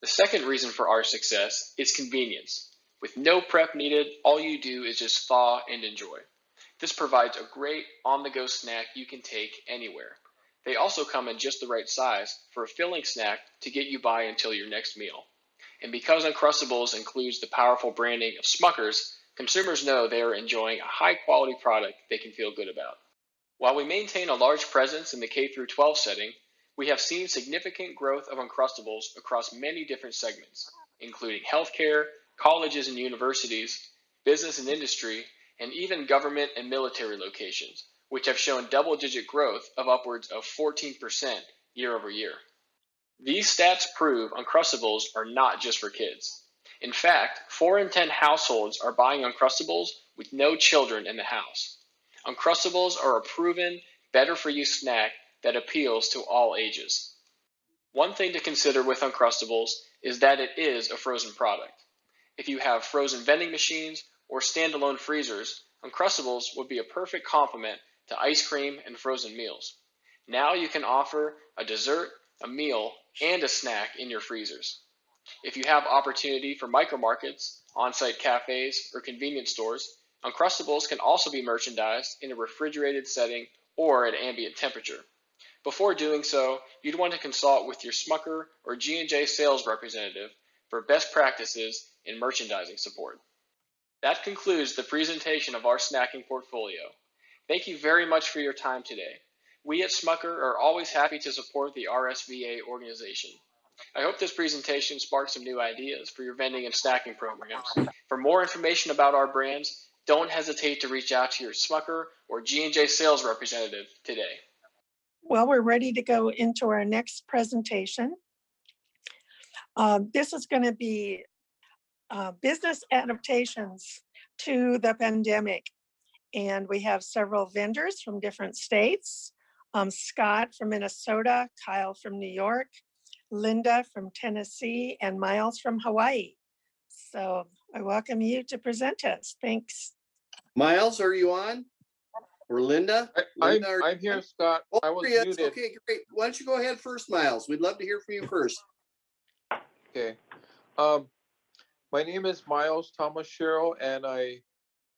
The second reason for our success is convenience. With no prep needed, all you do is just thaw and enjoy. This provides a great on the go snack you can take anywhere. They also come in just the right size for a filling snack to get you by until your next meal. And because Uncrustables includes the powerful branding of Smuckers, consumers know they are enjoying a high quality product they can feel good about. While we maintain a large presence in the K 12 setting, we have seen significant growth of Uncrustables across many different segments, including healthcare, colleges and universities, business and industry, and even government and military locations, which have shown double digit growth of upwards of 14% year over year. These stats prove Uncrustables are not just for kids. In fact, 4 in 10 households are buying Uncrustables with no children in the house. Uncrustables are a proven, better for you snack that appeals to all ages. One thing to consider with Uncrustables is that it is a frozen product. If you have frozen vending machines or standalone freezers, Uncrustables would be a perfect complement to ice cream and frozen meals. Now you can offer a dessert, a meal, and a snack in your freezers. If you have opportunity for micro markets, on site cafes, or convenience stores, Uncrustables can also be merchandised in a refrigerated setting or at ambient temperature. Before doing so, you'd want to consult with your Smucker or G&J sales representative for best practices in merchandising support. That concludes the presentation of our snacking portfolio. Thank you very much for your time today. We at Smucker are always happy to support the RSVA organization. I hope this presentation sparked some new ideas for your vending and snacking programs. For more information about our brands, don't hesitate to reach out to your Smucker or G&J sales representative today. Well, we're ready to go into our next presentation. Uh, This is going to be uh, business adaptations to the pandemic. And we have several vendors from different states. Um, Scott from Minnesota, Kyle from New York, Linda from Tennessee, and Miles from Hawaii. So I welcome you to present us. Thanks. Miles, are you on? Or Linda? I'm, Linda, are I'm you here, on? Scott. Oh, I was yes, muted. Okay, great. Why don't you go ahead first, Miles? We'd love to hear from you first. Okay. Um, my name is Miles Thomas Sherrill, and I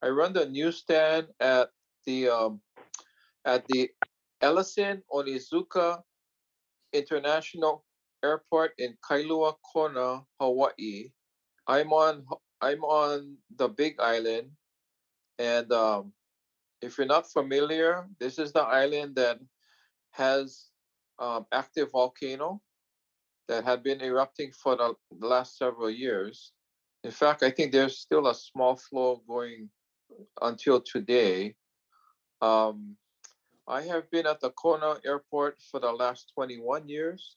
I run the newsstand at the um, at the Ellison Onizuka International Airport in Kailua Kona, Hawaii. I'm on I'm on the Big Island, and um, if you're not familiar, this is the island that has um, active volcano that had been erupting for the, the last several years. In fact, I think there's still a small flow going until today. Um, I have been at the Kona airport for the last 21 years,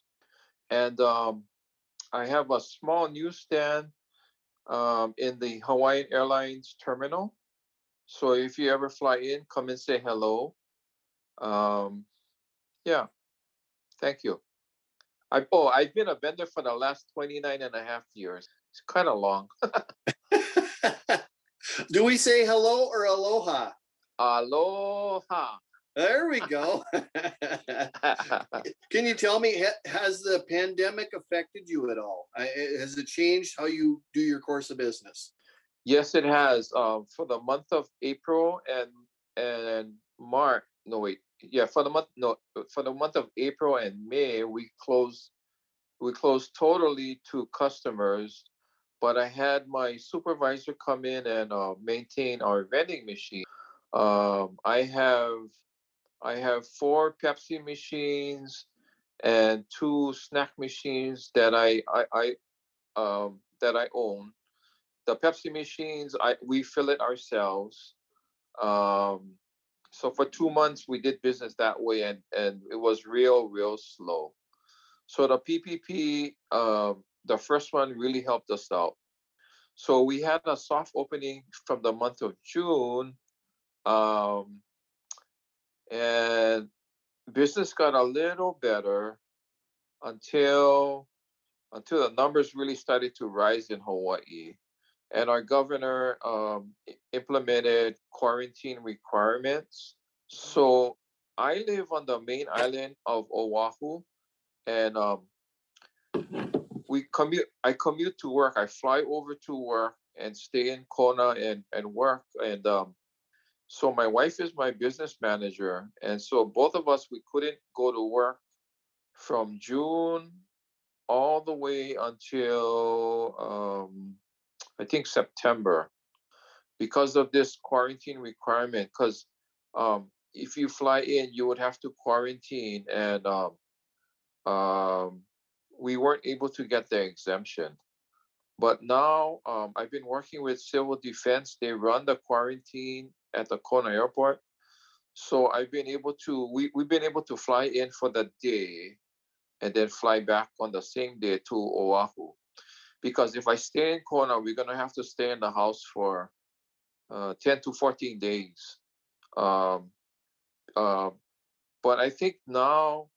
and um, I have a small newsstand um, in the Hawaiian Airlines terminal. So if you ever fly in, come and say hello. Um, yeah, thank you. I, oh, I've been a vendor for the last 29 and a half years. It's kind of long. Do we say hello or aloha? Aloha. There we go. Can you tell me, has the pandemic affected you at all? I- Has it changed how you do your course of business? Yes, it has. Um, for the month of April and and March. No, wait. Yeah, for the month. No, for the month of April and May, we closed. We closed totally to customers, but I had my supervisor come in and uh, maintain our vending machine. Um, I have I have four Pepsi machines and two snack machines that I I, I um, that I own. The Pepsi machines, I we fill it ourselves. Um, so for two months we did business that way, and and it was real real slow. So the PPP, the first one really helped us out. So we had a soft opening from the month of June. Um, and business got a little better until until the numbers really started to rise in Hawaii, and our governor um, implemented quarantine requirements. So I live on the main island of Oahu, and um, we commute. I commute to work. I fly over to work and stay in Kona and and work. And um, so my wife is my business manager, and so both of us we couldn't go to work from June all the way until um, I think September because of this quarantine requirement. Because um, if you fly in, you would have to quarantine, and um, um, we weren't able to get the exemption. But now um, I've been working with Civil Defense. They run the quarantine at the Kona Airport. So I've been able to, we, we've been able to fly in for the day and then fly back on the same day to Oahu. Because if I stay in Kona, we're going to have to stay in the house for uh, 10 to 14 days. Um, uh, but I think now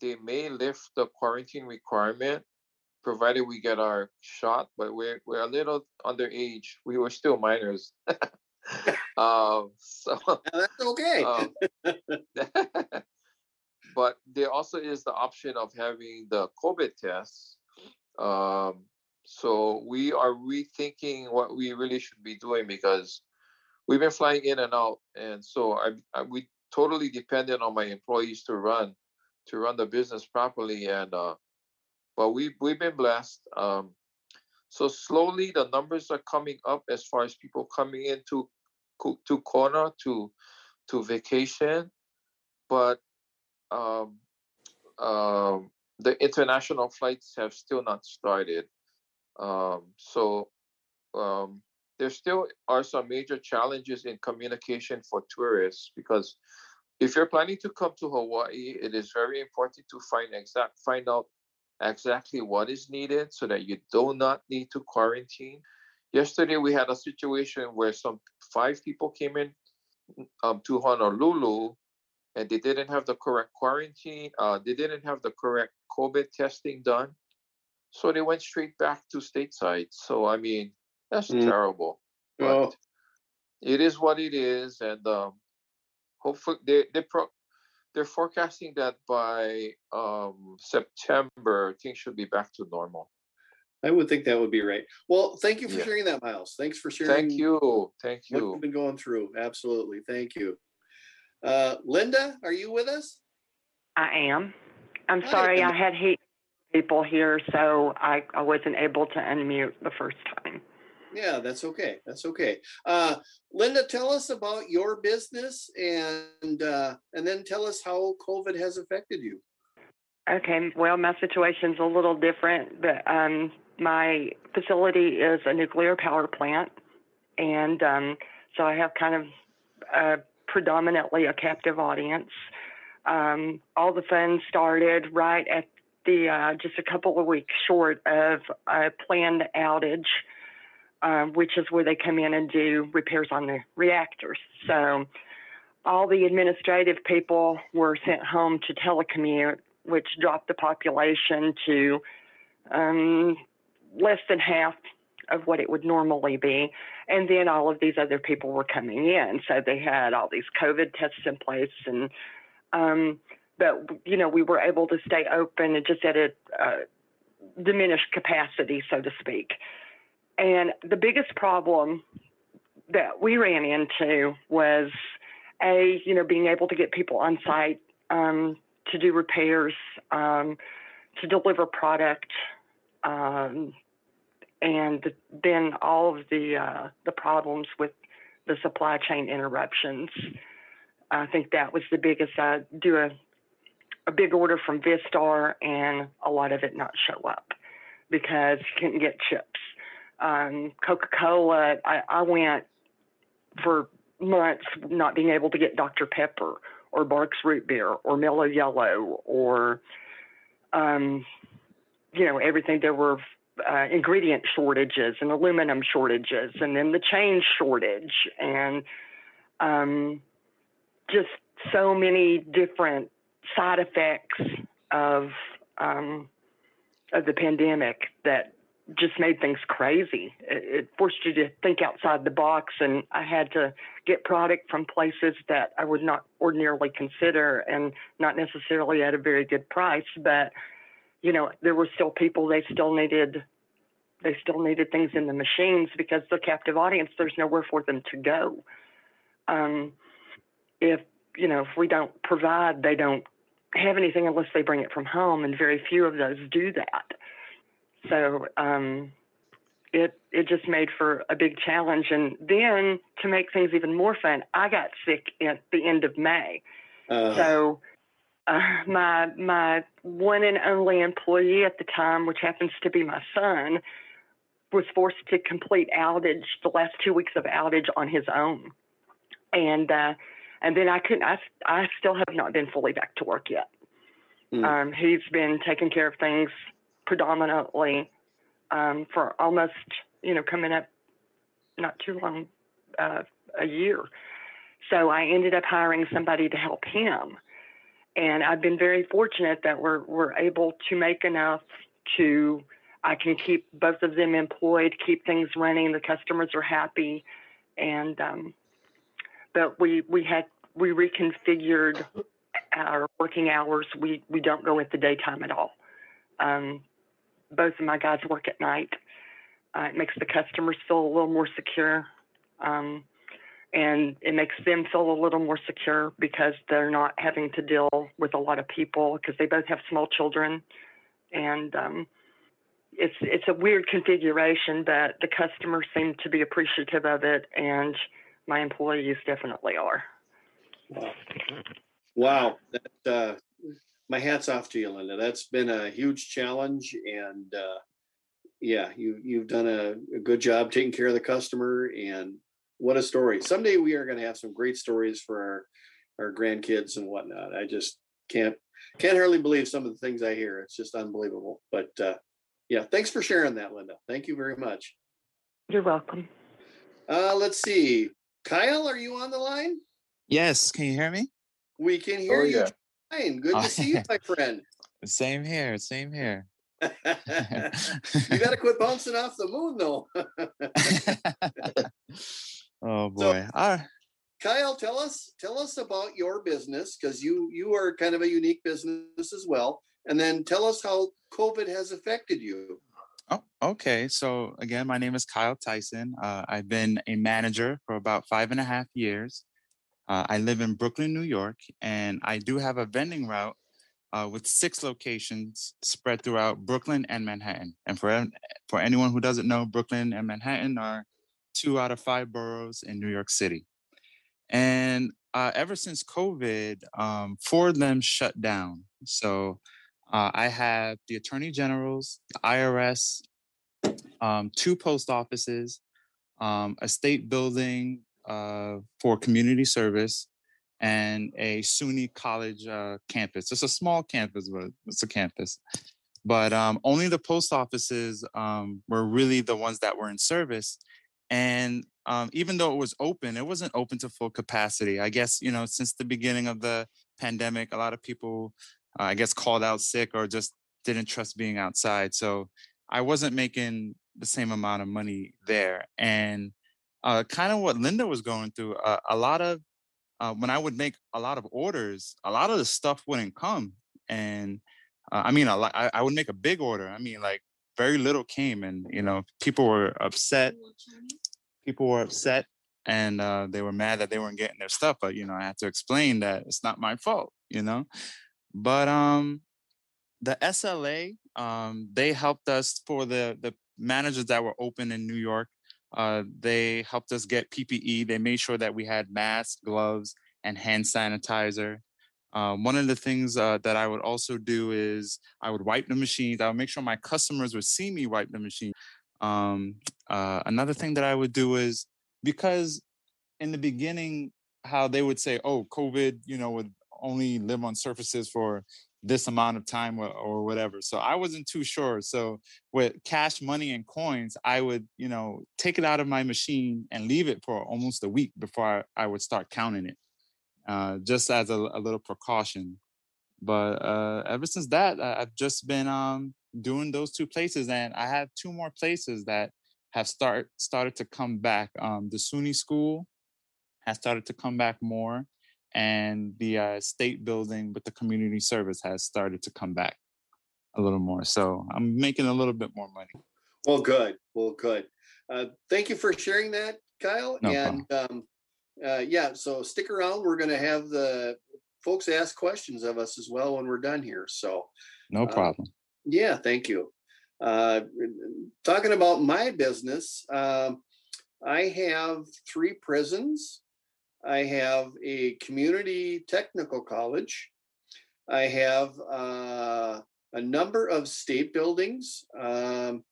they may lift the quarantine requirement provided we get our shot, but we're we're a little underage. We were still minors. um, so that's okay. um, but there also is the option of having the COVID tests. Um, so we are rethinking what we really should be doing because we've been flying in and out, and so I, I we totally dependent on my employees to run to run the business properly, and uh, but we we've been blessed. Um, so slowly the numbers are coming up as far as people coming into to Kona to to vacation, but um, um, the international flights have still not started. Um, so um, there still are some major challenges in communication for tourists because if you're planning to come to Hawaii, it is very important to find exact find out exactly what is needed so that you do not need to quarantine. Yesterday we had a situation where some five people came in um, to Honolulu and they didn't have the correct quarantine, uh, they didn't have the correct COVID testing done. So they went straight back to stateside. So I mean, that's Mm. terrible. But Oh. it is what it is, and um, hopefully they they pro- they're forecasting that by um, September things should be back to normal. I would think that would be right. Well, thank you for Yeah. sharing that, Miles. Thanks for sharing. Thank you, thank you. What you. you've been going through. Absolutely. Thank you. Uh, Linda, are you with us? I am. I'm Hi, sorry, I had heat people here, so I, I wasn't able to unmute the first time. Yeah, that's okay. That's okay. Uh, Linda, tell us about your business and uh, and then tell us how COVID has affected you. Okay, well, my situation's a little different, but um, my facility is a nuclear power plant, and um, so I have kind of uh, predominantly a captive audience. Um, all the fun started right at the uh, just a couple of weeks short of a planned outage, um, which is where they come in and do repairs on the reactors. So all the administrative people were sent home to telecommute, which dropped the population to um, less than half of what it would normally be. And then all of these other people were coming in. So they had all these COVID tests in place. And, um, but, you know, we were able to stay open and just at a uh, diminished capacity, so to speak. And the biggest problem that we ran into was a you know being able to get people on site um, to do repairs um, to deliver product um, and then all of the uh, the problems with the supply chain interruptions. I think that was the biggest i do a a big order from vistar and a lot of it not show up because you couldn't get chips um, coca-cola I, I went for months not being able to get Dr. Pepper or Barq's root beer or Mellow Yellow or, um, you know, everything. There were uh, ingredient shortages and aluminum shortages and then the chain shortage and um, just so many different side effects of um, of the pandemic that just made things crazy. It, forced you to think outside the box, and I had to get product from places that I would not ordinarily consider, and not necessarily at a very good price. But you know, there were still people they still needed. They still needed things in the machines because the captive audience. There's nowhere for them to go. Um, if you know, if we don't provide, they don't have anything unless they bring it from home, and very few of those do that. So um, it it just made for a big challenge. And then to make things even more fun, I got sick at the end of May. Uh, So uh, my my one and only employee at the time, which happens to be my son, was forced to complete outage the last two weeks of outage on his own, and uh, and then I couldn't. I I still have not been fully back to work yet. Um, he's been taking care of things predominantly um, for almost, you know, coming up not too long, uh, a year. So I ended up hiring somebody to help him. And I've been very fortunate that we're, we're able to make enough to, I can keep both of them employed, keep things running. The customers are happy. And, um, but we, we had, we reconfigured our working hours. We, we don't go at the daytime at all. Um, both of my guys work at night. Uh, it makes the customers feel a little more secure. Um, and it makes them feel a little more secure because they're not having to deal with a lot of people because they both have small children. And um, it's, it's a weird configuration, but the customers seem to be appreciative of it, and my employees definitely are. Wow. Wow. That, uh, my hat's off to you, Linda. That's been a huge challenge and, uh, yeah, you, you've done a, a good job taking care of the customer and what a story. Someday we are going to have some great stories for our, our grandkids and whatnot. I just can't, can't hardly believe some of the things I hear. It's just unbelievable. But, uh, yeah, thanks for sharing that, Linda. Thank you very much. You're welcome. Uh, let's see. Kyle, are you on the line? Yes, can you hear me? We can hear Oh, you. yeah. Fine. Good to see you, my friend. Same here, same here. you got to quit bouncing off the moon, though. Oh boy. All right. Kyle, tell us tell us about your business because you you are kind of a unique business as well, and then tell us how COVID has affected you. Oh, okay. So again, my name is Kyle Tyson. Uh, I've been a manager for about five and a half years. Uh, I live in Brooklyn, New York, and I do have a vending route uh, with six locations spread throughout Brooklyn and Manhattan. And for for anyone who doesn't know, Brooklyn and Manhattan are two out of five boroughs in New York City. And uh, ever since COVID, um, four of them shut down. So uh, I have the Attorney General's, the IRS, um, two post offices, um, a state building uh, for community service, and a SUNY college uh, campus. It's a small campus, but it's a campus. But um, only the post offices um, were really the ones that were in service. And um, even though it was open, it wasn't open to full capacity. I guess, you know, since the beginning of the pandemic, a lot of people, uh, I guess, called out sick or just didn't trust being outside. So I wasn't making the same amount of money there. And uh, kind of what Linda was going through, uh, a lot of, uh, when I would make a lot of orders, a lot of the stuff wouldn't come. And uh, I mean, lot, I, I would make a big order. I mean, like very little came and, you know, people were upset. People were upset and uh, they were mad that they weren't getting their stuff. But, you know, I had to explain that it's not my fault, you know? But um, the SLA, um, they helped us for the the managers that were open in New York. Uh, they helped us get PPE. They made sure that we had masks, gloves, and hand sanitizer. Um, one of the things uh, that I would also do is I would wipe the machines. I would make sure my customers would see me wipe the machine. Um, uh, another thing that I would do is because in the beginning, how they would say, "Oh, COVID," you know, would only live on surfaces for this amount of time or, whatever. So I wasn't too sure. So with cash money and coins, I would, you know, take it out of my machine and leave it for almost a week before I, I would start counting it, uh, just as a, a little precaution. But uh, ever since that, I've just been um, doing those two places, and I have two more places that have start started to come back. Um, the SUNY school has started to come back more, and the uh, state building with the community service has started to come back a little more. So I'm making a little bit more money. Well, good. Well, good. Uh, thank you for sharing that, Kyle. No and um, uh, yeah, so stick around. We're going to have the folks ask questions of us as well when we're done here. So, No Uh, problem. yeah, thank you. Uh, talking about my business, um, I have three prisons. I have a community technical college. I have uh, a number of state buildings. Um,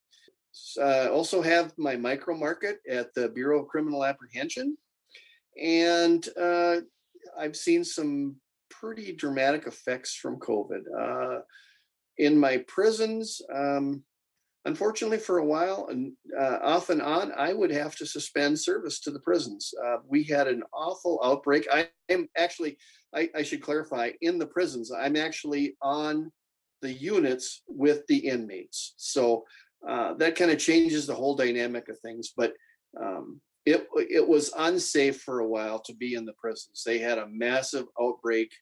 uh, also have my micro market at the Bureau of Criminal Apprehension. And uh, I've seen some pretty dramatic effects from COVID. Uh, in my prisons, um, unfortunately, for a while and uh, off and on, I would have to suspend service to the prisons. Uh, we had an awful outbreak. I am actually, I, I should clarify, in the prisons, I'm actually on the units with the inmates. So uh, that kind of changes the whole dynamic of things. But um, it it was unsafe for a while to be in the prisons. They had a massive outbreak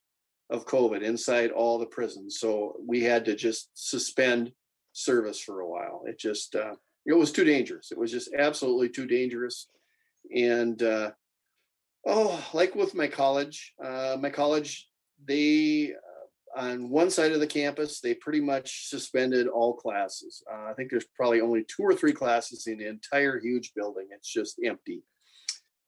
of COVID inside all the prisons, so we had to just suspend service for a while. It just uh, it was too dangerous. It was just absolutely too dangerous. And uh, oh, like with my college, uh, my college, they uh, on one side of the campus, they pretty much suspended all classes. Uh, I think there's probably only two or three classes in the entire huge building. It's just empty.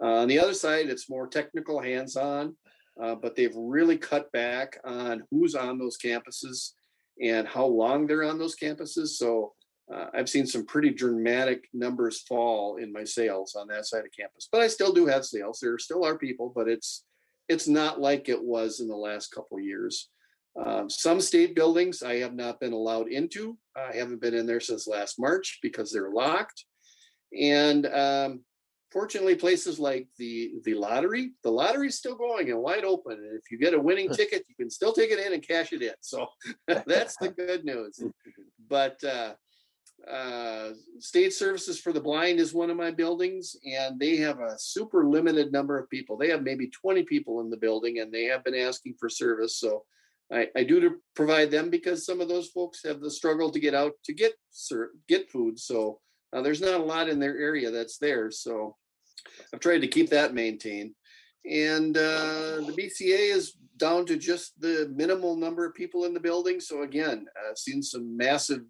Uh, on the other side, it's more technical, hands-on. but they've really cut back on who's on those campuses and how long they're on those campuses. So uh, I've seen some pretty dramatic numbers fall in my sales on that side of campus. But I still do have sales. There still are people, but it's it's not like it was in the last couple years. Um, some state buildings I have not been allowed into. I haven't been in there since last March because they're locked. And um, fortunately, places like the the lottery, the lottery's still going and wide open. And if you get a winning ticket, you can still take it in and cash it in. So that's the good news. But uh, uh, state services for the blind is one of my buildings, and they have a super limited number of people. They have maybe 20 people in the building, and they have been asking for service. So I, I do to provide them because some of those folks have the struggle to get out to get get food. So uh, there's not a lot in their area that's there. So I've tried to keep that maintained. And uh, the BCA is down to just the minimal number of people in the building. So again, I've seen some massive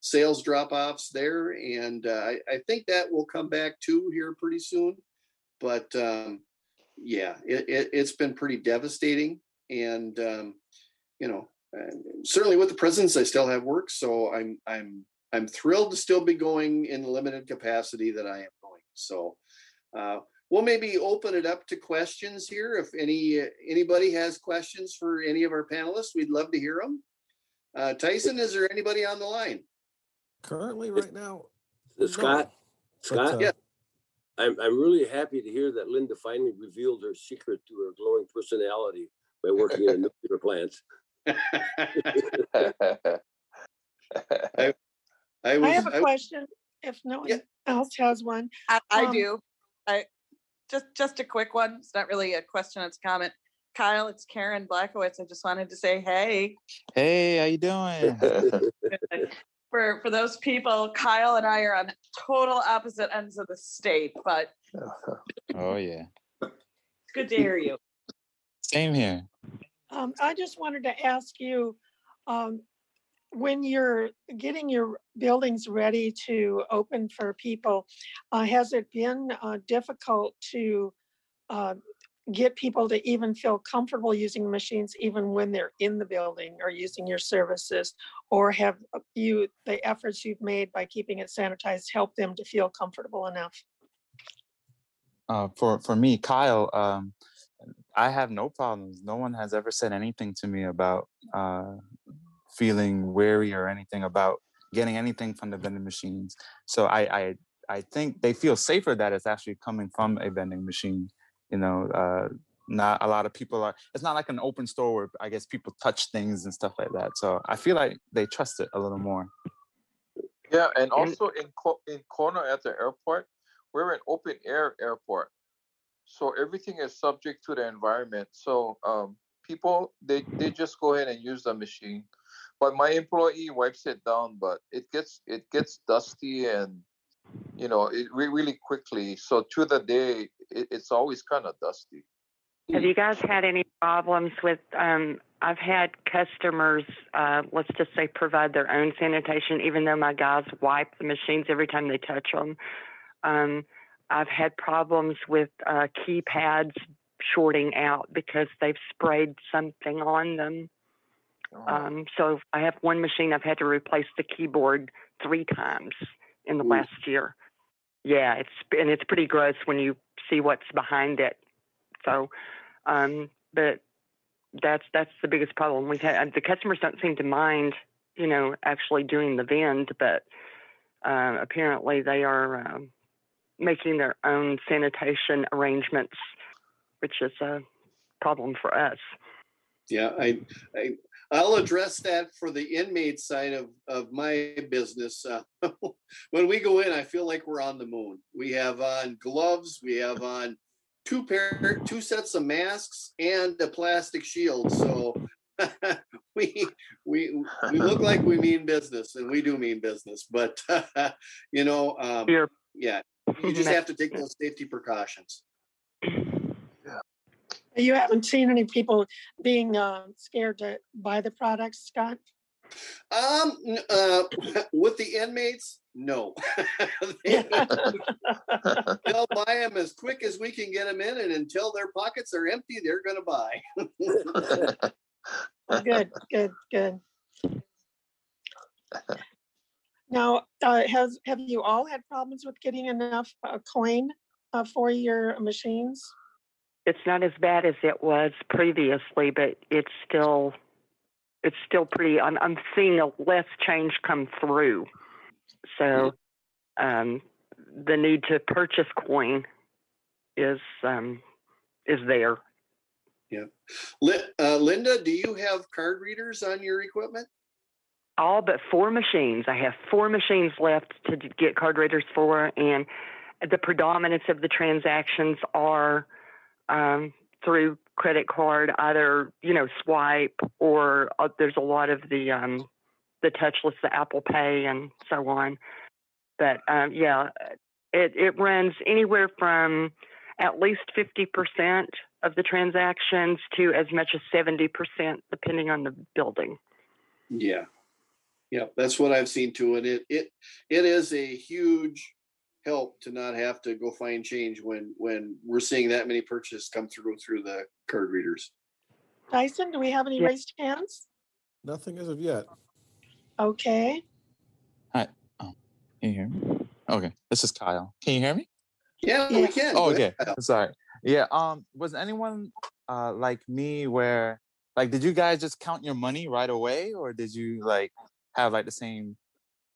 sales drop offs there. And uh, I, I think that will come back too here pretty soon. But um, yeah, it, it, it's been pretty devastating. And, um, you know, certainly with the presence, I still have work. So I'm, I'm, I'm thrilled to still be going in the limited capacity that I am going. So uh, we'll maybe open it up to questions here. If any anybody has questions for any of our panelists, we'd love to hear them. Uh, Tyson, is there anybody on the line? Currently, right now, Scott, Scott, yeah. I'm, I'm really happy to hear that Linda finally revealed her secret to her glowing personality by working in a nuclear plant. I, I I have a I- question, if no one else has one. I, I Um, do. I just just a quick one. It's not really a question. It's a comment. Kyle, it's Karen Blackowitz. I just wanted to say, hey, Hey, how you doing? for for those people, Kyle and I are on total opposite ends of the state, but oh yeah. it's good to hear you. Same here. Um, I just wanted to ask you, um, when you're getting your buildings ready to open for people, uh, has it been uh, difficult to uh, get people to even feel comfortable using machines even when they're in the building or using your services? Or have you, the efforts you've made by keeping it sanitized helped them to feel comfortable enough? Uh, for for me, Kyle, um, I have no problems. No one has ever said anything to me about uh, feeling wary or anything about getting anything from the vending machines. So I, I I think they feel safer that it's actually coming from a vending machine. You know, uh, not a lot of people are. It's not like an open store where I guess people touch things and stuff like that. So I feel like they trust it a little more. Yeah, and also in Co- in Kona at the airport, we're an open air airport, so everything is subject to the environment. So um, people they they just go ahead and use the machine, but my employee wipes it down, but it gets it gets dusty and you know it re- really quickly. So to the day, it, it's always kind of dusty. Have you guys had any problems with? Um, I've had customers, uh, let's just say, provide their own sanitation, even though my guys wipe the machines every time they touch them. Um, I've had problems with uh, keypads shorting out because they've sprayed something on them. Um, so I have one machine I've had to replace the keyboard three times in the last year. Yeah, it's and it's pretty gross when you see what's behind it. So, um, but that's that's the biggest problem we've had. The customers don't seem to mind, you know, actually doing the vend, but uh, apparently they are um, making their own sanitation arrangements, which is a problem for us. Yeah, I, I, I'll address that for the inmate side of, of my business. Uh, when we go in, I feel like we're on the moon. We have on gloves, we have on two pair, two sets of masks and a plastic shield. So we, we, we look like we mean business and we do mean business, but you know, um, yeah, you just have to take those safety precautions. You haven't seen any people being uh, scared to buy the products, Scott? Um, uh, with the inmates, no. They'll buy them as quick as we can get them in, and until their pockets are empty, they're going to buy. Good, good, good. Now, uh, has, have you all had problems with getting enough uh, coin uh, for your machines? It's not as bad as it was previously, but it's still it's still pretty. I'm I'm seeing a less change come through. So um, the need to purchase coin is um, is there. Yeah. Uh, Linda, do you have card readers on your equipment? all but four machines. I have four machines left to get card readers for, and the predominance of the transactions are um, through credit card, either you know swipe or uh, there's a lot of the um, the touchless, the Apple Pay, and so on. But um, yeah, it it runs anywhere from at least fifty percent of the transactions to as much as seventy percent, depending on the building. Yeah. Yeah, that's what I've seen too. And it it it is a huge help to not have to go find change when when we're seeing that many purchases come through through the card readers. Dyson, do we have any Yeah. raised hands? Nothing as of yet. Okay. Hi. Oh, can you hear me? Okay, this is Kyle. Can you hear me? Yeah, we can. Oh, okay. Sorry. Yeah. Um. Was anyone uh like me where like did you guys just count your money right away or did you like have like the same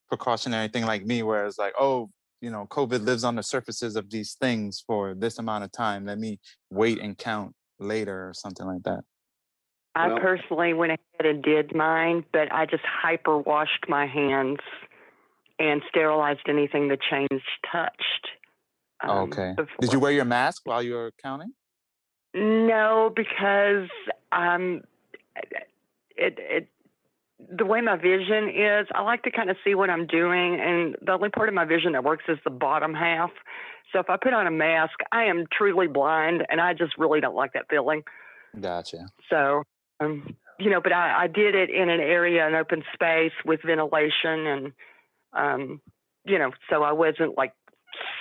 precautionary thing like me where it's like oh you know COVID lives on the surfaces of these things for this amount of time. Let me wait and count later or something like that. I Well- personally went ahead and did mine, but I just hyper washed my hands and sterilized anything the change touched. um, okay. Did you wear your mask while you were counting? No, because um, it it the way my vision is, I like to kind of see what I'm doing, and the only part of my vision that works is the bottom half. So if I put on a mask, I am truly blind, and I just really don't like that feeling. Gotcha. So, um, you know, but I, I did it in an area, an open space with ventilation, and um, you know, so I wasn't like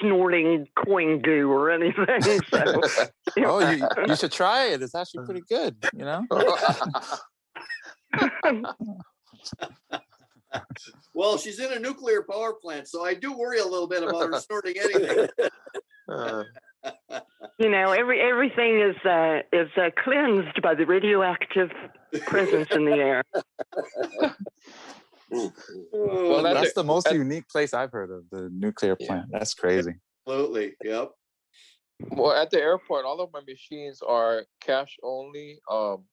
snorting coin goo or anything. So, you know, Oh, you you should try it. It's actually pretty good. You know. Well, she's in a nuclear power plant, so I do worry a little bit about her snorting anything. you know, every everything is uh, is uh, cleansed by the radioactive presence in the air. Well, that's that's the most unique place I've heard of the nuclear plant. That's crazy. Absolutely. Yep. Well, at the airport, all of my machines are cash only. Um,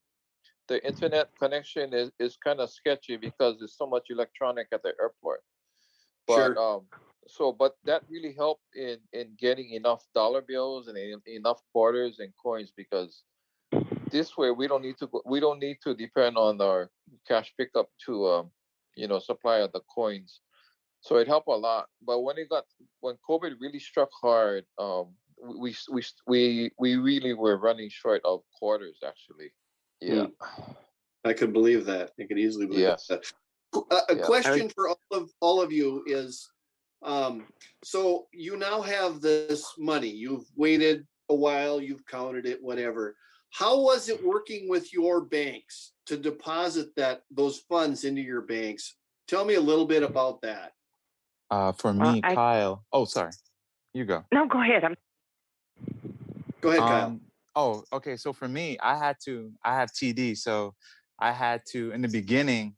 the internet connection is, is kind of sketchy because there's so much electronic at the airport. But Sure. um, so, but that really helped in in getting enough dollar bills and en- enough quarters and coins because this way we don't need to go, we don't need to depend on our cash pickup to um, you know supply the coins. So it helped a lot. But when it got when COVID really struck hard, um, we we we we really were running short of quarters actually. Yeah. I could believe that. I could easily believe Yes. that. A, a Yeah. question for all of all of you is, um, so you now have this money. You've waited a while. You've counted it. Whatever. How was it working with your banks to deposit that those funds into your banks? Tell me a little bit about that. Uh, for Uh, me, I- Kyle. Oh, sorry. You go. No, go ahead. I'm Go ahead, Kyle. Oh, okay. So for me, I had to. I have TD, so I had to in the beginning.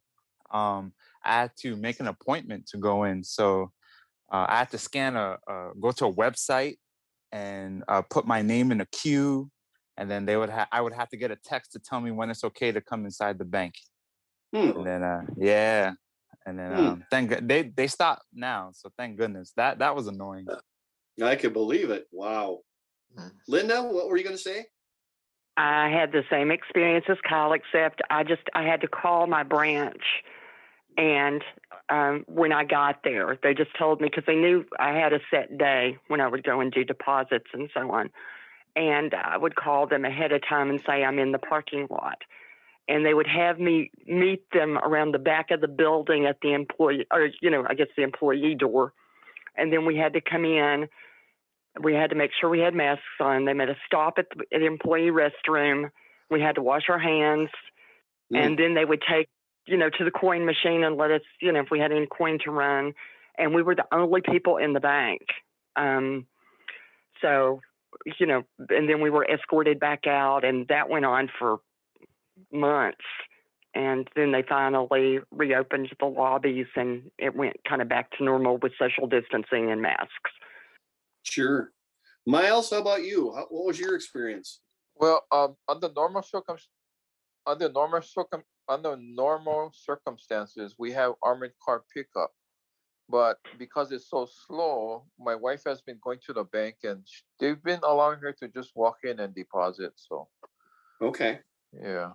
Um, I had to make an appointment to go in. So uh, I had to scan a, uh, go to a website and uh, put my name in a queue, and then they would have. I would have to get a text to tell me when it's okay to come inside the bank. And then, uh, yeah, and then Hmm. um, thank God they they stopped now. So thank goodness that that was annoying. I can believe it. Wow. Linda, what were you going to say? I had the same experience as Kyle, except I just I had to call my branch, and um, when I got there, they just told me because they knew I had a set day when I would go and do deposits and so on, and I would call them ahead of time and say I'm in the parking lot, and they would have me meet them around the back of the building at the employee or you know I guess the employee door, and then we had to come in. We had to make sure we had masks on. They made us stop at the, at the employee restroom. We had to wash our hands, and then they would take, you know, to the coin machine and let us, you know, if we had any coin to run. And we were the only people in the bank. Um, so, you know, and then we were escorted back out, and that went on for months. And then they finally reopened the lobbies, and it went kind of back to normal with social distancing and masks. Sure. Miles, how about you? How, what was your experience? Well, um, under normal circum, under normal circum, under normal circumstances, we have armored car pickup. But because it's so slow, my wife has been going to the bank and they've been allowing her to just walk in and deposit. So, Okay. yeah.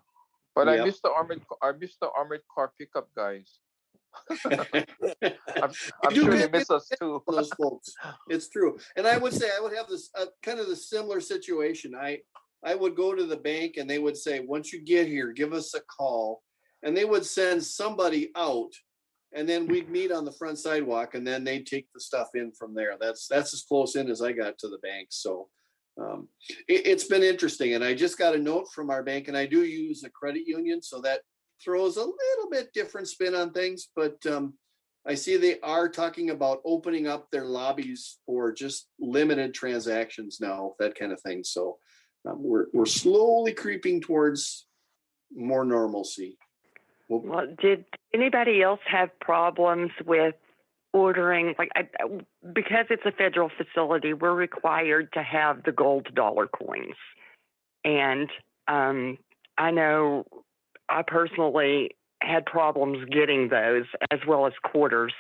But I Yep. miss the armored, I miss the armored car pickup guys. I'm, I'm sure they miss us too. those folks. It's true. And I would say I would have this uh, kind of the similar situation. I I would go to the bank and they would say, once you get here, give us a call. And they would send somebody out and then we'd meet on the front sidewalk and then they'd take the stuff in from there. That's that's as close in as I got to the bank. So um, it, it's been interesting. And I just got a note from our bank and I do use a credit union. So that throws a little bit different spin on things, but um, I see they are talking about opening up their lobbies for just limited transactions now, that kind of thing. So um, we're we're slowly creeping towards more normalcy. Well, did anybody else have problems with ordering? Like, I- because it's a federal facility, we're required to have the gold dollar coins, and um, I know I personally had problems getting those as well as quarters.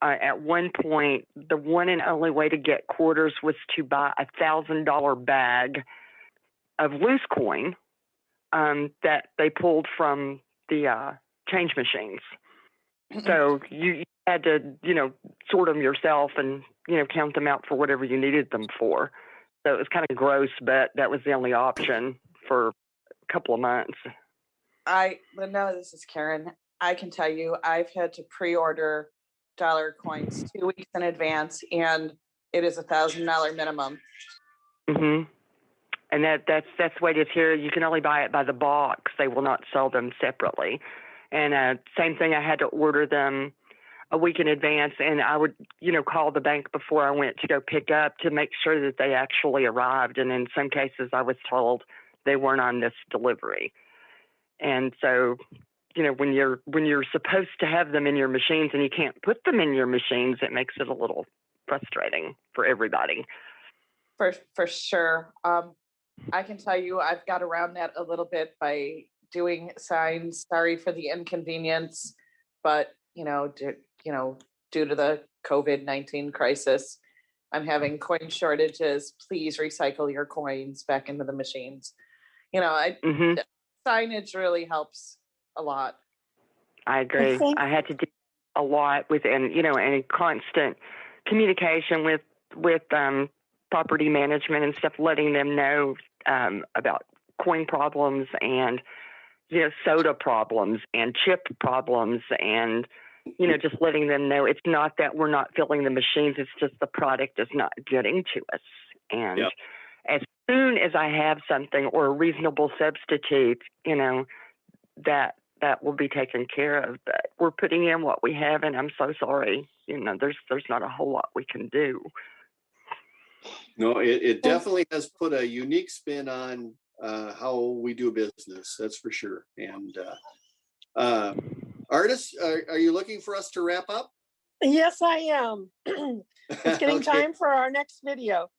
Uh, at one point, the one and only way to get quarters was to buy a thousand dollar bag of loose coin um, that they pulled from the uh, change machines. So you, you had to, you know, sort them yourself and you know count them out for whatever you needed them for. So it was kind of gross, but that was the only option for a couple of months. I Linda, this is Karen. I can tell you, I've had to pre-order dollar coins two weeks in advance, and it is a thousand dollar minimum. hmm And that that's that's the way it is here. You can only buy it by the box. They will not sell them separately. And uh, same thing, I had to order them a week in advance, and I would you know call the bank before I went to go pick up to make sure that they actually arrived. And in some cases, I was told they weren't on this delivery. And so, you know, when you're when you're supposed to have them in your machines and you can't put them in your machines, it makes it a little frustrating for everybody. For for sure. Um, I can tell you, I've got around that a little bit by doing signs. Sorry for the inconvenience, but you know, due, you know, due to the COVID nineteen crisis, I'm having coin shortages. Please recycle your coins back into the machines. You know, I Mhm. Signage really helps a lot. I agree. think- I had to do a lot with, and you know, and constant communication with with um, property management and stuff, letting them know um, about coin problems and you know soda problems and chip problems and you know just letting them know it's not that we're not filling the machines it's just the product is not getting to us and Yep. As soon as i have something or a reasonable substitute you know that that will be taken care of but we're putting in what we have and i'm so sorry you know there's there's not a whole lot we can do No, it, it definitely has put a unique spin on uh, how we do business. That's for sure. And uh, uh, Ardis, are, are you looking for us to wrap up? Yes, I am. It's getting Okay. time for our next video.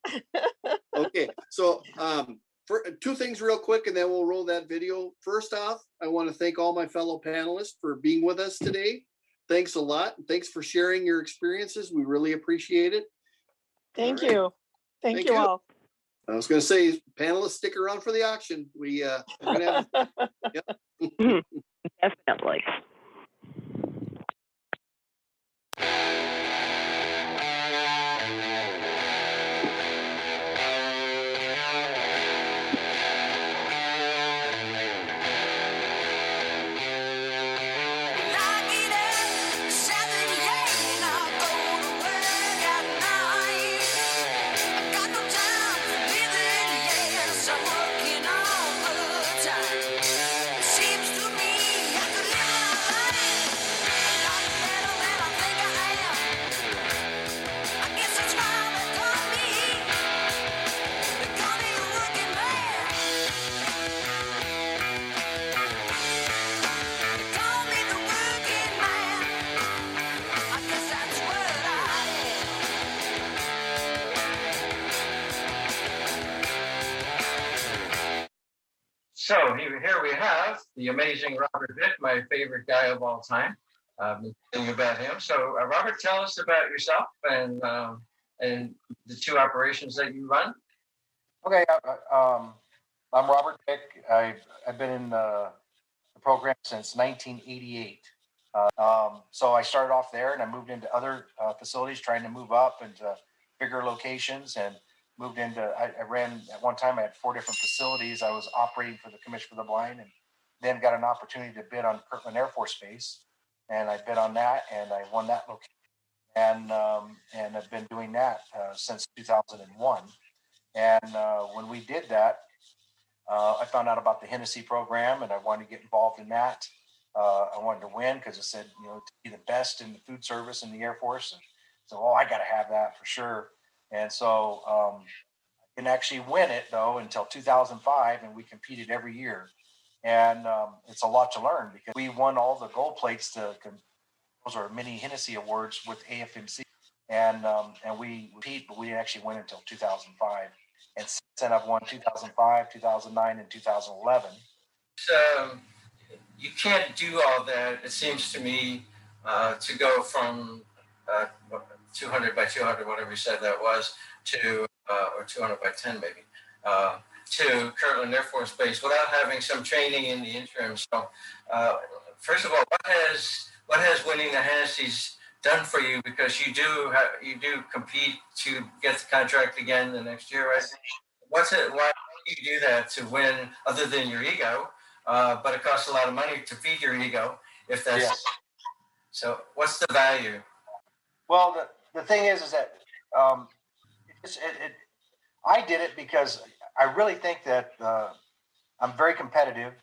Okay, so um, for two things real quick, and then we'll roll that video. First off, I want to thank all my fellow panelists for being with us today. Thanks a lot. Thanks for sharing your experiences. We really appreciate it. Thank All right. you. Thank Thank you you. all. I was going to say, panelists, stick around for the auction. We uh, we're gonna have, yep. definitely you the amazing Robert Vick, my favorite guy of all time. I've been thinking about him. So, uh, Robert, tell us about yourself and um, and the two operations that you run. Okay, uh, um, I'm Robert Vick. I've, I've been in uh, the program since 1988. Uh, um, so I started off there and I moved into other uh, facilities, trying to move up into bigger locations and moved into. I, I ran at one time. I had four different facilities. I was operating for the Commission for the Blind, and then got an opportunity to bid on Kirtland Air Force Base, and I bid on that, and I won that location, and um, and I've been doing that uh, since 2001. And uh, when we did that, uh, I found out about the Hennessy program, and I wanted to get involved in that. Uh, I wanted to win because it said, you know, to be the best in the food service in the Air Force. And so, oh, I got to have that for sure. And so, um, I didn't actually win it though until 2005, and we competed every year. And um, it's a lot to learn because we won all the gold plates to those are mini Hennessy awards with AFMC, and um, and we compete, but we didn't actually win until 2005. And since then, I've won 2005, 2009, and 2011. So you can't do all that. It seems to me uh, to go from uh, 200 by 200, whatever you said that was, to uh, or 200 by 10 maybe, uh, to Kirtland Air Force Base without having some training in the interim. So, uh, first of all, what has what has winning the Hennessy's done for you? Because you do have, you do compete to get the contract again the next year, right? What's it? Why do you do that to win, other than your ego? Uh, but it costs a lot of money to feed your ego. If that's so, what's the value? Well, the, the thing is, is that um, it's, it, it, I did it because I really think that uh, I'm very competitive,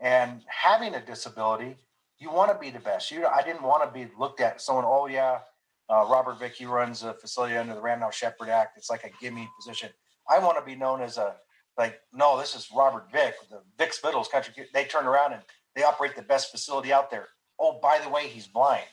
and having a disability, you want to be the best. You, I didn't want to be looked at someone. Oh yeah, uh, Robert Vick, he runs a facility under the Randolph Sheppard Act. It's like a gimme position. I want to be known as a like, no, this is Robert Vick, the Vic Spittles Country. They turn around and they operate the best facility out there. Oh, by the way, he's blind.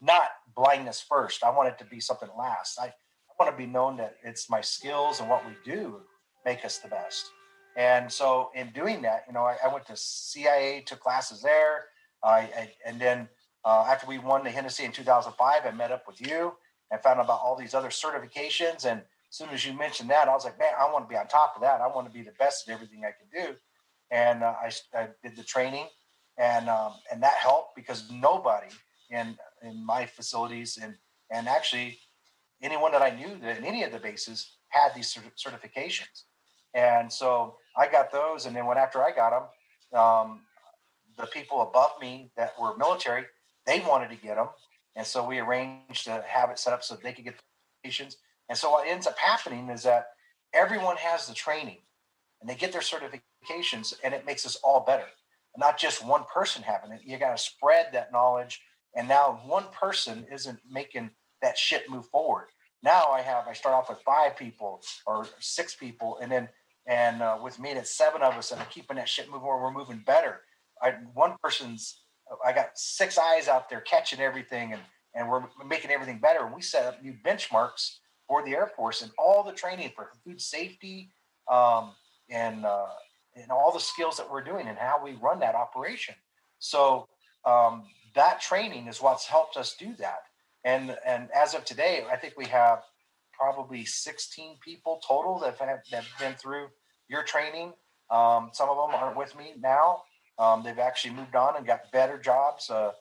Not blindness first. I want it to be something last. I, I want to be known that it's my skills and what we do make us the best. And so, in doing that, you know, I, I went to CIA, took classes there. I, and then uh, after we won the Hennessy in 2005, I met up with you and found out about all these other certifications. And as soon as you mentioned that, I was like, man, I want to be on top of that. I want to be the best at everything I can do. And uh, I, I did the training, and um, and that helped because nobody in in my facilities and and actually anyone that I knew that in any of the bases had these certifications. And so I got those, and then when after I got them, um, the people above me that were military, they wanted to get them, and so we arranged to have it set up so they could get the certifications. And so what ends up happening is that everyone has the training, and they get their certifications, and it makes us all better. Not just one person having it. You got to spread that knowledge, and now one person isn't making that shit move forward. Now I have I start off with five people or six people, and then and uh, with me it's seven of us, and I'm keeping that shit moving. We're moving better. I, one person's I got six eyes out there catching everything, and and we're making everything better. And we set up new benchmarks for the Air Force and all the training for food safety um, and uh, and all the skills that we're doing and how we run that operation. So um, that training is what's helped us do that. And and as of today, I think we have probably 16 people total that have, that have been through your training. Um, some of them aren't with me now. Um, they've actually moved on and got better jobs uh,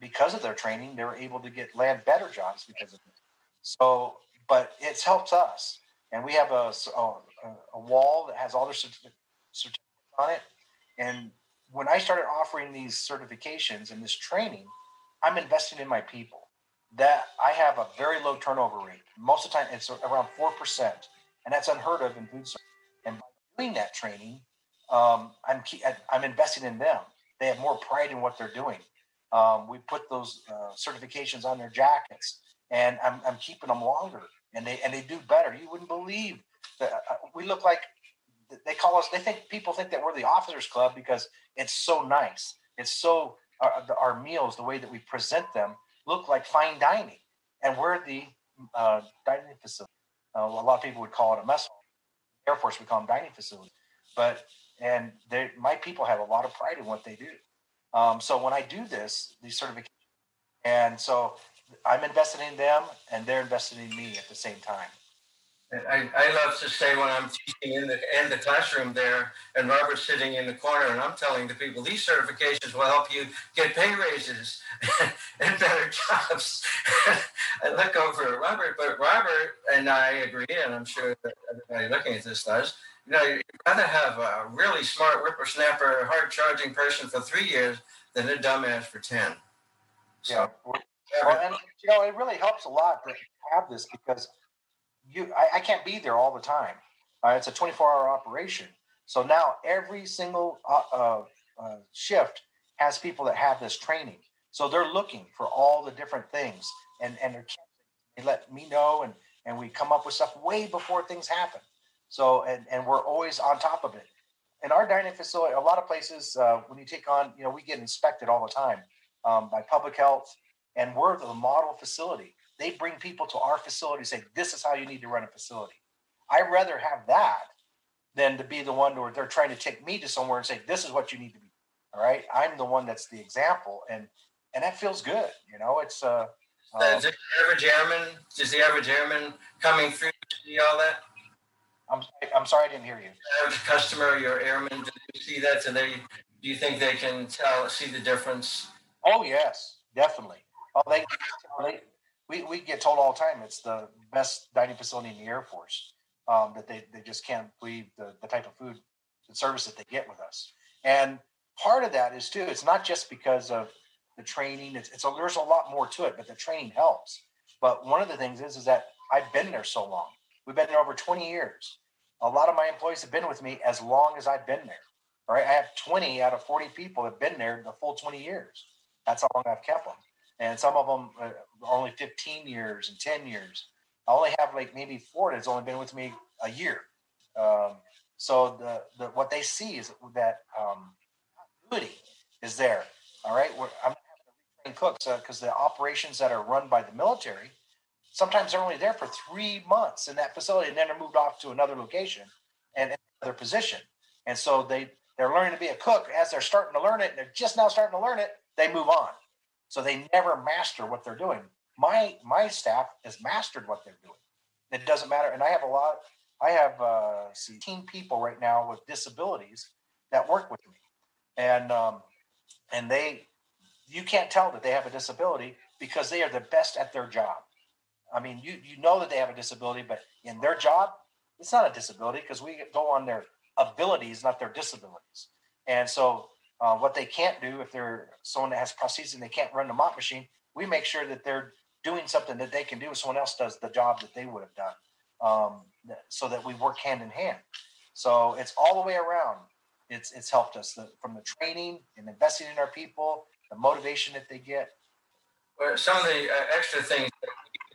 because of their training. They were able to get land better jobs because of it. So, but it's helped us, and we have a a, a wall that has all their certificates certificates on it. And when I started offering these certifications and this training, I'm investing in my people. That I have a very low turnover rate. Most of the time, it's around four percent, and that's unheard of in food service. And by doing that training, um, I'm I'm investing in them. They have more pride in what they're doing. Um, we put those uh, certifications on their jackets, and I'm, I'm keeping them longer, and they and they do better. You wouldn't believe that uh, we look like they call us. They think people think that we're the officers club because it's so nice. It's so our, our meals, the way that we present them, look like fine dining, and we're the uh, dining facility. Uh, a lot of people would call it a mess. Air Force we call them dining facilities, but and my people have a lot of pride in what they do. Um, so when I do this, these certifications, and so I'm invested in them, and they're invested in me at the same time. I, I love to say when I'm teaching in the in the classroom there, and Robert's sitting in the corner, and I'm telling the people these certifications will help you get pay raises and better jobs. I look over at Robert, but Robert and I agree, and I'm sure that everybody looking at this does. You know, you'd rather have a really smart whippersnapper, hard charging person for three years than a dumbass for ten. Yeah. Well, and you know, it really helps a lot to have this because you I, I can't be there all the time. Uh, it's a 24 hour operation. So now every single uh, uh, uh, shift has people that have this training. So they're looking for all the different things and, and they let me know and, and we come up with stuff way before things happen. So, and, and we're always on top of it. In our dining facility, a lot of places, uh, when you take on, you know, we get inspected all the time um, by public health and we're the model facility. They bring people to our facility and say, this is how you need to run a facility. I'd rather have that than to be the one where they're trying to take me to somewhere and say, this is what you need to be. All right. I'm the one that's the example. And and that feels good. You know, it's uh um, Does the average airman, is the average airman coming through to see all that? I'm I'm sorry I didn't hear you. Average customer, your airman, do you see that? So they do you think they can tell see the difference? Oh yes, definitely. Oh, they, they we, we get told all the time it's the best dining facility in the Air Force. Um, that they, they just can't believe the, the type of food and service that they get with us. And part of that is too, it's not just because of the training. It's, it's a, there's a lot more to it, but the training helps. But one of the things is, is that I've been there so long. We've been there over 20 years. A lot of my employees have been with me as long as I've been there. All right. I have 20 out of 40 people have been there the full 20 years. That's how long I've kept them and some of them are only 15 years and 10 years. I only have like maybe four that's only been with me a year. Um, so the, the what they see is that um, continuity is there. All right, We're, I'm having to cooks because uh, the operations that are run by the military sometimes they're only there for three months in that facility, and then they're moved off to another location and another position. And so they they're learning to be a cook as they're starting to learn it, and they're just now starting to learn it. They move on. So they never master what they're doing. My my staff has mastered what they're doing. It doesn't matter. And I have a lot. I have uh, 16 people right now with disabilities that work with me, and um, and they you can't tell that they have a disability because they are the best at their job. I mean, you you know that they have a disability, but in their job, it's not a disability because we go on their abilities, not their disabilities. And so uh, what they can't do if they're someone that has prosthesis and they can't run the mop machine, we make sure that they're doing something that they can do. Someone else does the job that they would have done, um, so that we work hand in hand. So it's all the way around. It's it's helped us the, from the training and investing in our people, the motivation that they get. Well, some of the uh, extra things that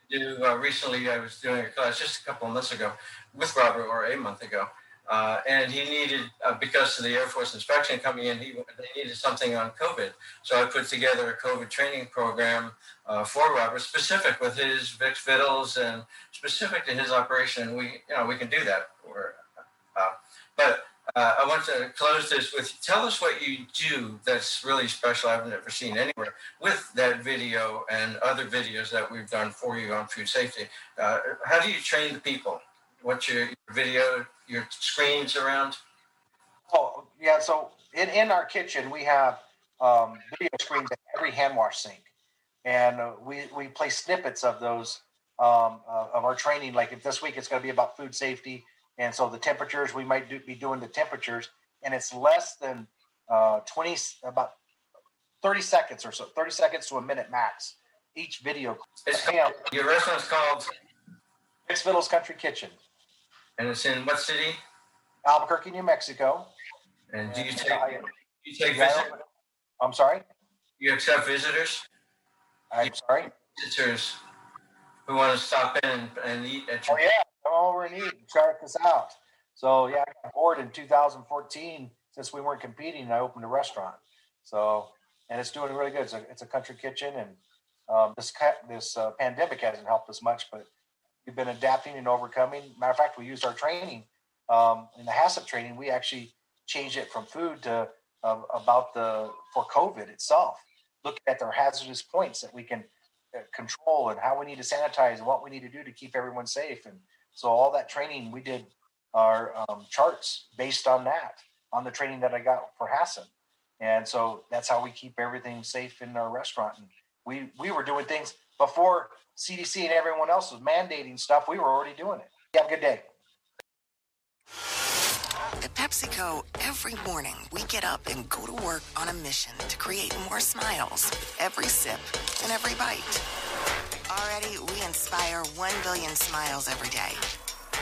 we do uh, recently, I was doing a class just a couple months ago with Robert, or a month ago, uh, and he needed, uh, because of the Air Force inspection coming in, he they needed something on COVID. So I put together a COVID training program uh, for Robert, specific with his Vicks Vittles and specific to his operation. We, you know, we can do that. Or, uh, but uh, I want to close this with tell us what you do that's really special. I've never seen anywhere with that video and other videos that we've done for you on food safety. Uh, how do you train the people? What's your, your video your screens around? Oh yeah, so in, in our kitchen we have um, video screens at every hand wash sink, and uh, we we play snippets of those um, uh, of our training. Like if this week it's going to be about food safety, and so the temperatures we might do, be doing the temperatures, and it's less than uh, twenty about thirty seconds or so, thirty seconds to a minute max each video. It's, your restaurant's called Vicks Vittles Country Kitchen. And it's in what city? Albuquerque, New Mexico. And do you take do you take visitors? I'm sorry. You accept visitors? I'm sorry. Visitors who want to stop in and, and eat at your Oh yeah, come over and eat. Check this out. So yeah, I got bored in 2014 since we weren't competing. and I opened a restaurant. So and it's doing really good. It's a, it's a country kitchen, and um, this this uh, pandemic hasn't helped us much, but we've been adapting and overcoming. Matter of fact, we used our training um, in the HACCP training. We actually changed it from food to uh, about the for COVID itself. Look at their hazardous points that we can uh, control and how we need to sanitize and what we need to do to keep everyone safe. And so all that training we did our um, charts based on that, on the training that I got for HACCP. And so that's how we keep everything safe in our restaurant. And we we were doing things before CDC and everyone else was mandating stuff. We were already doing it. Have a good day. At PepsiCo, every morning we get up and go to work on a mission to create more smiles every sip and every bite. Already, we inspire 1 billion smiles every day.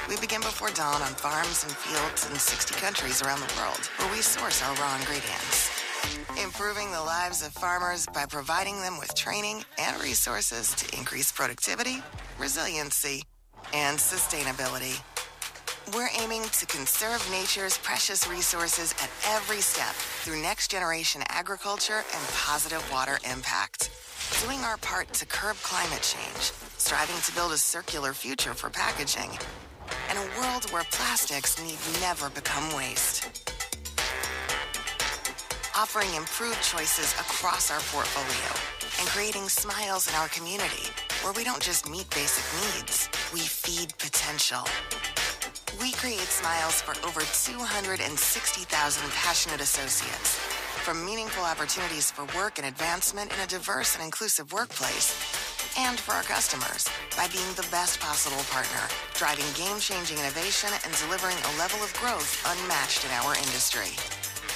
We begin before dawn on farms and fields in 60 countries around the world where we source our raw ingredients. Improving the lives of farmers by providing them with training and resources to increase productivity, resiliency, and sustainability. We're aiming to conserve nature's precious resources at every step through next generation agriculture and positive water impact. Doing our part to curb climate change, striving to build a circular future for packaging, and a world where plastics need never become waste. Offering improved choices across our portfolio and creating smiles in our community where we don't just meet basic needs, we feed potential. We create smiles for over 260,000 passionate associates. From meaningful opportunities for work and advancement in a diverse and inclusive workplace, and for our customers by being the best possible partner, driving game changing innovation and delivering a level of growth unmatched in our industry.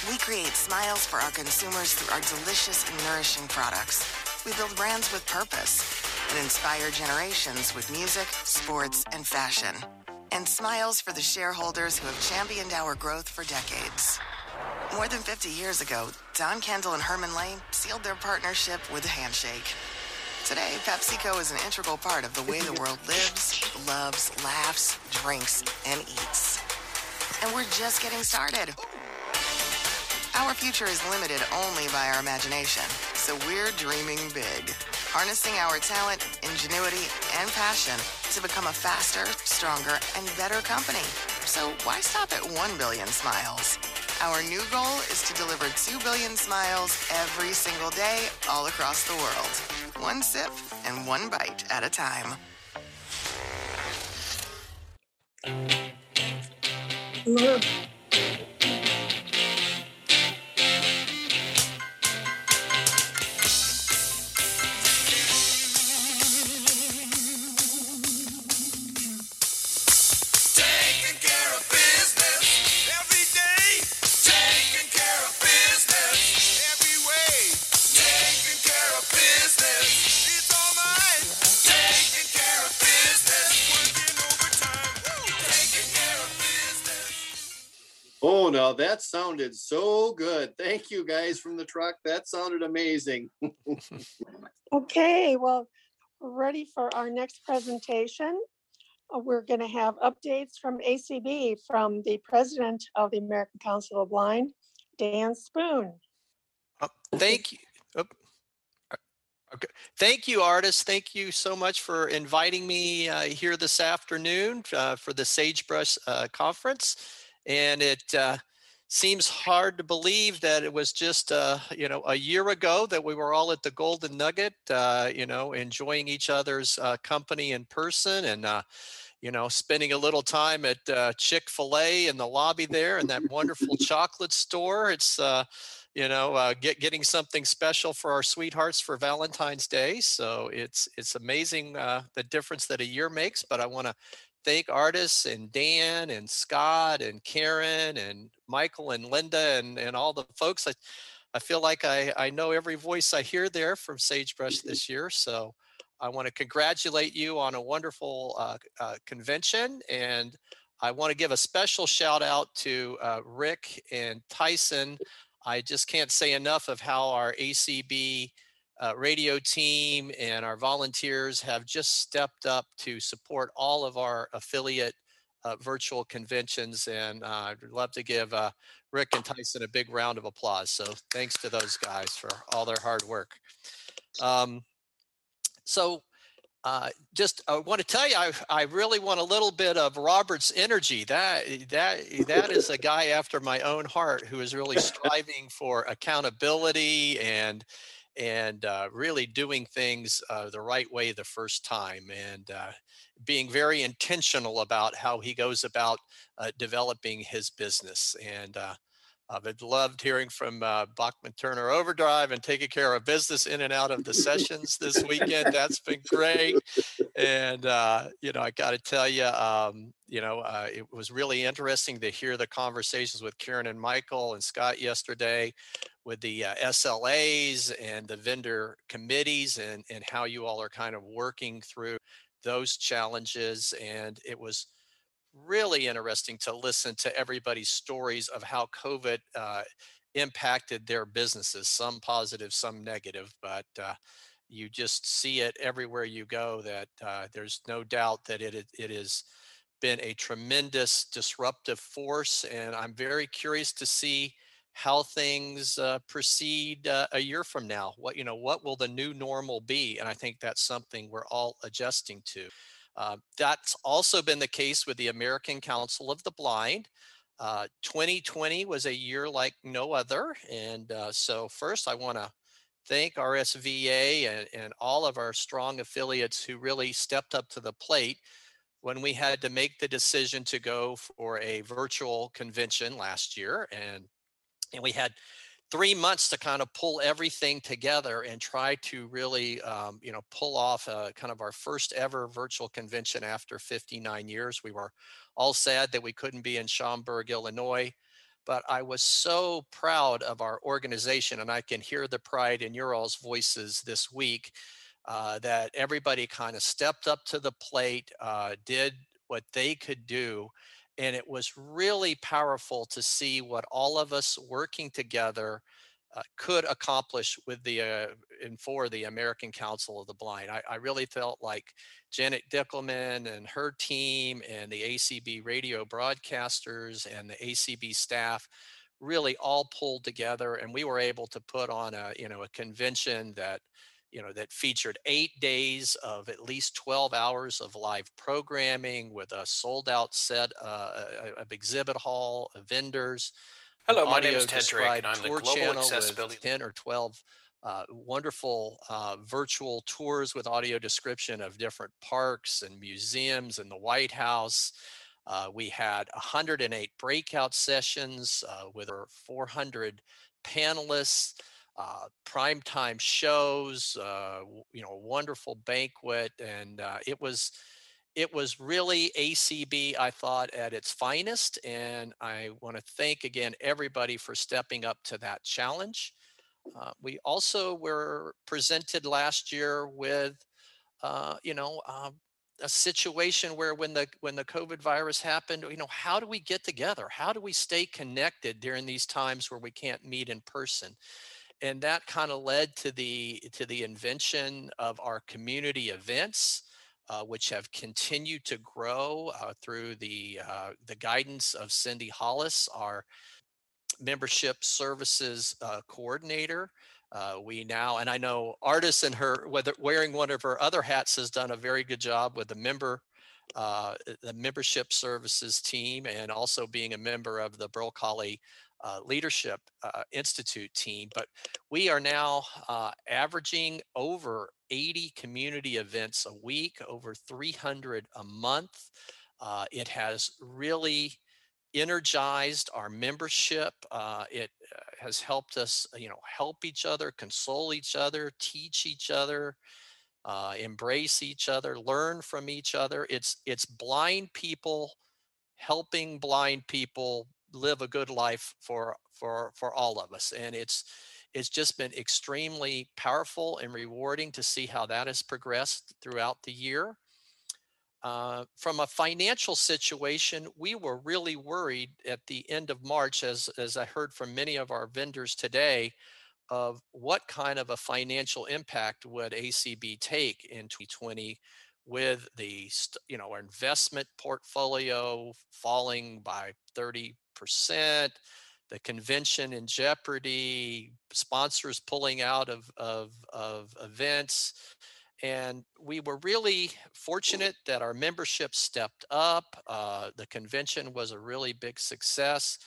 We create smiles for our consumers through our delicious and nourishing products. We build brands with purpose and inspire generations with music, sports, and fashion and smiles for the shareholders who have championed our growth for decades. More than 50 years ago, Don Kendall and Herman Lay sealed their partnership with a handshake. Today, PepsiCo is an integral part of the way the world lives, loves, laughs, drinks, and eats. And we're just getting started. Our future is limited only by our imagination, so we're dreaming big, harnessing our talent, ingenuity, and passion to become a faster, stronger, and better company. So why stop at 1 billion smiles? Our new goal is to deliver 2 billion smiles every single day all across the world. One sip and one bite at a time. Taking Oh, that sounded so good. Thank you guys from the truck. That sounded amazing. Okay, well, we're ready for our next presentation. Uh, We're going to have updates from ACB from the president of the American Council of Blind, Dan Spoone. Thank you. Oop. Uh, Okay. Thank you, Ardis. Thank you so much for inviting me uh, here this afternoon uh, for the Sagebrush uh, Conference. And it uh, seems hard to believe that it was just, uh, you know, a year ago that we were all at the Golden Nugget, uh, you know, enjoying each other's uh, company in person and, uh, you know, spending a little time at uh, Chick fil A in the lobby there and that wonderful chocolate store. It's, uh, you know, uh, get, getting something special for our sweethearts for Valentine's Day. So it's it's amazing uh, the difference that a year makes. But I want to thank Ardis and Dan and Scott and Karen and Michael and Linda and and all the folks. I I feel like I I know every voice I hear there from Sagebrush this year. So I want to congratulate you on a wonderful uh, uh, convention and. I want to give a special shout out to uh, Rick and Tyson. I just can't say enough of how our ACB uh, radio team and our volunteers have just stepped up to support all of our affiliate uh, virtual conventions. And uh, I'd love to give uh, Rick and Tyson a big round of applause. So thanks to those guys for all their hard work. Um, so uh, just I want to tell you, I, I really want a little bit of Robert's energy. That that that is a guy after my own heart who is really striving for accountability and and uh, really doing things uh, the right way the first time and uh, being very intentional about how he goes about uh, developing his business. And uh, I've loved hearing from uh, Bachman Turner Overdrive and taking care of business in and out of the sessions this weekend. That's been great. And, you know, I got to tell you, um, you know, it was really interesting to hear the conversations with Karen and Michael and Scott yesterday with the uh, SLAs and the vendor committees and, and how you all are kind of working through those challenges. And it was really interesting to listen to everybody's stories of how COVID uh, impacted their businesses, some positive, some negative, but uh, you just see it everywhere you go that uh, there's no doubt that it, it has been a tremendous disruptive force. And I'm very curious to see how things uh, proceed uh, a year from now. What, you know, what will the new normal be? And I think that's something we're all adjusting to. Uh, that's also been the case with the American Council of the Blind. Uh, 2020 was a year like no other. And uh, so, first, I want to thank RSVA and, and all of our strong affiliates who really stepped up to the plate when we had to make the decision to go for a virtual convention last year. And, and we had three months to kind of pull everything together and try to really um, you know pull off a, kind of our first ever virtual convention after 59 years. We were all sad that we couldn't be in schaumburg illinois but i was so proud of our organization and i can hear the pride in your all's voices this week uh, that everybody kind of stepped up to the plate uh, did what they could do and it was really powerful to see what all of us working together uh, could accomplish with the uh, and for the American Council of the Blind. I, I, really felt like Janet Dickelman and her team and the ACB radio broadcasters and the ACB staff really all pulled together and we were able to put on a you know a convention that you know, that featured eight days of at least 12 hours of live programming with a sold out set uh, of exhibit hall, of vendors. Hello, my name is Ted Drake, and I'm the Global Accessibility. 10 or 12 uh, wonderful uh, virtual tours with audio description of different parks and museums and the White House. Uh, we had 108 breakout sessions uh, with over 400 panelists uh, primetime shows, uh, you know, a wonderful banquet, and uh, it was it was really ACB, I thought, at its finest. And I want to thank again everybody for stepping up to that challenge. Uh, we also were presented last year with, uh, you know, um, a situation where when the when the COVID virus happened, you know, how do we get together? How do we stay connected during these times where we can't meet in person? And that kind of led to the to the invention of our community events uh, which have continued to grow uh, through the uh, the guidance of Cindy Hollis, our membership services uh, coordinator. Uh, we now, and I know Ardis and her, whether wearing one of her other hats, has done a very good job with the member, uh, the membership services team, and also being a member of the Burl Colley uh, Leadership uh, Institute team, but we are now uh, averaging over 80 community events a week, over 300 a month. Uh, it has really energized our membership. Uh, it uh, has helped us, you know, help each other, console each other, teach each other. embrace each other, learn from each other. It's it's blind people helping blind people live a good life for for for all of us and it's it's just been extremely powerful and rewarding to see how that has progressed throughout the year. Uh, from a financial situation we were really worried at the end of march as as i heard from many of our vendors today of what kind of a financial impact would acb take in 2020 with the you know our investment portfolio falling by 30 percent the convention in jeopardy sponsors pulling out of, of, of events and we were really fortunate that our membership stepped up. Uh, the convention was a really big success.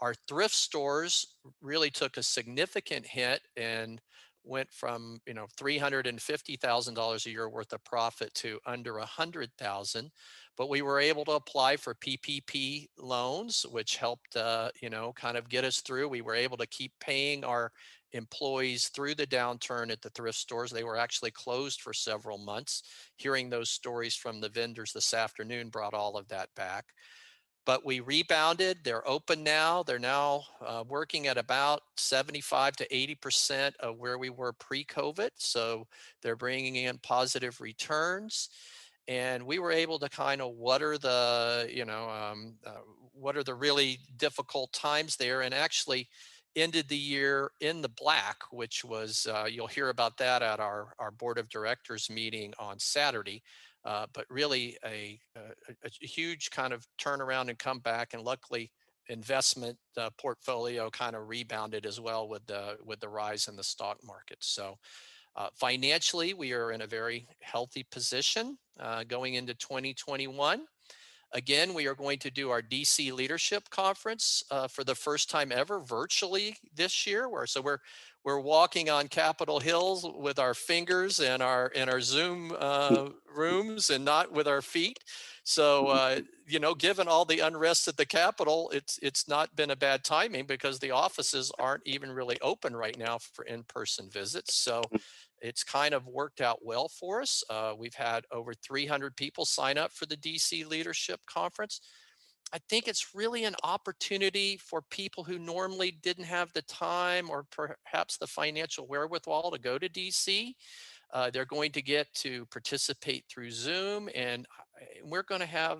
Our thrift stores really took a significant hit and went from you know three hundred and fifty thousand dollars a year worth of profit to under a hundred thousand, but we were able to apply for PPP loans, which helped uh, you know kind of get us through. We were able to keep paying our employees through the downturn at the thrift stores. They were actually closed for several months. Hearing those stories from the vendors this afternoon brought all of that back but we rebounded. They're open now. They're now uh, working at about 75 to 80% of where we were pre COVID. So they're bringing in positive returns. And we were able to kind of what are the, you know, um, uh, what are the really difficult times there and actually ended the year in the black, which was, uh, you'll hear about that at our, our board of directors meeting on Saturday. Uh, but really a, a, a, huge kind of turnaround and comeback. And luckily, investment uh, portfolio kind of rebounded as well with the with the rise in the stock market. So. Uh, financially, we are in a very healthy position uh, going into 2021. Again, we are going to do our DC Leadership Conference uh, for the first time ever virtually this year. Where so we're we're walking on Capitol Hills with our fingers and our in our Zoom uh, rooms and not with our feet. So uh, you know, given all the unrest at the Capitol, it's it's not been a bad timing because the offices aren't even really open right now for in-person visits. So it's kind of worked out well for us. Uh, we've had over 300 people sign up for the DC Leadership Conference. I think it's really an opportunity for people who normally didn't have the time or perhaps the financial wherewithal to go to DC. Uh, they're going to get to participate through Zoom, and we're going to have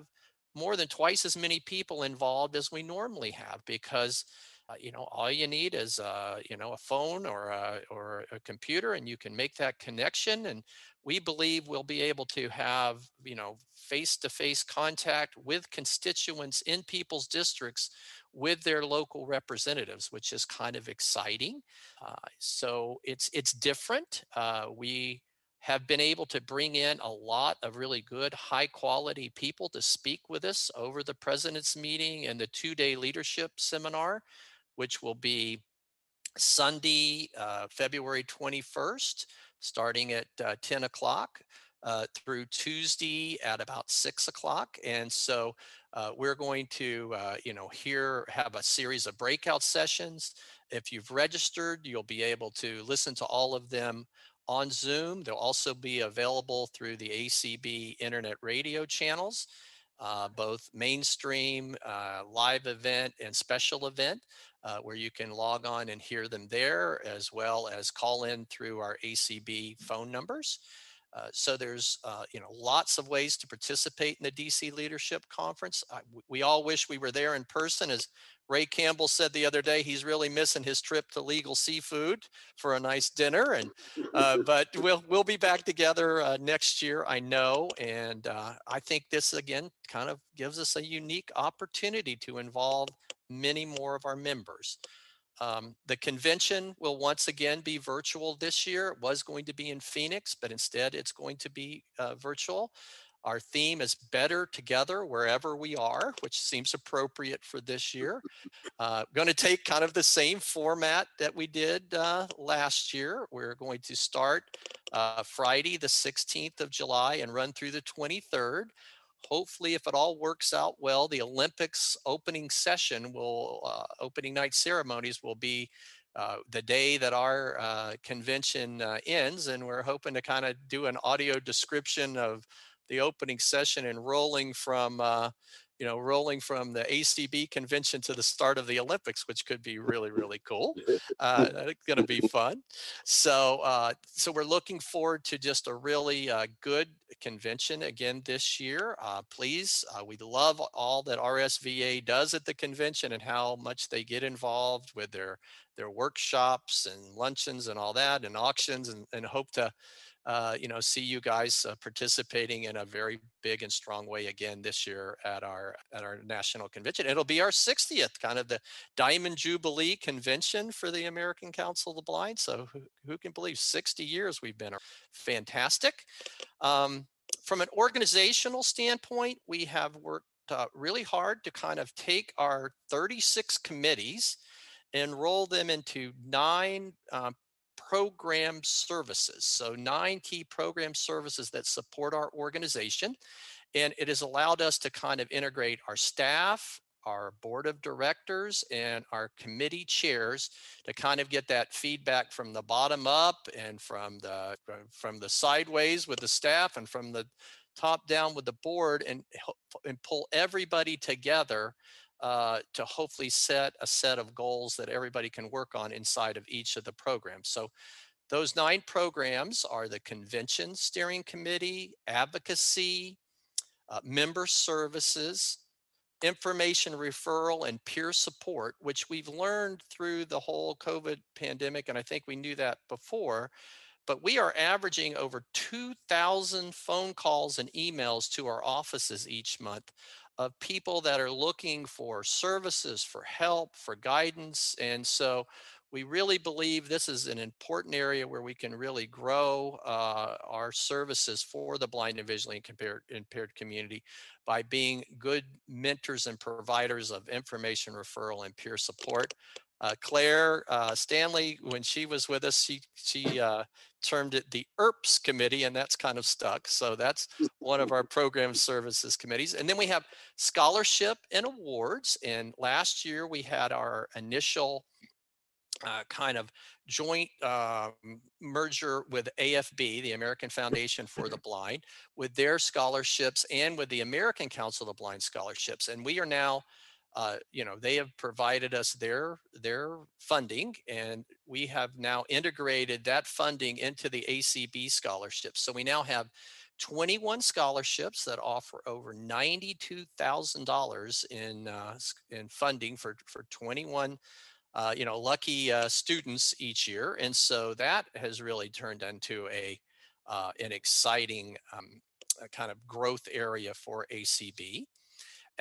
more than twice as many people involved as we normally have because uh, you know all you need is uh, you know a phone or a, or a computer and you can make that connection and we believe we'll be able to have you know face-to-face contact with constituents in people's districts with their local representatives which is kind of exciting uh, so it's it's different uh, we have been able to bring in a lot of really good high quality people to speak with us over the president's meeting and the two-day leadership seminar which will be sunday uh, february 21st starting at uh, 10 o'clock uh, through Tuesday at about six o'clock. And so uh, we're going to, uh, you know, here have a series of breakout sessions. If you've registered, you'll be able to listen to all of them on Zoom. They'll also be available through the ACB internet radio channels. Uh, both mainstream, uh, live event, and special event uh, where you can log on and hear them there, as well as call in through our ACB phone numbers. Uh, so there's uh, you know lots of ways to participate in the DC Leadership Conference. we all wish we were there in person, as Ray Campbell said the other day. He's really missing his trip to Legal Seafood for a nice dinner, and uh, but we'll we'll be back together uh, next year, I know, and uh, I think this again kind of gives us a unique opportunity to involve many more of our members. Um, the convention will once again be virtual this year. It was going to be in Phoenix, but instead it's going to be uh, virtual. Our theme is better together wherever we are, which seems appropriate for this year. Uh, going to take kind of the same format that we did uh, last year. We're going to start uh, Friday, the 16th of July, and run through the 23rd hopefully, if it all works out well, the Olympics opening session will, uh, opening night ceremonies will be uh, the day that our uh, convention uh, ends. And we're hoping to kind of do an audio description of the opening session and rolling from uh, you know, rolling from the ACB convention to the start of the Olympics, which could be really, really cool. Uh, it's going to be fun. So, uh, so we're looking forward to just a really uh, good convention again this year. Uh, please, uh, we love all that RSVA does at the convention and how much they get involved with their their workshops and luncheons and all that and auctions and, and hope to uh, you know, see you guys uh, participating in a very big and strong way again this year at our at our national convention. It'll be our 60th, kind of the Diamond Jubilee convention for the American Council of the Blind. So who, who can believe 60 years we've been fantastic. Um, from an organizational standpoint, we have worked uh, really hard to kind of take our 36 committees and roll them into nine uh, program services. So, nine key program services that support our organization. And it has allowed us to kind of integrate our staff, our board of directors, and our committee chairs to kind of get that feedback from the bottom up and from the from the sideways with the staff and from the top down with the board and and pull everybody together uh, to hopefully set a set of goals that everybody can work on inside of each of the programs. So those nine programs are the Convention Steering Committee, Advocacy, uh, Member Services, Information Referral, and Peer Support, which we've learned through the whole COVID pandemic, and I think we knew that before, but we are averaging over 2,000 phone calls and emails to our offices each month of people that are looking for services, for help, for guidance. And so we really believe this is an important area where we can really grow uh, our services for the blind and visually impaired, impaired community by being good mentors and providers of information referral and peer support. Uh, Claire uh, Stanley, when she was with us, she she uh, termed it the ERPS committee, and that's kind of stuck. So that's one of our program services committees. And then we have scholarship and awards. And last year we had our initial uh, kind of joint uh, merger with AFB, the American Foundation for the Blind, with their scholarships and with the American Council of the Blind scholarships. And we are now uh, you know they have provided us their their funding and we have now integrated that funding into the acb scholarships. So we now have 21 scholarships that offer over $92000 in uh, in funding for for 21 uh, you know lucky uh, students each year. And so that has really turned into a uh, an exciting um, kind of growth area for acb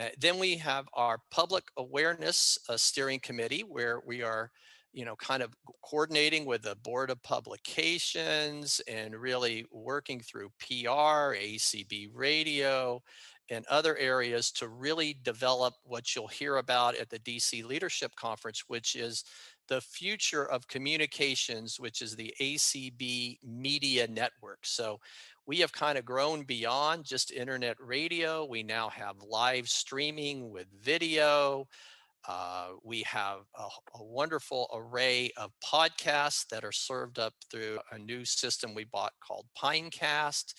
uh, then we have our public awareness uh, steering committee where we are, you know, kind of coordinating with the board of publications and really working through PR, ACB radio, and other areas to really develop what you'll hear about at the DC Leadership Conference, which is the future of communications, which is the ACB Media Network. So we have kind of grown beyond just internet radio. We now have live streaming with video. Uh, we have a, a, wonderful array of podcasts that are served up through a new system we bought called Pinecast,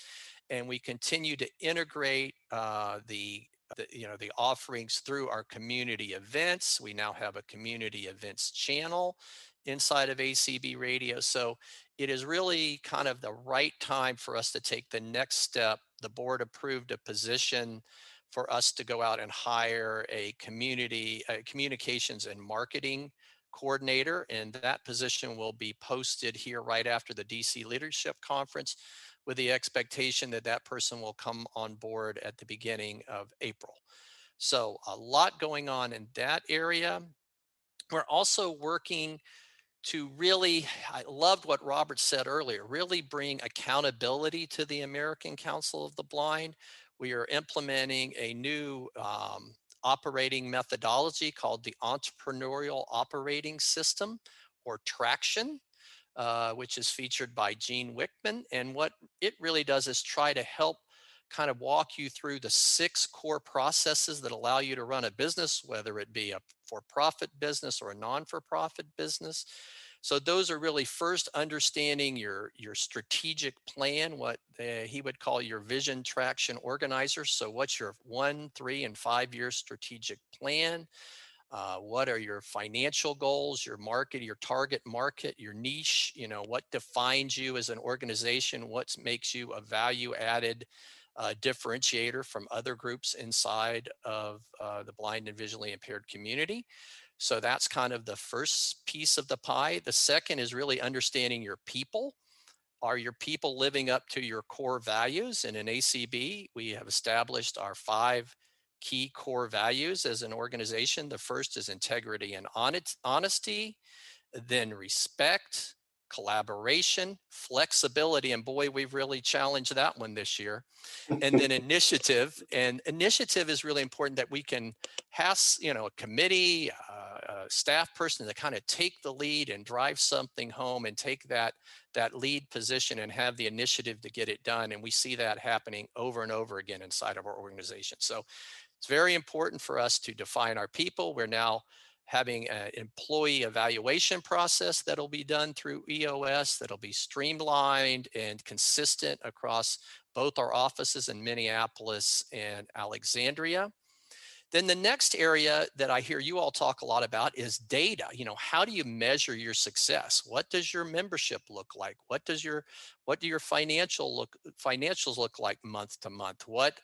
and we continue to integrate uh, the, the you know the offerings through our community events. We now have a community events channel inside of ACB Radio. So it is really kind of the right time for us to take the next step. The board approved a position for us to go out and hire a community a communications and marketing coordinator and that position will be posted here right after the DC leadership conference with the expectation that that person will come on board at the beginning of April. So a lot going on in that area. We're also working to really, I loved what Robert said earlier, really bring accountability to the American Council of the Blind. We are implementing a new um, operating methodology called the Entrepreneurial Operating System or Traction, uh, which is featured by Gino Wickman. And what it really does is try to help kind of walk you through the six core processes that allow you to run a business, whether it be a for profit business or a non for profit business. So those are really first understanding your your strategic plan, what uh, he would call your vision traction organizer. So what's your one, three, and five year strategic plan? Uh, what are your financial goals, your market, your target market, your niche? You know, what defines you as an organization? What makes you a value added uh, differentiator from other groups inside of uh, the blind and visually impaired community. So that's kind of the first piece of the pie. The second is really understanding your people. are your people living up to your core values? And in ACB, we have established our five key core values as an organization. The first is integrity and honesty, then respect, collaboration, flexibility, and boy, we've really challenged that one this year. And then initiative, and initiative is really important that we can have, you know, a committee, uh, a staff person to kind of take the lead and drive something home and take that that lead position and have the initiative to get it done. And we see that happening over and over again inside of our organization. So it's very important for us to define our people. We're now having an employee evaluation process that'll be done through EOS that'll be streamlined and consistent across both our offices in Minneapolis and Alexandria. Then the next area that I hear you all talk a lot about is data. You know, how do you measure your success? What does your membership look like? What does your what do your financial look financials look like month to month? What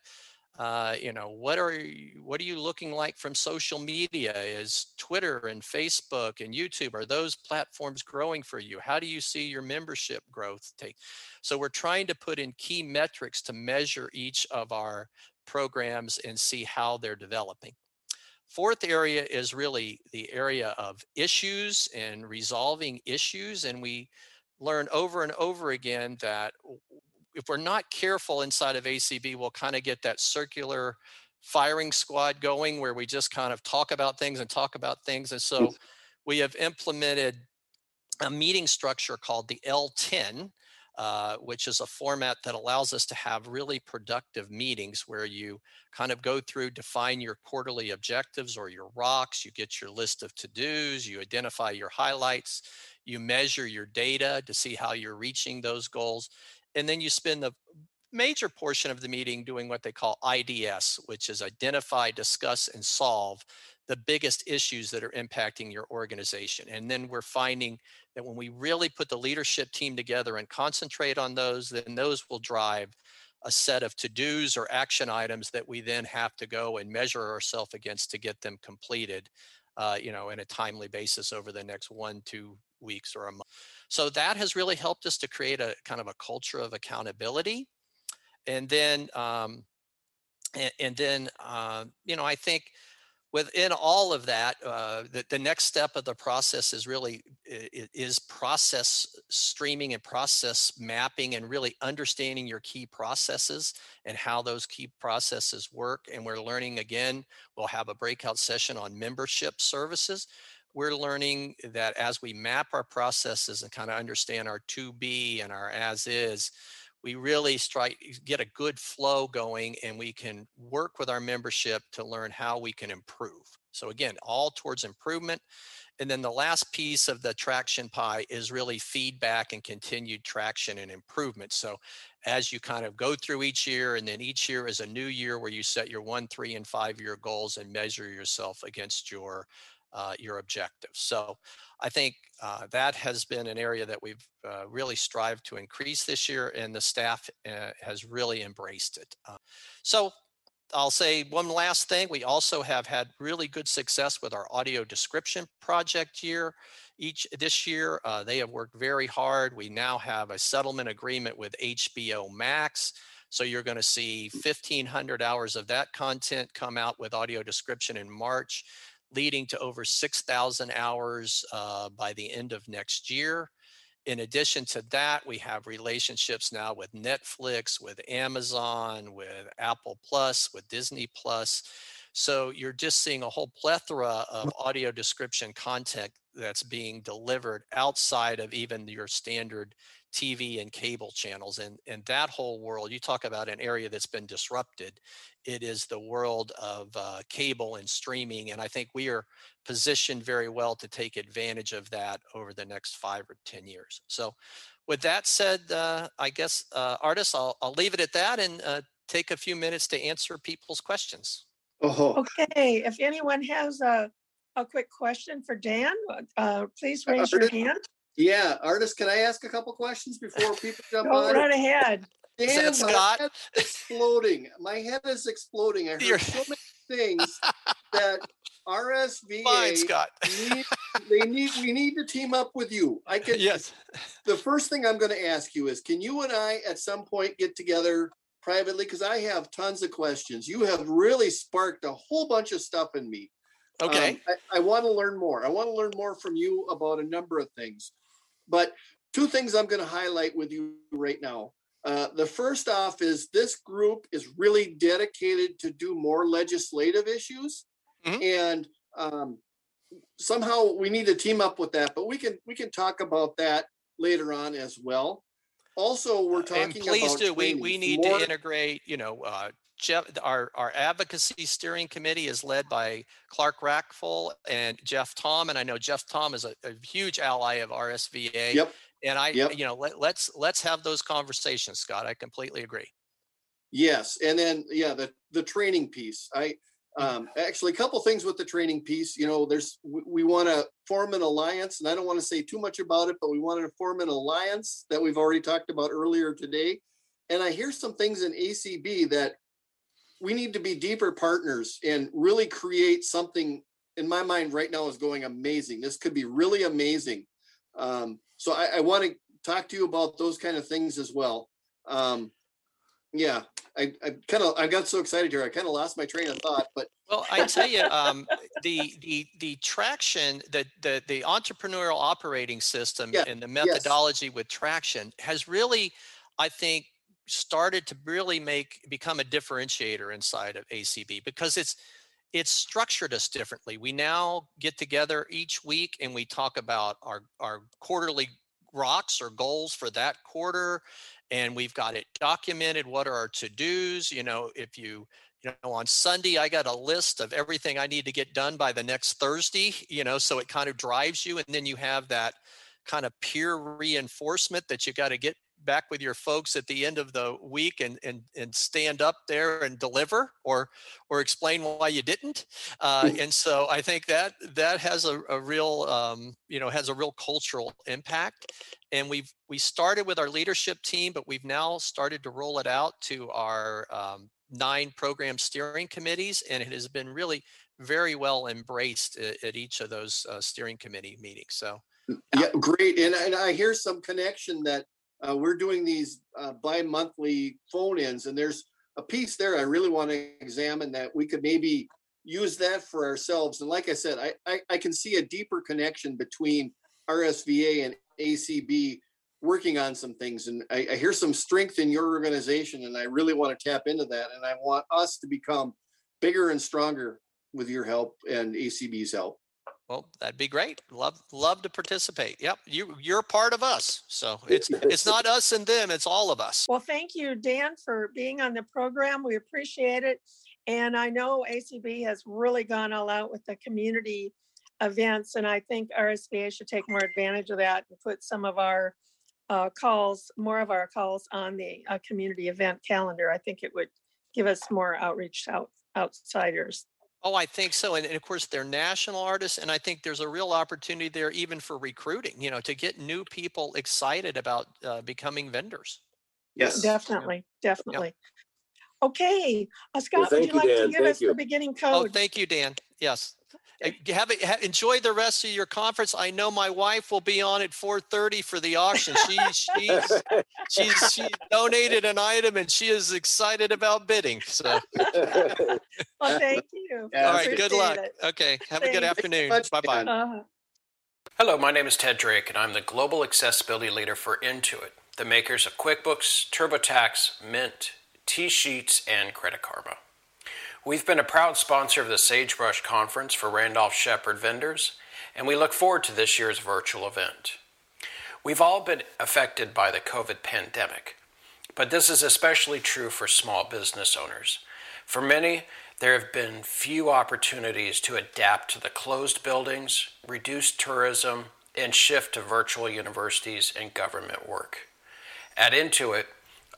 uh, you know what are you, what are you looking like from social media? Is twitter and facebook and youtube are those platforms growing for you? How do you see your membership growth take? So we're trying to put in key metrics to measure each of our programs and see how they're developing. Fourth area is really the area of issues and resolving issues and we learn over and over again that if we're not careful inside of ACB, we'll kind of get that circular firing squad going where we just kind of talk about things and talk about things. And so we have implemented a meeting structure called the L10, uh, which is a format that allows us to have really productive meetings where you kind of go through, define your quarterly objectives or your rocks, you get your list of to dos, you identify your highlights, you measure your data to see how you're reaching those goals, and then you spend the major portion of the meeting doing what they call IDS, which is identify, discuss, and solve the biggest issues that are impacting your organization. And then we're finding that when we really put the leadership team together and concentrate on those, then those will drive a set of to-dos or action items that we then have to go and measure ourselves against to get them completed, uh, you know, in a timely basis over the next one, two weeks or a month. So that has really helped us to create a kind of a culture of accountability. And then, um, and, and then, uh, you know, I think within all of that, uh, the, the next step of the process is really is process streaming and process mapping and really understanding your key processes and how those key processes work. And we're learning again, we'll have a breakout session on membership services we're learning that as we map our processes and kind of understand our to be and our as is, we really strike get a good flow going and we can work with our membership to learn how we can improve. So again, all towards improvement. And then the last piece of the traction pie is really feedback and continued traction and improvement. So as you kind of go through each year and then each year is a new year where you set your one, three, and five year goals and measure yourself against your uh, your objectives. So I think uh, that has been an area that we've uh, really strived to increase this year, and the staff uh, has really embraced it. Uh, so I'll say one last thing. We also have had really good success with our audio description project year. Each this year, uh, they have worked very hard. We now have a settlement agreement with HBO Max. So you're going to see 1,500 hours of that content come out with audio description in March leading to over 6,000 hours uh, by the end of next year. In addition to that, we have relationships now with Netflix, with Amazon, with Apple Plus, with Disney Plus. So you're just seeing a whole plethora of audio description content that's being delivered outside of even your standard TV and cable channels. And, and that whole world, you talk about an area that's been disrupted. It is the world of uh, cable and streaming. And I think we are positioned very well to take advantage of that over the next five or 10 years. So, with that said, uh, I guess, uh, Ardis, I'll, I'll leave it at that and uh, take a few minutes to answer people's questions. Oh. Okay, if anyone has a, a quick question for Dan, uh, please raise your hand. Yeah, Ardis, can I ask a couple questions before people jump Go on? right ahead. Dan, my Scott? exploding. My head is exploding. I heard You're- so many things that RSVA. Fine, Scott. need, they need. We need to team up with you. I can. Yes. The first thing I'm going to ask you is, can you and I at some point get together privately? Because I have tons of questions. You have really sparked a whole bunch of stuff in me. Okay. Um, I, I want to learn more. I want to learn more from you about a number of things. But two things I'm going to highlight with you right now. Uh, the first off is this group is really dedicated to do more legislative issues, and um, somehow we need to team up with that. But we can we can talk about that later on as well. Also, we're talking and please do. We we need More- to integrate. You know, uh, Jeff, our our advocacy steering committee is led by Clark Rachfal and Jeff Thom, and I know Jeff Thom is a, a huge ally of RSVA. Yep. And I, Yep. you know, let, let's let's have those conversations, Scott. I completely agree. Yes, and then yeah, the the training piece. I um actually a couple things with the training piece. You know, there's we, we want to form an alliance, and I don't want to say too much about it, but we wanted to form an alliance that we've already talked about earlier today. And I hear some things in ACB that we need to be deeper partners and really create something. In my mind, right now is going amazing. This could be really amazing. Um, so I, I want to talk to you about those kind of things as well. Um, yeah, I, I kind of I got so excited here. I kind of lost my train of thought, but Well, I tell you, um, the the the traction, the the the entrepreneurial operating system Yeah, and the yes. methodology with traction has really, I think, started to really make become a differentiator inside of ACB because it's it's structured us differently. We now get together each week and we talk about our our quarterly rocks or goals for that quarter and we've got it documented what are our to-dos you know if you you know on sunday i got a list of everything i need to get done by the next thursday you know so it kind of drives you and then you have that kind of peer reinforcement that you got to get back with your folks at the end of the week and and and stand up there and deliver or or explain why you didn't uh, and so i think that that has a, a real um, you know has a real cultural impact and we've we started with our leadership team but we've now started to roll it out to our um, nine program steering committees and it has been really very well embraced at, at each of those uh, steering committee meetings so yeah, great. And and I hear some connection that uh, we're doing these uh, bi-monthly phone-ins, and there's a piece there I really want to examine that we could maybe use that for ourselves. And like I said, I I, I can see a deeper connection between RSVA and ACB working on some things, and I, I hear some strength in your organization, and I really want to tap into that, and I want us to become bigger and stronger with your help and ACB's help. Well, that'd be great. Love love to participate. Yep, you you're part of us. So it's it's not us and them, it's all of us. Well, thank you, Dan, for being on the program. We appreciate it. And I know ACB has really gone all out with the community events, and I think RSVA should take more advantage of that and put some of our uh, calls, more of our calls on the uh, community event calendar. I think it would give us more outreach out outsiders. Oh, I think so. And, and of course, they're national artists. And I think there's a real opportunity there even for recruiting, you know, to get new people excited about uh, becoming vendors. Yes. Definitely, definitely. Okay, uh, Scott, would you you, like to give Thank us the you. beginning Oh, thank you, Dan. Yes. Uh, Have, it- ha- enjoy the rest of your conference. I know my wife will be on at 4:30 for the auction. She she's she's she donated an item and she is excited about bidding. So Well, thank you. all right, good luck. it. Okay, have a good Thanks. afternoon. Bye bye. Uh, Hello, my name is Ted Drake, and I'm the Global Accessibility Leader for Intuit, the makers of QuickBooks, TurboTax, Mint, T-Sheets, and Credit Karma. We've been a proud sponsor of the Sagebrush Conference for Randolph Sheppard vendors, and we look forward to this year's virtual event. We've all been affected by the COVID pandemic, but this is especially true for small business owners. For many, there have been few opportunities to adapt to the closed buildings, reduce tourism, and shift to virtual universities and government work. At Intuit,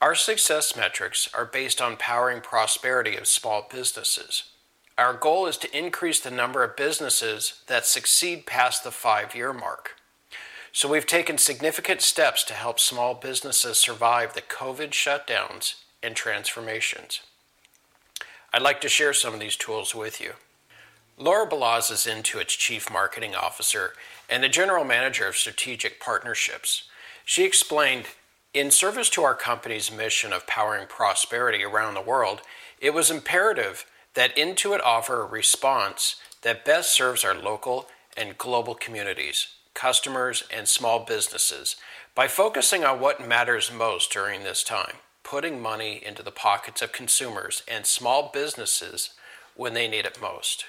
our success metrics are based on powering prosperity of small businesses. Our goal is to increase the number of businesses that succeed past the five year mark. So we've taken significant steps to help small businesses survive the COVID shutdowns and transformations. I'd like to share some of these tools with you. Laura Balazs is Intuit's Chief Marketing Officer and the General Manager of Strategic Partnerships. She explained in service to our company's mission of powering prosperity around the world, it was imperative that Intuit offer a response that best serves our local and global communities, customers, and small businesses by focusing on what matters most during this time, putting money into the pockets of consumers and small businesses when they need it most.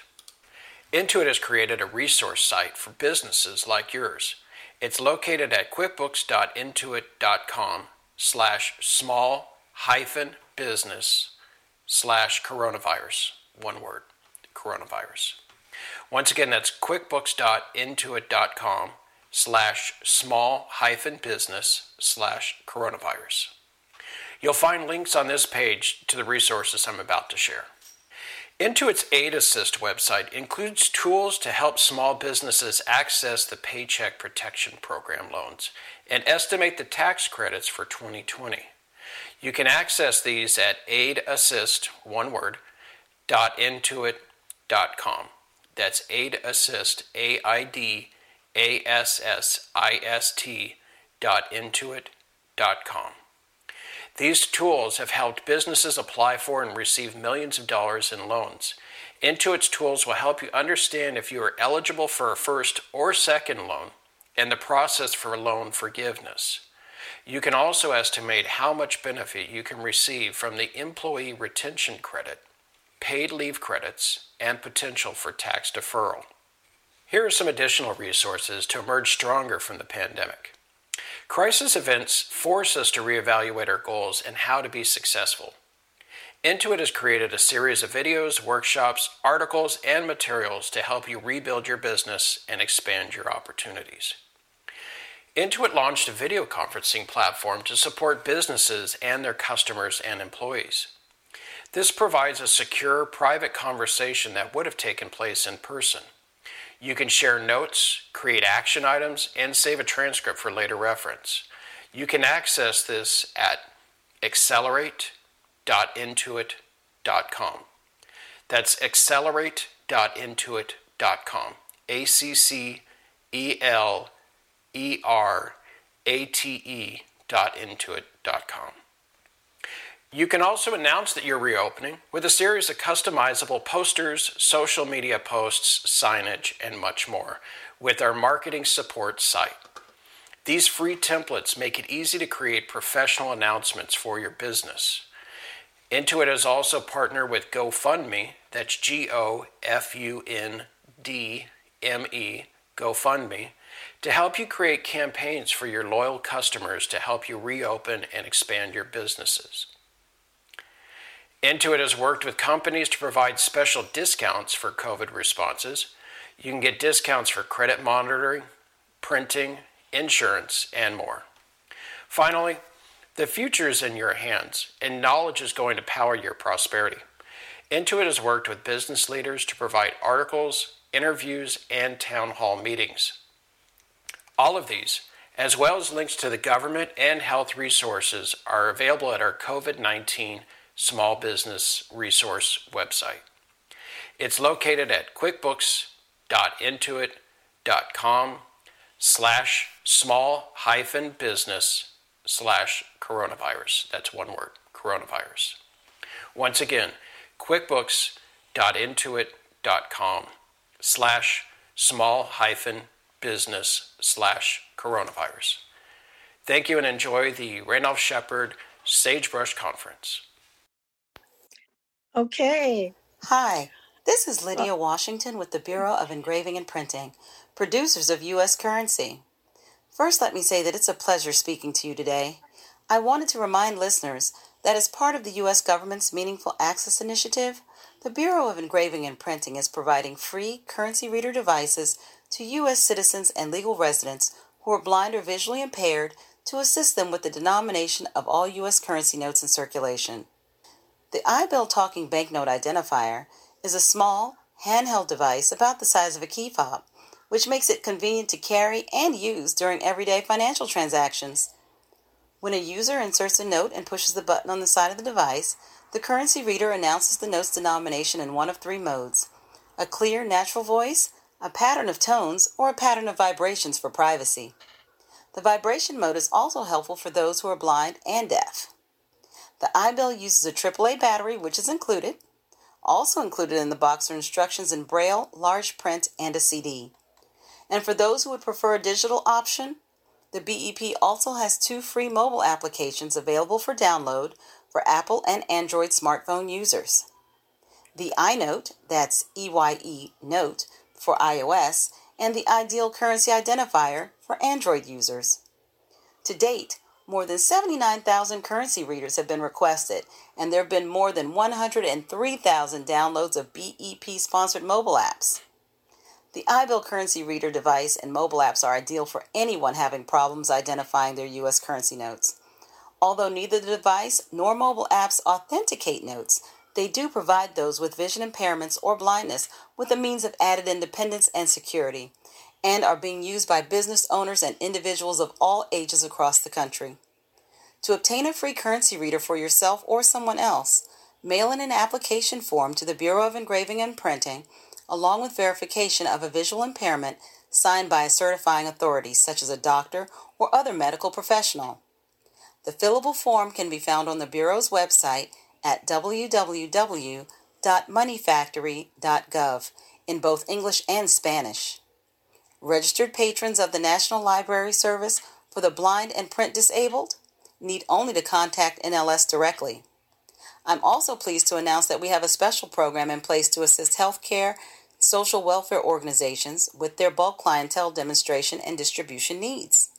Intuit has created a resource site for businesses like yours. It's located at quickbooks.intuit.com slash small hyphen business slash coronavirus. One word, coronavirus. Once again, that's quickbooks.intuit.com slash small hyphen business slash coronavirus. You'll find links on this page to the resources I'm about to share. Intuit's Aid Assist website includes tools to help small businesses access the Paycheck Protection Program loans and estimate the tax credits for 2020. You can access these at aidassist, one word, com. That's aidassist, A I D A S S I S T dot intuit dot com. These tools have helped businesses apply for and receive millions of dollars in loans. Intuit's tools will help you understand if you are eligible for a first or second loan and the process for loan forgiveness. You can also estimate how much benefit you can receive from the Employee Retention Credit, paid leave credits, and potential for tax deferral. Here are some additional resources to emerge stronger from the pandemic. Crisis events force us to reevaluate our goals and how to be successful. Intuit has created a series of videos, workshops, articles, and materials to help you rebuild your business and expand your opportunities. Intuit launched a video conferencing platform to support businesses and their customers and employees. This provides a secure, private conversation that would have taken place in person. You can share notes, create action items, and save a transcript for later reference. You can access this at accelerate.intuit.com. That's accelerate.intuit.com. A C C E L E R A T E dot intuit.com. You can also announce that you're reopening with a series of customizable posters, social media posts, signage, and much more with our marketing support site. These free templates make it easy to create professional announcements for your business. Intuit has also partnered with GoFundMe, that's G O F U N D M E, GoFundMe, to help you create campaigns for your loyal customers to help you reopen and expand your businesses. Intuit has worked with companies to provide special discounts for COVID responses. You can get discounts for credit monitoring, printing, insurance, and more. Finally, the future is in your hands, and knowledge is going to power your prosperity. Intuit has worked with business leaders to provide articles, interviews, and town hall meetings. All of these, as well as links to the government and health resources, are available at our COVID 19 small business resource website. It's located at quickbooks.intuit.com slash small hyphen business slash coronavirus. That's one word, coronavirus. Once again, quickbooks.intuit.com slash small hyphen business slash coronavirus. Thank you and enjoy the Randolph Sheppard Sagebrush Conference. Okay. Hi, this is uh Lydia Washington with the Bureau of Engraving and Printing, producers of U.S. Currency. First, let me say that it's a pleasure speaking to you today. I wanted to remind listeners that as part of the U.S. government's Meaningful Access Initiative, the Bureau of Engraving and Printing is providing free currency reader devices to U.S. citizens and legal residents who are blind or visually impaired to assist them with the denomination of all U.S. currency notes in circulation. The iBill Talking Banknote Identifier is a small, handheld device about the size of a key fob, which makes it convenient to carry and use during everyday financial transactions. When a user inserts a note and pushes the button on the side of the device, the currency reader announces the note's denomination in one of three modes a clear, natural voice, a pattern of tones, or a pattern of vibrations for privacy. The vibration mode is also helpful for those who are blind and deaf. The iBill uses a AAA battery, which is included. Also included in the box are instructions in Braille, large print, and a CD. And for those who would prefer a digital option, the BEP also has two free mobile applications available for download for Apple and Android smartphone users. The iNote, that's EYE Note, for iOS, and the Ideal Currency Identifier for Android users. To date, more than 79,000 currency readers have been requested, and there have been more than 103,000 downloads of BEP sponsored mobile apps. The iBill currency reader device and mobile apps are ideal for anyone having problems identifying their U.S. currency notes. Although neither the device nor mobile apps authenticate notes, they do provide those with vision impairments or blindness with a means of added independence and security, and are being used by business owners and individuals of all ages across the country. To obtain a free currency reader for yourself or someone else, mail in an application form to the Bureau of Engraving and Printing along with verification of a visual impairment signed by a certifying authority such as a doctor or other medical professional. The fillable form can be found on the Bureau's website at www.moneyfactory.gov in both English and Spanish. Registered patrons of the National Library Service for the Blind and Print Disabled need only to contact NLS directly. I'm also pleased to announce that we have a special program in place to assist healthcare social welfare organizations with their bulk clientele demonstration and distribution needs.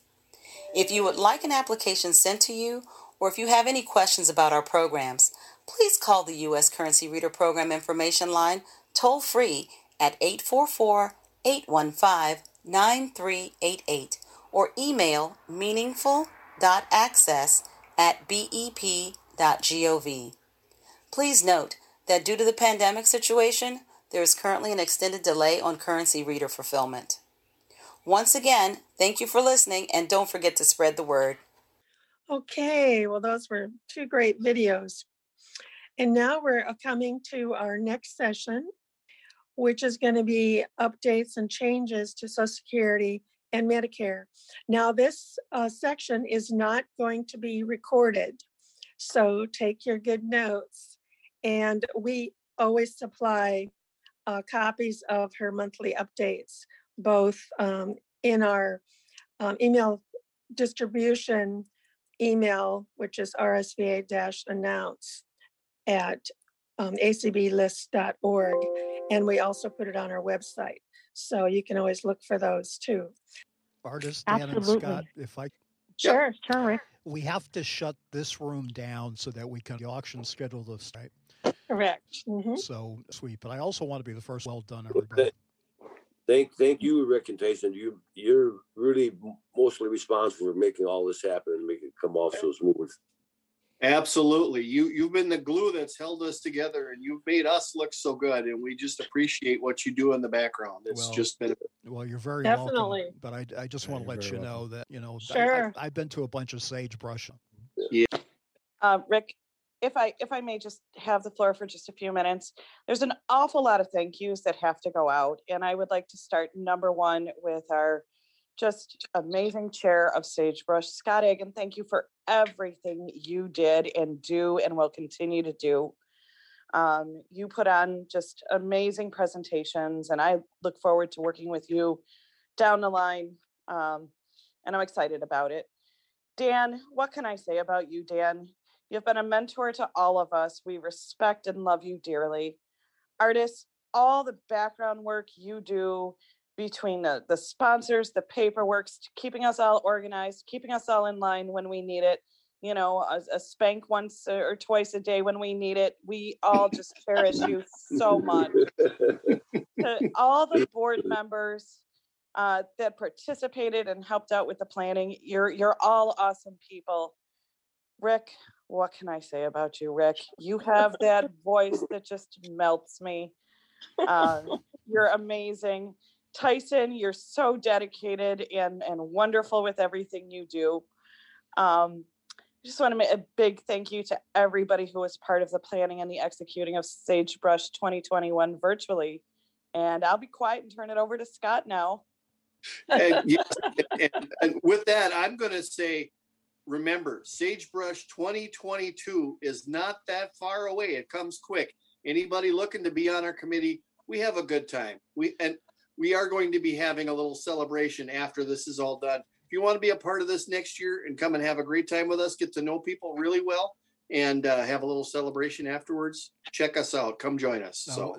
If you would like an application sent to you, or if you have any questions about our programs, please call the U.S. Currency Reader Program information line toll free at 844 815 9388 or email meaningful.access at bep.gov. Please note that due to the pandemic situation, there is currently an extended delay on currency reader fulfillment. Once again, thank you for listening and don't forget to spread the word. Okay, well, those were two great videos. And now we're coming to our next session, which is going to be updates and changes to Social Security and Medicare. Now, this uh, section is not going to be recorded, so take your good notes. And we always supply uh, copies of her monthly updates, both um, in our um, email distribution email, which is rsva-announce at um, acblist.org. And we also put it on our website. So you can always look for those too. Ardis Dan and Scott, Absolutely. if I Sure, sure, Rick. we have to shut this room down so that we can the auction schedule this night. Correct. Mhm. So sweet. But I also want to be the first. Well done, everybody. Thank, thank you, Rick and Tyson. You, you're really mostly responsible for making all this happen and making it come off so smooth. Absolutely. You you've been the glue that's held us together and you've made us look so good and we just appreciate what you do in the background. It's Well, just been Well, you're very Definitely. welcome. But I, I just want to let you know that you know I- Sure. I, I've been to a bunch of sagebrush. Yeah. Uh, Rick, if I if I may just have the floor for just a few minutes, there's an awful lot of thank yous that have to go out, and I would like to start number one with our just amazing chair of Sagebrush, Scott Egan. Thank you for everything you did and do and will continue to do. Um, you put on just amazing presentations, and I look forward to working with you down the line. Um, and I'm excited about it. Dan, what can I say about you, Dan? You've been a mentor to all of us. We respect and love you dearly. Ardis, all the background work you do between the, the sponsors, the paperwork, keeping us all organized, keeping us all in line when we need it, you know, a, a spank once or twice a day when we need it. We all just cherish you so much. To all the board members uh, that participated and helped out with the planning, you're you're all awesome people. Rick, what can I say about you, Rick? You have that voice that just melts me. Um, you're amazing. Tyson, you're so dedicated and, and wonderful with everything you do. Um, I just want to make a big thank you to everybody who was part of the planning and the executing of Sagebrush 2021 virtually. And I'll be quiet and turn it over to Scott now. And, yes, and, and with that, I'm going to say, remember, Sagebrush 2022 is not that far away. It comes quick. Anybody looking to be on our committee, we have a good time. We and we are going to be having a little celebration after this is all done. If you want to be a part of this next year and come and have a great time with us, get to know people really well, and uh, have a little celebration afterwards, check us out. Come join us. So